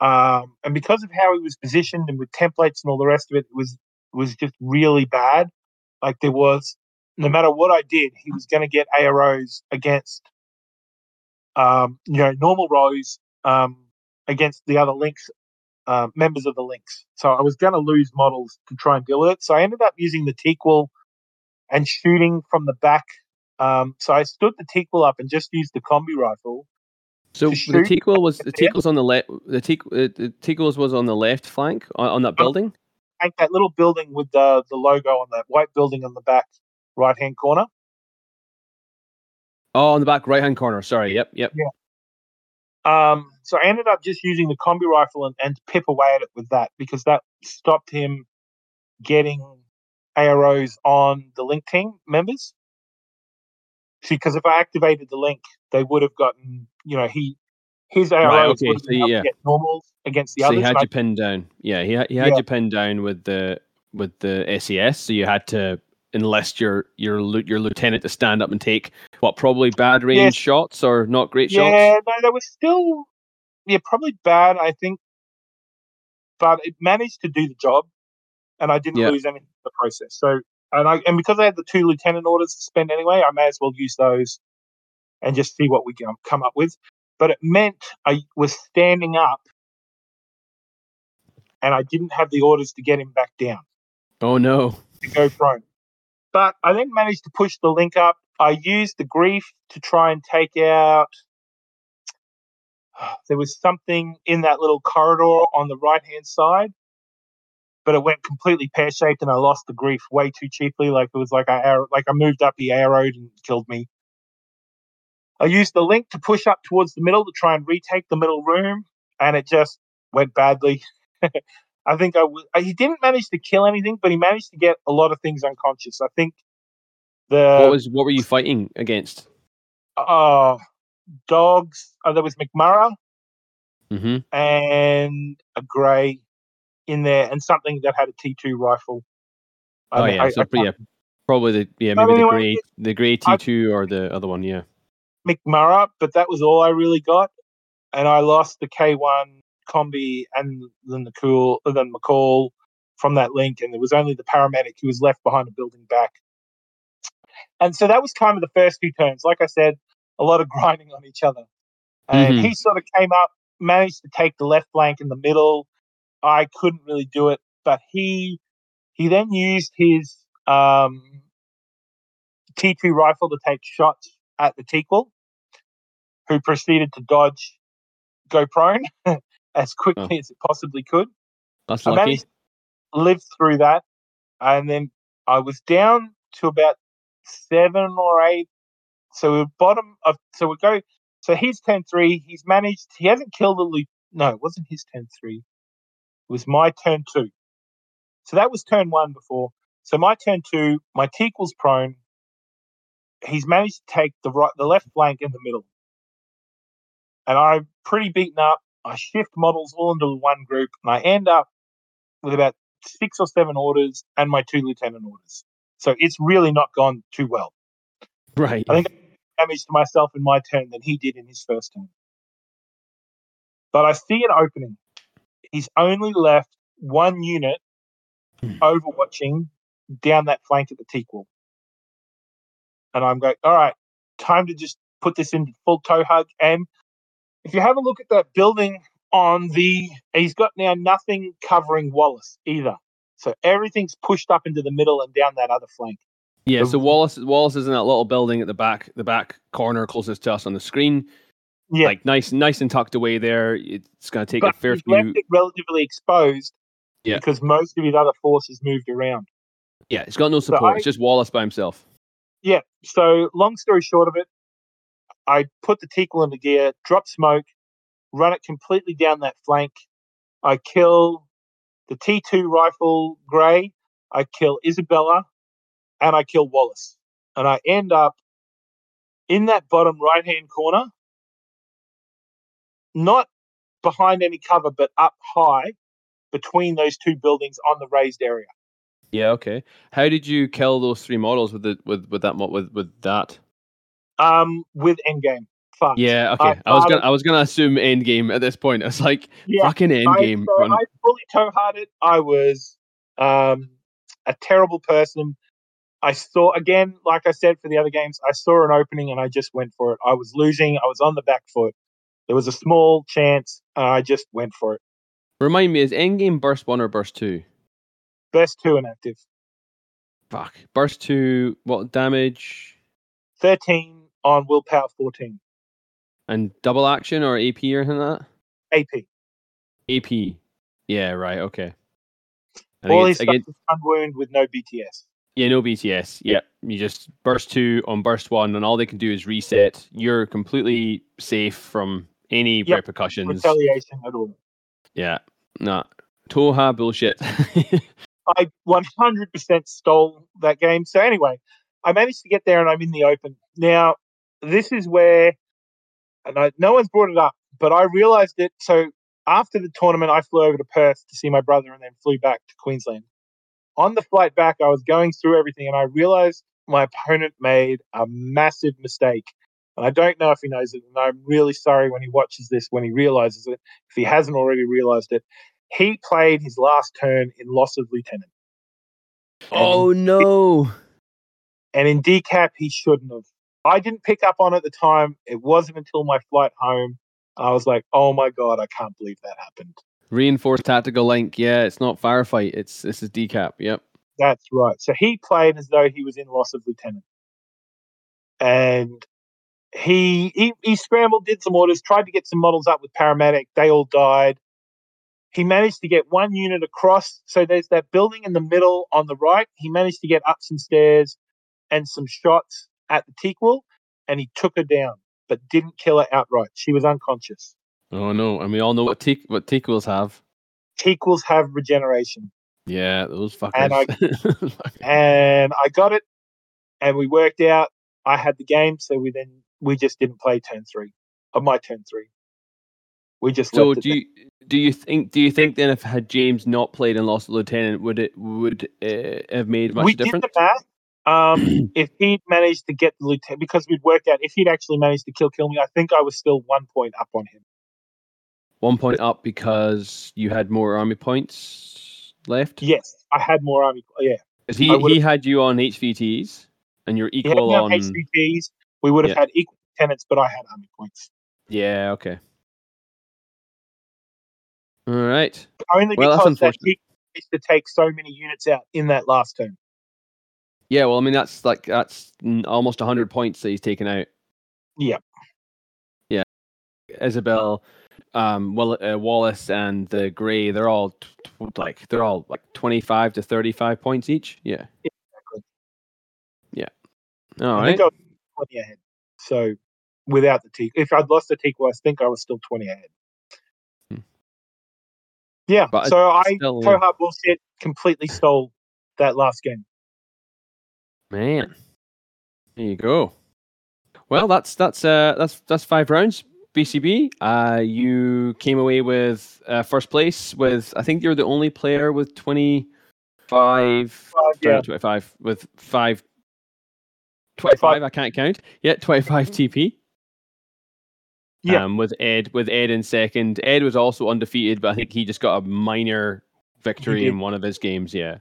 um, and because of how he was positioned and with templates and all the rest of it, it was was just really bad. Like there was, no matter what I did, he was going to get AROs against, um, you know, normal rows um, against the other links uh, members of the links. So I was going to lose models to try and deal with it. So I ended up using the Taqeul and shooting from the back. Um, so I stood the Taqeul up and just used the combi rifle. So the Taqeul was the Taqeul's on the left. The Taqeul, uh, the Taqeul's was on the left flank on, on that building. Like that little building with the the logo on that white building on the back right hand corner. Oh, on the back right hand corner. Sorry. Yep. Yep. Yeah. Um, so I ended up just using the combi rifle and, and pip away at it with that because that stopped him getting AROs on the link team members. See, because if I activated the link, they would have gotten, you know, he his AROs Right, okay, would have so yeah. get normals against the so others. he had and I- pinned down. Yeah, he had, he had Yeah. you pinned down with the with the SES. So you had to enlist your your your lieutenant to stand up and take what probably bad range shots or not great yeah, shots. Yeah, no, they were still, yeah, probably bad, I think, but it managed to do the job, and I didn't Yeah. lose anything in the process. So, and I and because I had the two lieutenant orders to spend anyway, I may as well use those and just see what we can come up with. But it meant I was standing up, and I didn't have the orders to get him back down Oh no. to go prone. But I then managed to push the link up. I used the grief to try and take out. There was something in that little corridor on the right hand side, but it went completely pear shaped, and I lost the grief way too cheaply. Like it was like I like I moved up, he arrowed and killed me. I used the link to push up towards the middle to try and retake the middle room, and it just went badly. I think I was. He didn't manage to kill anything, but he managed to get a lot of things unconscious. I think the what was what were you fighting against? uh, dogs. Uh, there was McMurrough Mm-hmm. and a grey in there, and something that had a T two rifle. I Oh mean, yeah, I- so I yeah, probably the yeah maybe the grey the grey T two or the other one. Yeah. McMurrough, but that was all I really got, and I lost the K one combi and then the cool then Makaul from that link, and there was only the paramedic who was left behind the building back. And so that was kind of the first few turns. Like I said, a lot of grinding on each other. And Mhm. he sort of came up, managed to take the left flank in the middle. I couldn't really do it, but he he then used his um, T2 rifle to take shots at the Taqeul, who proceeded to dodge, go prone as quickly oh. as it possibly could. That's I lucky. managed to live through that, and then I was down to about seven or eight. So we're bottom of so we go. So he's turn three. He's managed. He hasn't killed the loop. No, it wasn't his turn three. It was my turn two. So that was turn one before. So my turn two, my Taqeul's prone. He's managed to take the right, the left flank in the middle, and I'm pretty beaten up. I shift models all into one group, and I end up with about six or seven orders and my two lieutenant orders. So it's really not gone too well. Right. I think I damage to myself in my turn than he did in his first turn. But I see an opening. He's only left one unit Hmm. overwatching down that flank at the Taqeul. And I'm going, all right, time to just put this into full Tohaa. And if you have a look at that building on the, he's got now nothing covering Wallace either. So everything's pushed up into the middle and down that other flank. Yeah, so Wallace Wallace is in that little building at the back, the back corner closest to us on the screen. Yeah. Like nice, nice and tucked away there. It's going to take but a fair few. relatively exposed Yeah. Because most of his other forces moved around. Yeah, he's got no So support. I- it's just Wallace by himself. Yeah. So long story short of it, I put the Taqeul into gear, drop smoke, run it completely down that flank. I kill the T2 rifle Grey. I kill Isabella, and I kill Wallace. And I end up in that bottom right hand corner, not behind any cover, but up high between those two buildings on the raised area. Yeah, okay. How did you kill those three models with the with with that with with that? Um, with endgame. Fast. Yeah, okay. I I, was gonna I was gonna assume endgame at this point. It's like Yeah. fucking endgame. I, so. I fully toe hearted. I was um, a terrible person. I saw again, like I said for the other games, I saw an opening and I just went for it. I was losing. I was on the back foot. There was a small chance, and I just went for it. Remind me, is endgame burst one or burst two? Burst two inactive. Fuck. Burst two. What damage? Thirteen on willpower. Fourteen And double action or AP or anything like AP. that? AP. Yeah, right. Okay. Think All it's his stuff is unwound with no BTS. yeah, no BTS. Yeah, you just burst two on burst one, and all they can do is reset. You're completely safe from any Yep. repercussions. Retaliation at all. Yeah, nah, Tohaa bullshit. I 100% stole that game. So anyway, I managed to get there and I'm in the open. Now, this is where, and I, no one's brought it up, but I realized it. So after the tournament, I flew over to Perth to see my brother and then flew back to Queensland. On the flight back, I was going through everything and I realized my opponent made a massive mistake. And I don't know if he knows it. And I'm really sorry when he watches this, when he realizes it, if he hasn't already realized it. He played his last turn in loss of lieutenant. oh no! And in decap, he shouldn't have. I didn't pick up on it at the time. It wasn't until my flight home. I was like, oh my God, I can't believe that happened. Reinforced tactical link. Yeah, it's not firefight. It's this is decap. Yep. That's right. So he played as though he was in loss of lieutenant. And he, he he scrambled, did some orders, tried to get some models up with paramedic. They all died. He managed to get one unit across. So there's that building in the middle on the right. He managed to get up some stairs and some shots at the Taqeul, and he took her down, but didn't kill her outright. She was unconscious. Oh no! And we all know what te- what Taqeuls have. Taqeuls have regeneration. Yeah, those fuckers. And I- and I got it, and we worked out. I had the game, so we then we just didn't play turn three of my turn three. We just so do you do you think do you think then if had James not played and lost the lieutenant would it would uh, have made much we difference? did the math. Um, if he'd managed to get the lieutenant, because we'd worked out if he'd actually managed to kill kill me, I think I was still one point up on him. One point up because you had more army points left. Yes, I had more army. Yeah, 'Cause he he had you on HVTs and you're equal on. HVTs. We would have Yeah. had equal tenants, but I had army points. Yeah. Okay. All right. Only Well, that's because that unfortunate. he used to take so many units out in that last turn. Yeah. Well, I mean that's like that's almost hundred points that he's taken out. Yeah. Yeah. Isobel, um, well, uh, Wallace, and the Grey. They're all t- t- like they're all like twenty-five to thirty-five points each. Yeah. Exactly. Yeah. All I right. think I 20 ahead. So without the Teak, if I'd lost the Teak, I think I was still 20 ahead. Hmm. Yeah. But so I, still. Hard Bullshit, completely stole that last game. Man, there you go. Well, that's that's uh that's that's five rounds. BCB, uh, you came away with uh, first place with I think you're the only player with twenty five. Uh, yeah. twenty five with five. 25, I can't count. Yeah, 25 TP. Yeah. Um, with Ed, with Ed in second. Ed was also undefeated, but I think he just got a minor victory in one of his games. Yeah.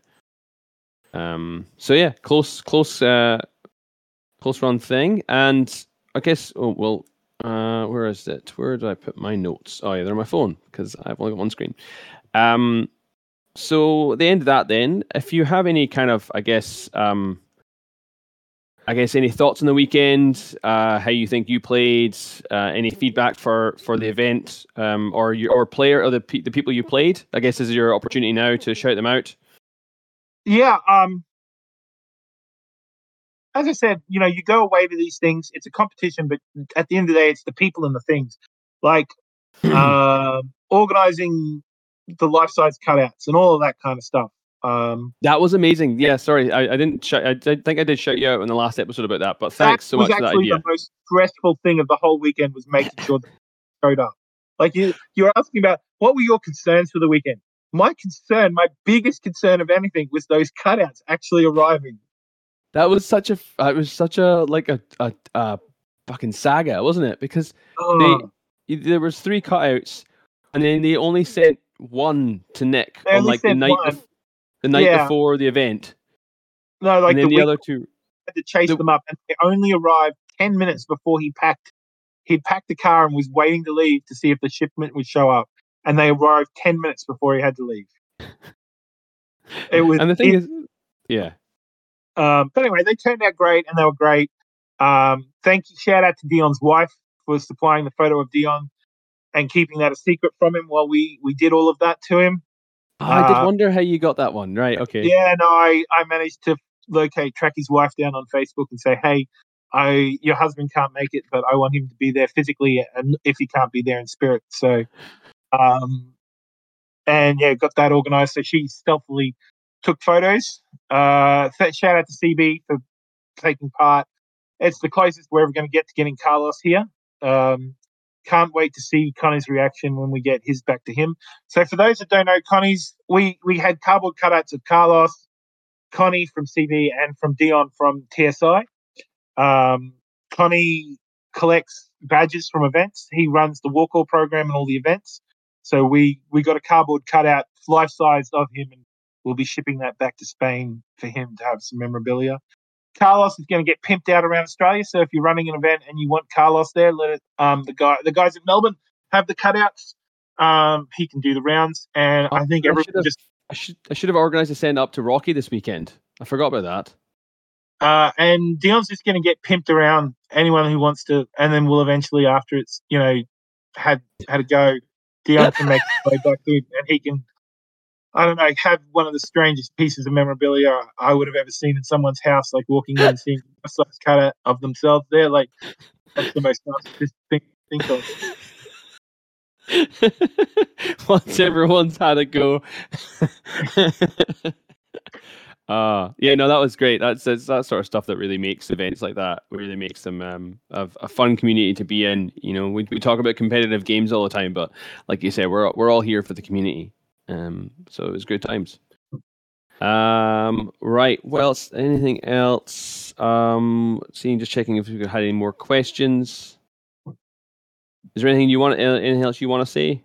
Um. So yeah, close, close, uh, close run thing. And I guess, oh well, uh, where is it? Where did I put my notes? Oh yeah, they're on my phone because I've only got one screen. Um. So the end of that, then, if you have any kind of, I guess, um, I guess any thoughts on the weekend? Uh, how you think you played? Uh, any feedback for for the event, um, or your or player or the the people you played? I guess this is your opportunity now to shout them out. Yeah. Um. As I said, you know, you go away to these things. It's a competition, but at the end of the day, it's the people and the things. Like uh, organizing the life size cutouts and all of that kind of stuff. Um, that was amazing. Yeah, sorry, I, I didn't. Sh- I, I think I did shout you out in the last episode about that. But thanks that so much for that actually idea. the most stressful thing of the whole weekend was making sure they showed up. Like you, you were asking about what were your concerns for the weekend. My concern, my biggest concern of anything, was those cutouts actually arriving. That was such a. It was such a like a a, a fucking saga, wasn't it? Because Oh, there was three cutouts, and then they only sent one to Nick They on like the night bef- the night Yeah. before the event, no, like and the, then the week other two. had to chase the- them up, and they only arrived ten minutes before he packed. He'd packed the car and was waiting to leave to see if the shipment would show up, and they arrived ten minutes before he had to leave. It was, And the thing it- is, yeah, um, but anyway, they turned out great, and they were great. Um, thank you, shout out to Dion's wife for supplying the photo of Dion and keeping that a secret from him while we we did all of that to him. Oh, I did Uh, wonder how you got that one. Right? Okay. Yeah, no, I, I managed to locate, track his wife down on Facebook and say, hey, I your husband can't make it, but I want him to be there physically, and if he can't be there in spirit. So, um, and yeah, got that organized. So she stealthily took photos. Uh, shout out to CB for taking part. It's the closest we're ever going to get to getting Carlos here. Um, can't wait to see Connie's reaction when we get his back to him. So for those that don't know, Connie's we we had cardboard cutouts of Carlos, Connie from CB, and from Dion from TSI. Um, Connie collects badges from events. He runs the Warcor program and all the events. So we we got a cardboard cutout, life size of him, and we'll be shipping that back to Spain for him to have some memorabilia. Carlos is going to get pimped out around Australia. So if you're running an event and you want Carlos there, let it. Um, the guy, the guys in Melbourne have the cutouts. Um, he can do the rounds, and I think I everyone should've- just. I should I should have organized a send up to Rocky this weekend. I forgot about that. Uh, and Dion's just going to get pimped around anyone who wants to, and then we'll eventually, after it's you know had had a go, Can make his way and he can. I don't know, have one of the strangest pieces of memorabilia I would have ever seen in someone's house, like walking in and seeing a size cutout of themselves there. Like that's the most narcissistic thing to think of. Once everyone's had a go. uh yeah, no, that was great. That's, that's that sort of stuff that really makes events like that, really makes them um a, a fun community to be in. You know, we, we talk about competitive games all the time, but like you said, we're we're all here for the community. Um, so it was good times. Um, right. Well, anything else? Um, seeing, just checking if we had any more questions. Is there anything you want? uh, Anything else you want to say,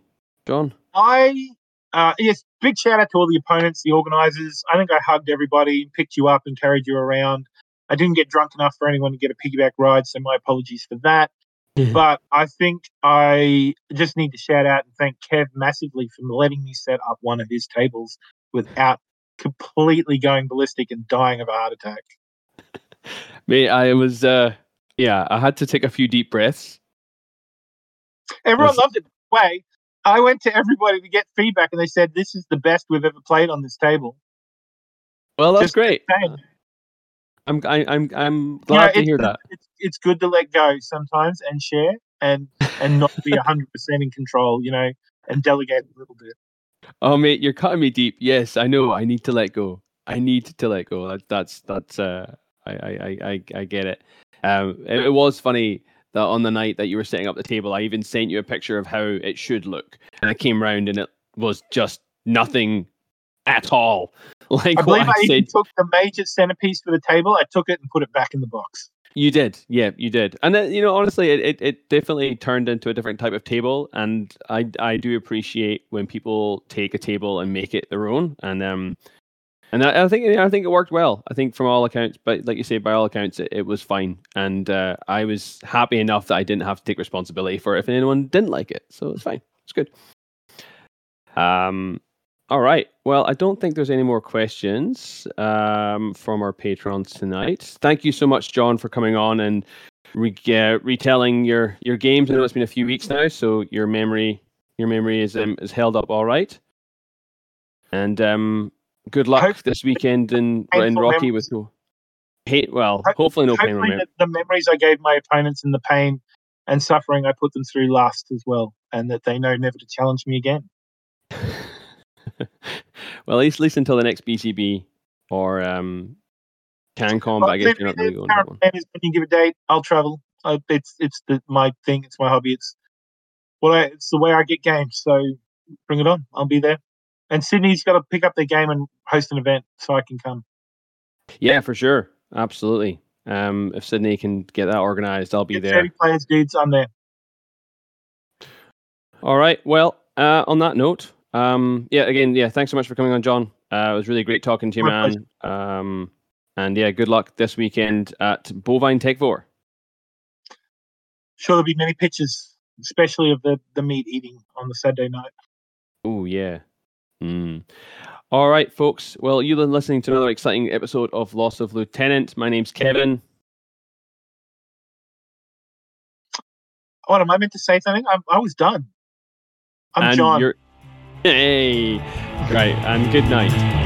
John? I uh, yes, big shout out to all the opponents, the organizers. I think I hugged everybody, and picked you up, and carried you around. I didn't get drunk enough for anyone to get a piggyback ride, so my apologies for that. Mhm. but I think I just need to shout out and thank Kev massively for letting me set up one of his tables without completely going ballistic and dying of a heart attack. Mate, I was. uh Yeah, I had to take a few deep breaths. Everyone Yes. loved it. Way, I went to everybody to get feedback, and they said this is the best we've ever played on this table. Well, that's Just great. Uh, I'm I, I'm I'm You know, glad to hear that. It's, it's good to let go sometimes and share, and and not be hundred percent in control. You know, and delegate a little bit. Oh, mate, you're cutting me deep. Yes, I know. I need to let go. I need to let go. That, that's that's. Uh, I, I I I I get it. Um, it, it was funny that on the night that you were setting up the table, I even sent you a picture of how it should look, and I came round and it was just nothing at all. Like I believe I I even said. took the major centerpiece for the table. I took it and put it back in the box. You did, yeah, you did, and then, you know, honestly, it, it, it definitely turned into a different type of table, and I I do appreciate when people take a table and make it their own, and um, and I, I think I think it worked well. I think from all accounts, but like you say, by all accounts, it, it was fine, and uh, I was happy enough that I didn't have to take responsibility for it if anyone didn't like it, so it's fine, it's good. Um, All right. Well, I don't think there's any more questions um, from our patrons tonight. Thank you so much, John, for coming on and re- uh, retelling your your games. I know it's been a few weeks now, so your memory your memory is um, is held up all right. And um, good luck Hope- this weekend in in Rocky memories. with no hate. Well, Hope- hopefully no pain Hopefully, the, the memories I gave my opponents and the pain and suffering I put them through last as well, and that they know never to challenge me again. well, at least, at least until the next BCB or um, CanCon, but I guess you're not really going to. Caravan is when you give a date, I'll travel. It's it's the, my thing. It's my hobby. It's well, I. It's the way I get games. So bring it on. I'll be there. And Sydney's got to pick up their game and host an event so I can come. Yeah, for sure. Absolutely. Um, if Sydney can get that organized, I'll be Get there. 30 players, dudes. I'm there. All right. Well, uh, on that note, um, yeah, again, yeah, thanks so much for coming on, John. Uh, it was really great talking to you, My man. Um, and yeah, good luck this weekend at Bovine Tech 4. Sure, there'll be many pictures, especially of the the meat eating on the Saturday night. Oh, yeah. Mm. All right, folks. Well, you've been listening to another exciting episode of Loss of Lieutenant. My name's Kevin. What am I meant to say something? I, I was done. I'm and John. Hey. Right. And good night.